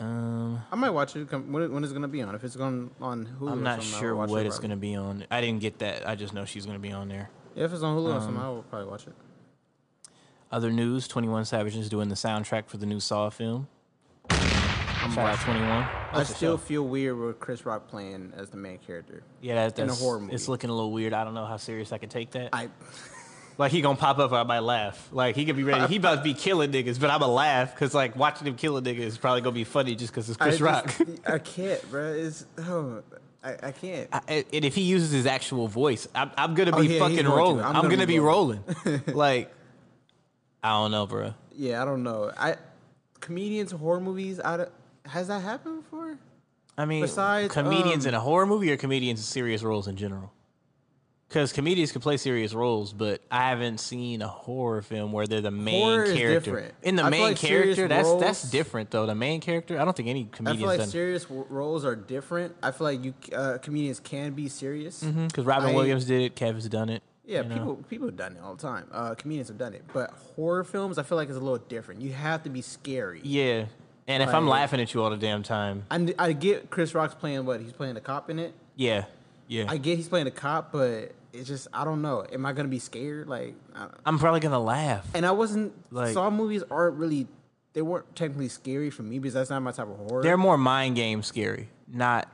Um, I might watch it. Come, when, when is it gonna be on? If it's going on Hulu, I'm or not something, sure watch what it it's probably. gonna be on. I didn't get that. I just know she's gonna be on there. Yeah, if it's on Hulu or something, Um, I will probably watch it. Other news: Twenty One Savage is doing the soundtrack for the new Saw film. Shout out Twenty One. I still feel weird with Chris Rock playing as the main character. yeah, that, in a that's horror movie. It's looking a little weird. I don't know how serious I can take that. I like he gonna pop up. I might laugh. Like he could be ready. He about to be killing niggas, but I'ma laugh because like watching him kill a nigga is probably gonna be funny just because it's Chris I Rock. just- I can't, bro. It's oh, I, I can't. I- and if he uses his actual voice, I'm, I'm gonna Oh, be yeah, he's fucking going to. rolling. I'm I'm, gonna gonna, be be rolling. like I don't know, bro. Yeah, I don't know. I comedians horror movies. I don't- has that happened before? I mean, Besides, comedians um, in a horror movie or comedians in serious roles in general? Because comedians can play serious roles, but I haven't seen a horror film where they're the main character. In the I main like character, that's that's different though. The main character, I don't think any comedians. I feel like done. serious w- roles are different. I feel like you uh, comedians can be serious. Because Mm-hmm, Robin I- Williams did it, Kevin's done it. Yeah, you know? people people have done it all the time. Uh, comedians have done it, but horror films, I feel like is a little different. You have to be scary. Yeah, and if I'm Like- laughing at you all the damn time, I, I get Chris Rock's playing what he's playing a cop in it. yeah, yeah, I get he's playing a cop, but it's just I don't know. Am I gonna be scared? Like, I, I'm probably gonna laugh. and I wasn't. Like- Saw movies aren't really. They weren't technically scary for me because that's not my type of horror. They're more mind game scary, not.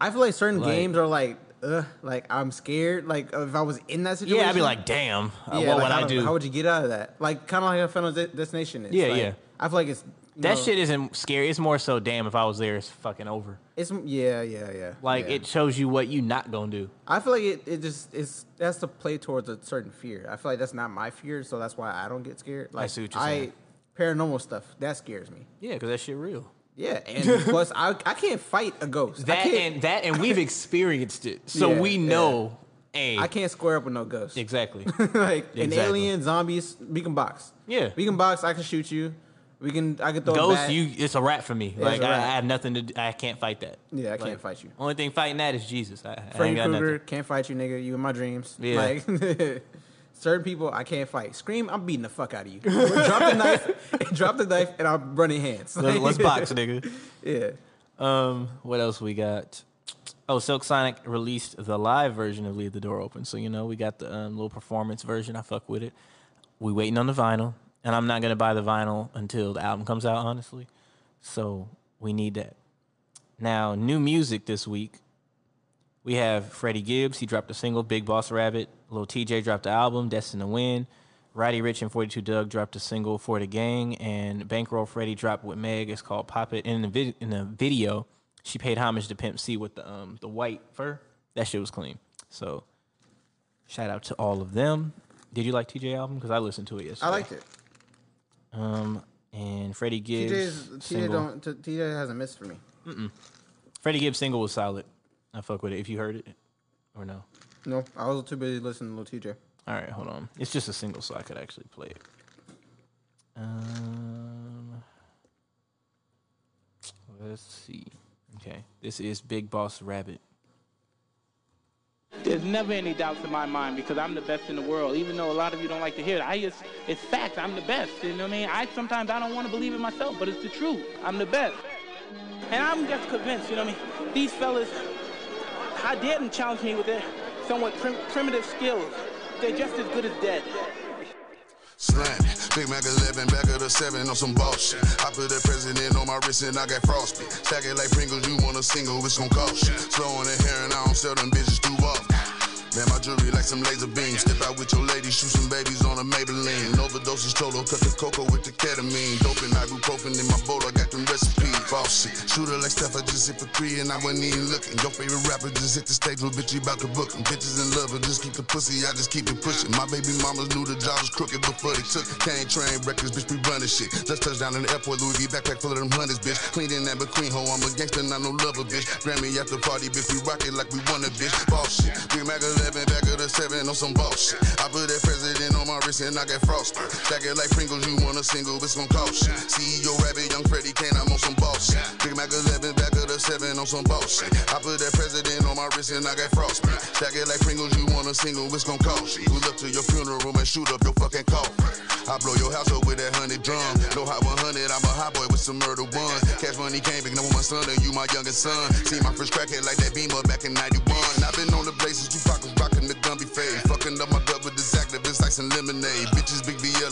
I feel like certain like- games are like, ugh, like I'm scared. Like if I was in that situation, Yeah, I'd be like, damn, uh, Yeah, what like, would I do-? How would you get out of that? Like kind of like a Final Destination is. Yeah, Like, yeah. I feel like it's that know, shit isn't scary. It's more so, damn, if I was there, it's fucking over. It's yeah, yeah, yeah. Like yeah. it shows you what you not gonna do. I feel like it, it just it's it has to play towards a certain fear. I feel like that's not my fear, so that's why I don't get scared. Like I see what you're saying. I, paranormal stuff that scares me. Yeah, because that shit real. Yeah, and plus I I can't fight a ghost. That and that and we've experienced it, so Yeah, we yeah. know. Hey, I can't square up with no ghost. exactly. like an alien, zombies, we can box. Yeah. we can box. I can shoot you. We can. I can throw. Ghost, you it's a wrap for me. Like it's a I, I have nothing to. do. I can't fight that. Yeah, I Like, can't fight you. Only thing fighting that is Jesus. I, Freddy Krueger can't fight you, nigga. You in my dreams. Yeah. Like certain people, I can't fight. Scream, I'm beating the fuck out of you. drop the knife, drop the knife, and I'm running hands. Let's, let's box, nigga. Yeah. Um, what else we got? Oh, Silk Sonic released the live version of "Leave the Door Open," so you know we got the um, little performance version. I fuck with it. We waiting on the vinyl, and I'm not gonna buy the vinyl until the album comes out, honestly. So we need that. Now, new music this week. We have Freddie Gibbs. He dropped a single, Big Boss Rabbit. Lil Tjay dropped the album, Destined to Win. Roddy Ricch and 42 Dugg dropped a single for the gang, and Bankroll Freddie dropped with Meg. It's called Pop It. And in the, vid- in the video, she paid homage to Pimp C with the um the white fur. That shit was clean. So shout out to all of them. Did you like Tjay album? Because I listened to it yesterday. I liked it. Um, and Freddie Gibbs. Tjay's, Tjay single. don't. T- Tjay hasn't missed for me. Mm-mm. Freddie Gibbs single was solid. I fuck with it. If you heard it, or no. No, I was too busy listening to Lil Tjay. All right, hold on. It's just a single, so I could actually play it. Um, let's see. Okay, this is Big Boss Rabbit. There's never any doubts in my mind because I'm the best in the world. Even though a lot of you don't like to hear it, I just it's fact. I'm the best. You know what I mean? I sometimes I don't want to believe it myself, but it's the truth. I'm the best, and I'm just convinced. You know what I mean? These fellas, how dare them challenge me with their somewhat prim- primitive skills? They're just as good as dead. Slant, Big Mac 11, back of the 7 on some bullshit. I put the president on my wrist and I got frostbite. Stack it like Pringles, you want a single, it's gon' cost you. Slow in the hair and I don't sell them bitches too often. Man, my jewelry like some laser beams. Step out with your lady, shoot some babies on a Maybelline. Overdoses total, cut the cocoa with the ketamine. Dope and ibuprofen in my bowl, I got them recipes. Boss shit. Shooter like Steph, I just hit for three and I wasn't even looking. Your favorite rapper just hit the stage, little bitch, you about to book. Bitches in love, but just keep the pussy, I just keep it pushing. My baby mamas knew the job was crooked before they took. Can't train records, bitch, we running shit. Just touched down in the airport, Louis V backpack full of them hundreds, bitch. Clean in that McQueen hoe, I'm a gangster, not no lover, bitch. Grammy after party, bitch, we rock it like we won a bitch. Boss shit. Big Mac 11, back of the 7 on some boss shit. I put that president on my wrist and I got frost. Stack it like Pringles, you want a single, it's gon' cost you. CEO Rabbit, Young Freddie Kane, I'm on some boss shit. Big Mac 11, back of the 7 on some boss. I put that president on my wrist and I got frost. Stack it like Pringles, you want a single, it's gon' cost you. Pull up to your funeral and shoot up your fucking coffin. I blow your house up with that hundred drum. No hot 100, I'm a hot boy with some murder one. Cash money came big, number one my son, and you my youngest son. See my first crackhead like that beamer back in 91. I've been on the places, you pockets rockin' the Gumby fade. Fucking up my gut with this activist like some lemonade. Bitches, big BL,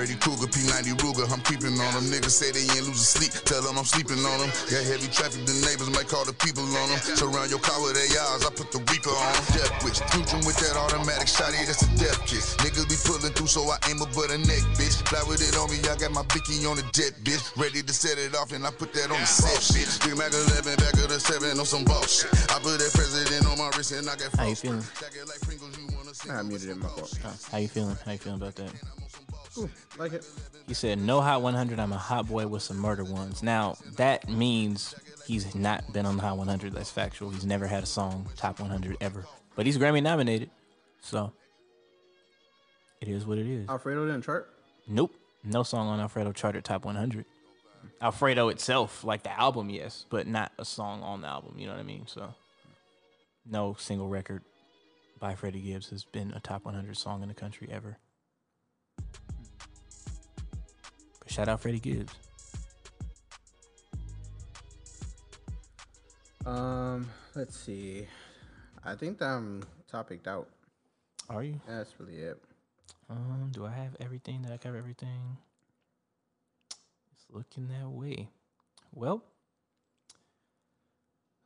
Freddy Krueger, P90 Ruger, I'm creeping on them. Niggas say they ain't losing sleep, tell them I'm sleeping on them. Got heavy traffic, the neighbors might call the people on them. Surround your car with ARs, I put the Reaper on them. Death wish, fusion with that automatic shotty, that's a death kiss. Niggas be pulling through, so I aim up but a neck, bitch. Fly with it on me, I got my Vicky on the jet, bitch. Ready to set it off, and I put that on the set, bitch. Big Mac 11, back of the 7 on some boss shit. I put that president on my wrist, and I got How you feeling? I muted it in my fault. How you feeling? How you feeling about that? Ooh, like it. He said, "No hot 100. I'm a hot boy with some murder ones." Now that means he's not been on the hot 100. That's factual. He's never had a song top 100 ever, but he's Grammy nominated, so it is what it is. Alfredo didn't chart. Nope, no song on Alfredo charted top 100. Alfredo itself, like the album, yes, but not a song on the album. You know what I mean? So, no single record by Freddie Gibbs has been a top 100 song in the country ever. Shout out Freddie Gibbs. Um, let's see. I think I'm topicked out. Are you? That's really it. Um, do I have everything? Did I cover everything? It's looking that way. Well, it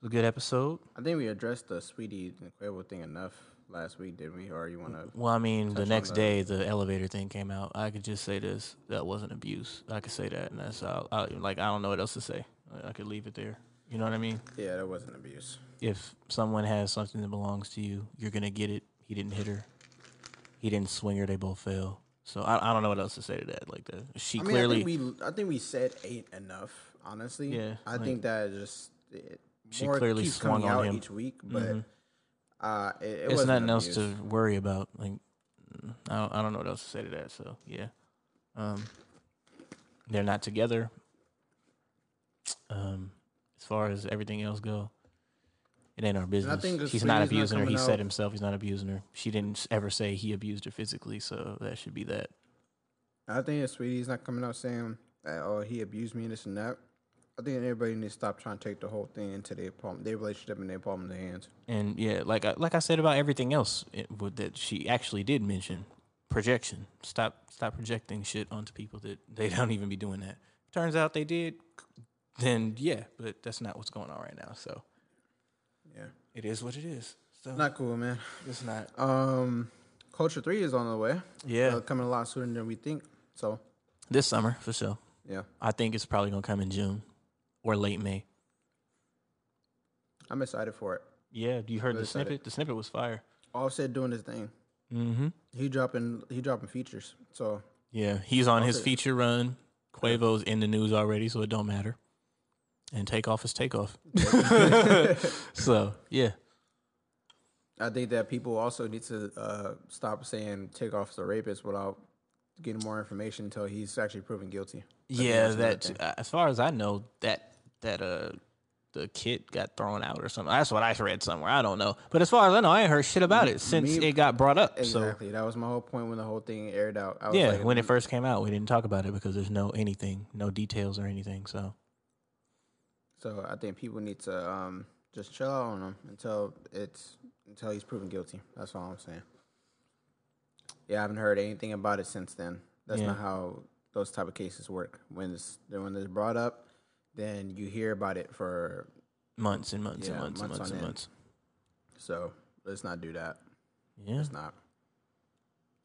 was a good episode. I think we addressed the Saweetie and Quavo thing enough last week, didn't we? Or you want to? Well, I mean, the next day the elevator thing came out. I could just say this: that wasn't abuse. I could say that, and that's all. I, like I don't know what else to say. I could leave it there. You know what I mean? Yeah, that wasn't abuse. If someone has something that belongs to you, you're gonna get it. He didn't hit her. He didn't swing her. They both fell. So I, I don't know what else to say to that. Like that, she I mean, clearly. I think we, I think we said eight enough. Honestly, Yeah, I like- think that just it, She clearly swung on out him. each week, but Mhm. Uh, it, it wasn't nothing else to worry about. Like, I don't, I don't know what else to say to that. So yeah, um, they're not together. Um, as far as everything else go, it ain't our business. He's not Saweetie's not abusing her. He coming said himself he's not abusing her. She didn't ever say he abused her physically, so that should be that. I think if Saweetie's not coming out saying, "Oh, he abused me and this and that," I think everybody needs to stop trying to take the whole thing into their palm, their relationship and their palm in their hands. And yeah, like I, like I said about everything else it, that she actually did mention, projection. Stop stop projecting shit onto people that they don't even be doing that. Turns out they did. then yeah, but that's not what's going on right now. So Yeah. it is what it is. So Not cool, man. It's not. Um, Culture Three is on the way. Yeah. Uh, coming a lot sooner than we think. So this summer for sure. Yeah. I think it's probably gonna come in June or late May. I'm excited for it. Yeah, you heard the excited. snippet? The snippet was fire. Offset doing his thing. Mm-hmm. He dropping he dropping features. So Yeah, he's on his feature run. Quavo's in the news already, so it don't matter. And takeoff is takeoff. so yeah, I think that people also need to uh, stop saying Takeoff's a rapist without getting more information until he's actually proven guilty. I yeah. That uh, as far as I know, that that uh the kid got thrown out or something. That's what I read somewhere. I don't know, but as far as I know, I ain't heard shit about it since Me- it got brought up. Exactly. That was my whole point when the whole thing aired out. I was yeah, like, when it first came out, we didn't talk about it because there's no anything, no details or anything. So So I think people need to um, just chill out on him until it's until he's proven guilty. That's all I'm saying. Yeah, I haven't heard anything about it since then. That's Yeah. not how those type of cases work. When it's when it's brought up, then you hear about it for months and months and yeah, months and months and end. months. So let's not do that. Yeah. Let's not.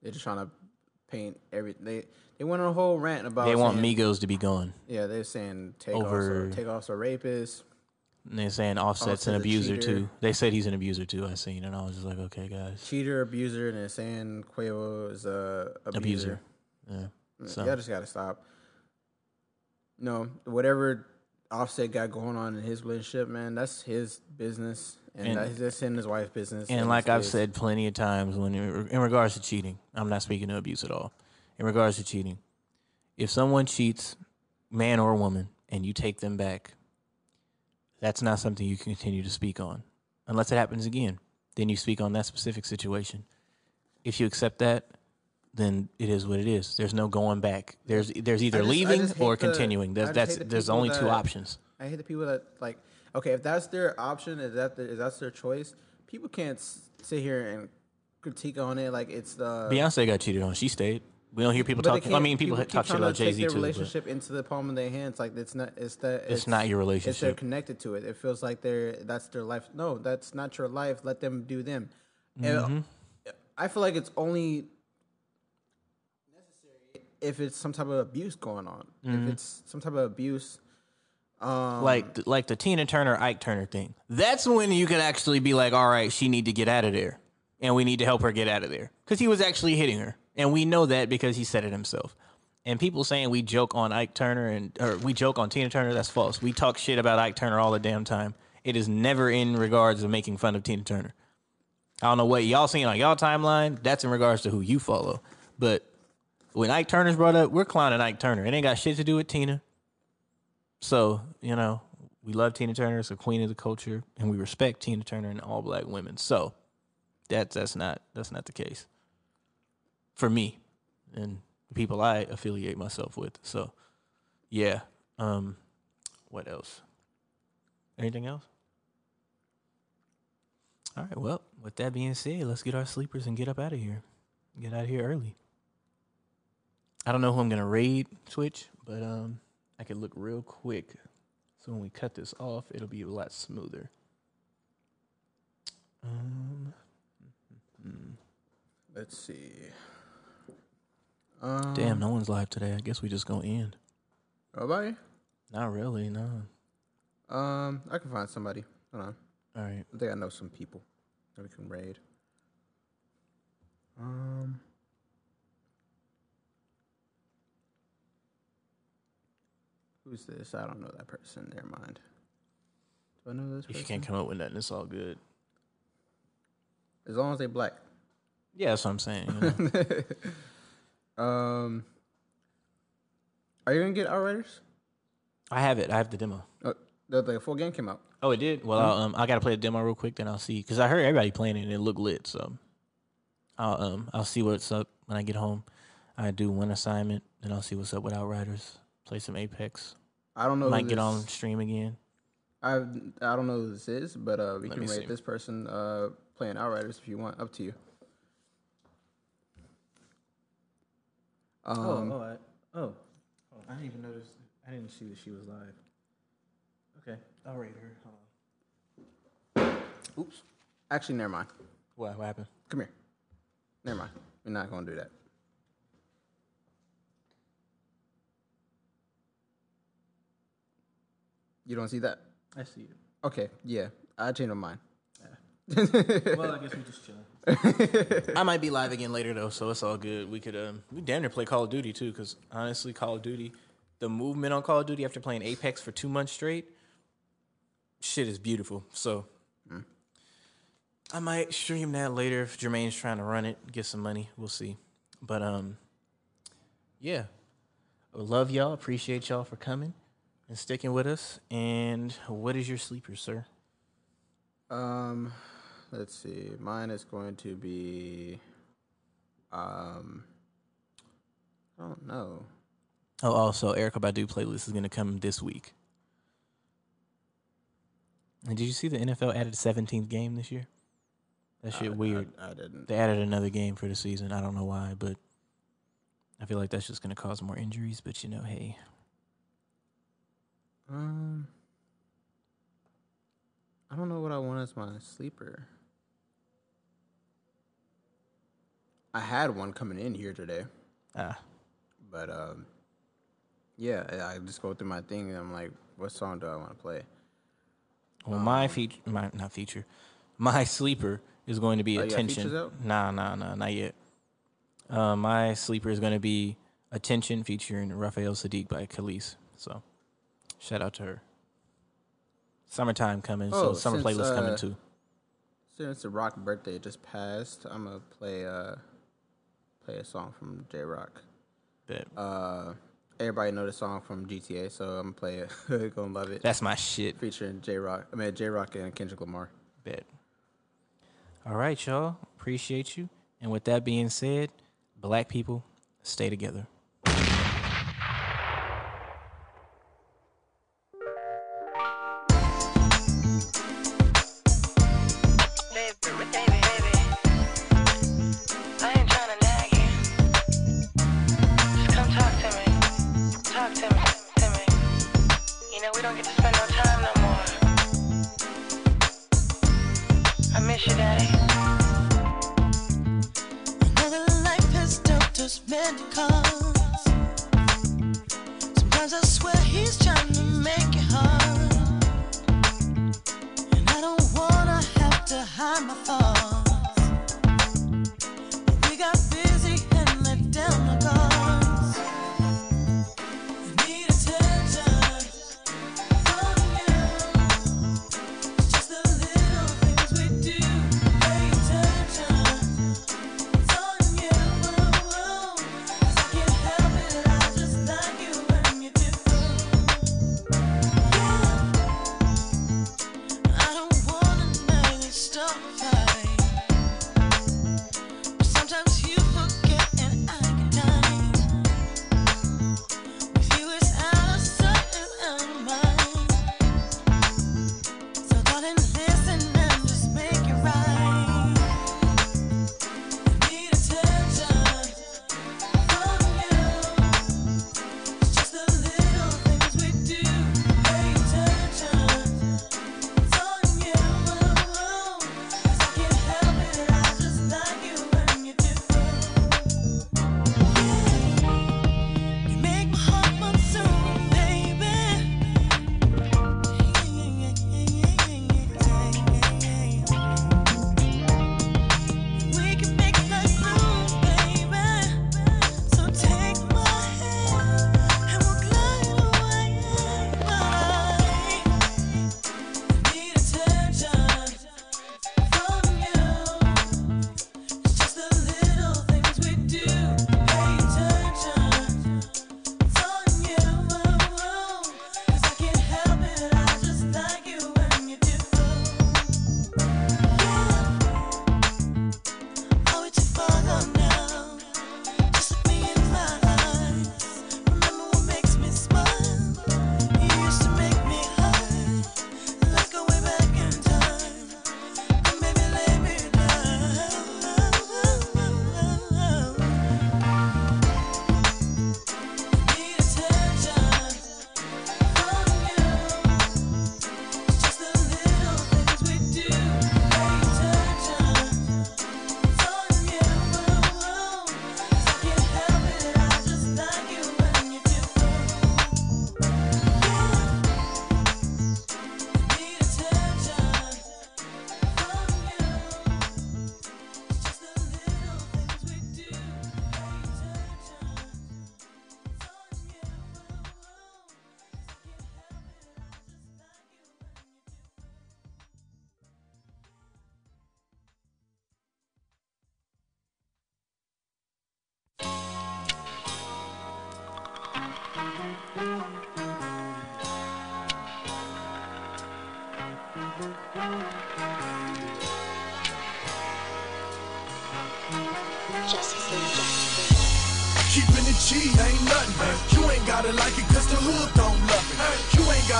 They're just trying to paint every they they went on a whole rant about They want saying- Migos to be gone. Yeah, they're saying takeoffs Over- are takeoffs are rapists. And they're saying Offset's an a abuser too. They said he's an abuser too. I seen, and I was just like, okay, guys, cheater, abuser, and they're saying Quavo is a abuser. abuser. Yeah. Mm, so Y'all just gotta stop. No, whatever Offset got going on in his relationship, man, that's his business, and, And- that's that's him and his wife's business. And like I've his. said plenty of times, when in regards to cheating, I'm not speaking to abuse at all. In regards to cheating, if someone cheats, man or woman, and you take them back, that's not something you can continue to speak on, unless it happens again. Then you speak on that specific situation. If you accept that, then it is what it is. There's no going back. There's there's either just- leaving or the- continuing. That's that's the there's people only two options. I hate the people that like. Okay, if that's their option, if that if that's their choice, people can't sit here and critique on it like it's the Beyonce got cheated on. She stayed. We don't hear people But talking. I mean, people, keep talk shit about Jay Z too. but- relationship into the palm of their hands. Like it's not. It's that. It's not your It's they're connected to it. It feels like they're that's their life. No, that's not your life. Let them do them. And Mhm. I feel like it's only if it's some type of abuse going on. Mhm. If it's some type of abuse, um, like like the Tina Turner Ike Turner thing. That's when you could actually be like, all right, she need to get out of there, and we need to help her get out of there because he was actually hitting her, and we know that because he said it himself. And people saying we joke on Ike Turner and or we joke on Tina Turner, that's false. We talk shit about Ike Turner all the damn time. It is never in regards of making fun of Tina Turner. I don't know what y'all seen on y'all timeline. That's in regards to who you follow. But when Ike Turner's brought up, we're clowning Ike Turner. It ain't got shit to do with Tina. So, you know, we love Tina Turner. It's a queen of the culture, and we respect Tina Turner and all black women. So that's that's not that's not the case. For me and the people I affiliate myself with. So yeah. Um what else? Anything else? All right, well, with that being said, let's get our sleepers and get up out of here. Get out of here early. I don't know who I'm gonna raid Twitch, but um I could look real quick. So when we cut this off, it'll be a lot smoother. Um, hmm. let's see. Um, Damn, no one's live today. I guess we just gonna end. Nobody. Not really, no. Um, I can find somebody. Hold on. All right. I think I know some people that we can raid. Um. Who's this? I don't know that person. Never mind. Do I know this If person? you can't come up with nothing, it's all good. As long as they black. Yeah, that's what I'm saying. you know. um. Are you gonna get Outriders? I have it. I have the demo. Uh, the, the full game came out. Oh, it did. Well, I'll, um, I gotta play the demo real quick, then I'll see. Cause I heard everybody playing it and it looked lit. So, I'll um, I'll see what's up when I get home. I do one assignment, then I'll see what's up with Outriders. Play some Apex. I don't know who Might get on stream again. I I don't know who this is, but uh, we Let can rate see. this person uh, playing Outriders if you want. Up to you. Um, oh, I, oh, I didn't even notice. I didn't see that she was live. Okay, I'll rate her. Hold on. Oops. Actually, never mind. What? What happened? Come here. Never mind. We're not gonna do that. You don't see that? I see it. Okay, yeah. I changed my mind. well, I guess we just chilling. I might be live again later though, so it's all good. We could um we damn near play Call of Duty too, because honestly, Call of Duty, the movement on Call of Duty after playing Apex for two months straight, shit is beautiful. So I might stream that later if Jermaine's trying to run it, get some money. We'll see. But um, yeah, I love y'all. Appreciate y'all for coming and sticking with us. And what is your sleeper, sir? Um, let's see. Mine is going to be, um, I don't know. Oh, also, Erykah Badu playlist is going to come this week. And did you see the NFL added a 17th game this year? That shit I- weird. I- I didn't. They added another game for the season. I don't know why, but I feel like that's just going to cause more injuries. But you know, hey, Um, I don't know what I want as my sleeper. I had one coming in here today. Ah. But um, yeah, I just go through my thing and I'm like, what song do I want to play? well, my feature, my not feature, my sleeper is going to be Oh, attention. Nah, nah, nah, not yet. Uh, my sleeper is going to be attention featuring Raphael Saadiq by Kelis. So, shout out to her. Summertime coming, so Oh, summer since, playlist coming uh, too. Since the Rock birthday just passed, I'm gonna play uh play a song from Jay Rock. Bet. Uh, everybody know the song from GTA, so I'm gonna play it. Gonna love it. That's my shit. Featuring Jay Rock. I mean Jay Rock and Kendrick Lamar. Bet. All right, y'all. Appreciate you. And with that being said, black people, stay together.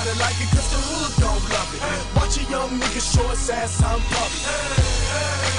Gotta like it cause the hood don't love it. Watch a young nigga show his ass I'm puppy.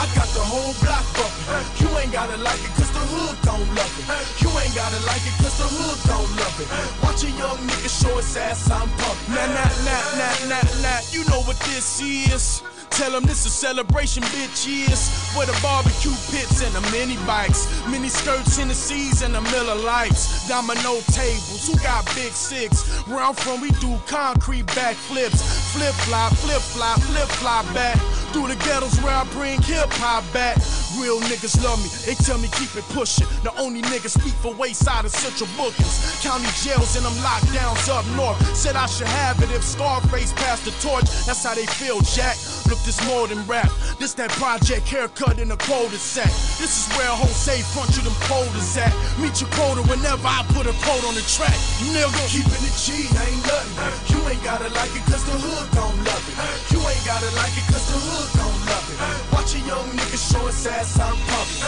I got the whole block bumping. You ain't gotta like it cause the hood don't love it. You ain't gotta like it cause the hood don't love it. Watch a young nigga show his ass I'm pumpy. Nah, nah, nah, nah, nah, nah. You know what this is. Tell them this a celebration, bitch, yes. Where the barbecue pits and the mini bikes, mini skirts in the seas and the Miller Lights, domino tables. Who got big six? Where I'm from, we do concrete backflips, flip flop, flip flop, flip flop back. Through the ghettos where I bring hip hop back. Real niggas love me, they tell me keep it pushing. The only niggas speak for wayside of central bookings. County jails and them lockdowns up north. Said I should have it if Scarface passed the torch. That's how they feel, Jack. Look, this more than rap. This that project haircut in a quota set. This is where Jose front you them quotas at. Meet your quota whenever I put a quote on the track. Nigga, keeping it G ain't nothing. You ain't gotta like it cause the hood don't love it. You ain't gotta like it cause the hood don't love it. Watch a young nigga show his ass pumping.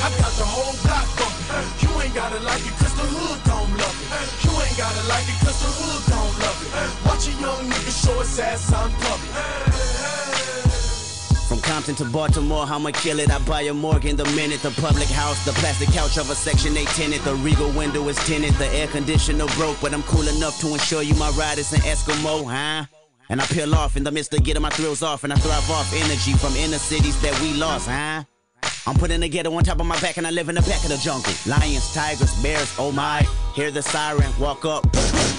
I got the whole block bumping. You ain't gotta like it cause the hood don't love it. You ain't gotta like it cause the hood don't love it. Watch a young nigga show his ass pumping. From Compton to Baltimore, I'ma kill it. I buy a Morgan the minute. The public house, the plastic couch of a Section 8 tenant. The regal window is tinted. The air conditioner broke, but I'm cool enough to ensure you my ride is an Eskimo, huh? And I peel off in the midst of getting my thrills off, and I thrive off energy from inner cities that we lost, huh? I'm putting the ghetto on top of my back, and I live in the back of the jungle. Lions, tigers, bears, oh my. Hear the siren, walk up,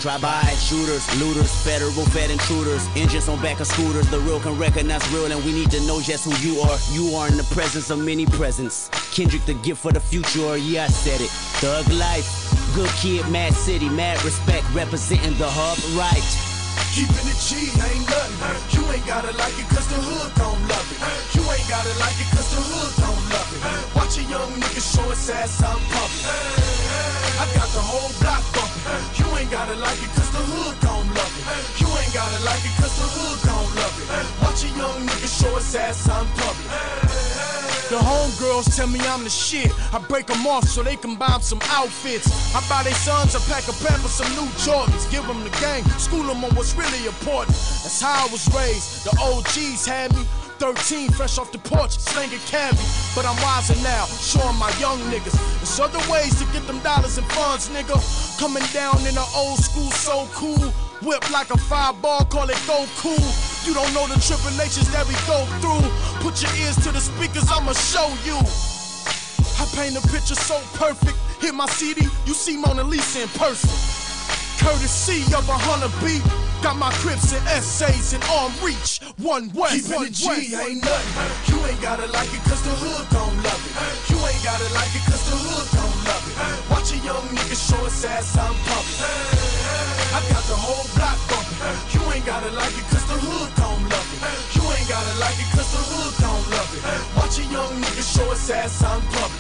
drive by. Shooters, looters, federal fed intruders. Engines on back of scooters. The real can recognize real, and we need to know just who you are. You are in the presence of many presents. Kendrick, the gift for the future, oh yeah, I said it. Thug life, good kid, mad city, mad respect, representing the hub right. Keeping it G ain't nothing. You ain't gotta like it cause the hood don't love it. You ain't gotta like it cause the hood don't love it. Watch a young nigga show his ass I'm pumping. I got the whole block bumping. You ain't gotta like it cause the hood don't love it. You ain't gotta like it cause the hood don't love it. Watch a young nigga show his ass I'm pumping. The homegirls tell me I'm the shit. I break them off so they can buy some outfits. I buy their sons a pack of for some new Jordans. Give them the game, school them on what's really important. That's how I was raised. The OGs had me. 13, fresh off the porch, slinging cabbie. But I'm wiser now, showing my young niggas. There's other ways to get them dollars and funds, nigga. Coming down in the old school, so cool. Whip like a fireball, call it go cool. You don't know the tribulations that we go through. Put your ears to the speakers, I'ma show you. I paint a picture so perfect. Hit my CD, you see Mona Lisa in person. Courtesy of a hundred beat. Got my crips and essays and arm reach. One way, Keeping one it. G ain't nothing. You ain't gotta like it cause the hood don't love it. You ain't gotta like it cause the hood don't love it. Watch a young nigga show his ass, I'm public. I got the whole block bumping. You ain't gotta like it cause the hood don't love it. You ain't gotta like it cause the hood don't love it. Watch a young nigga show his ass on public.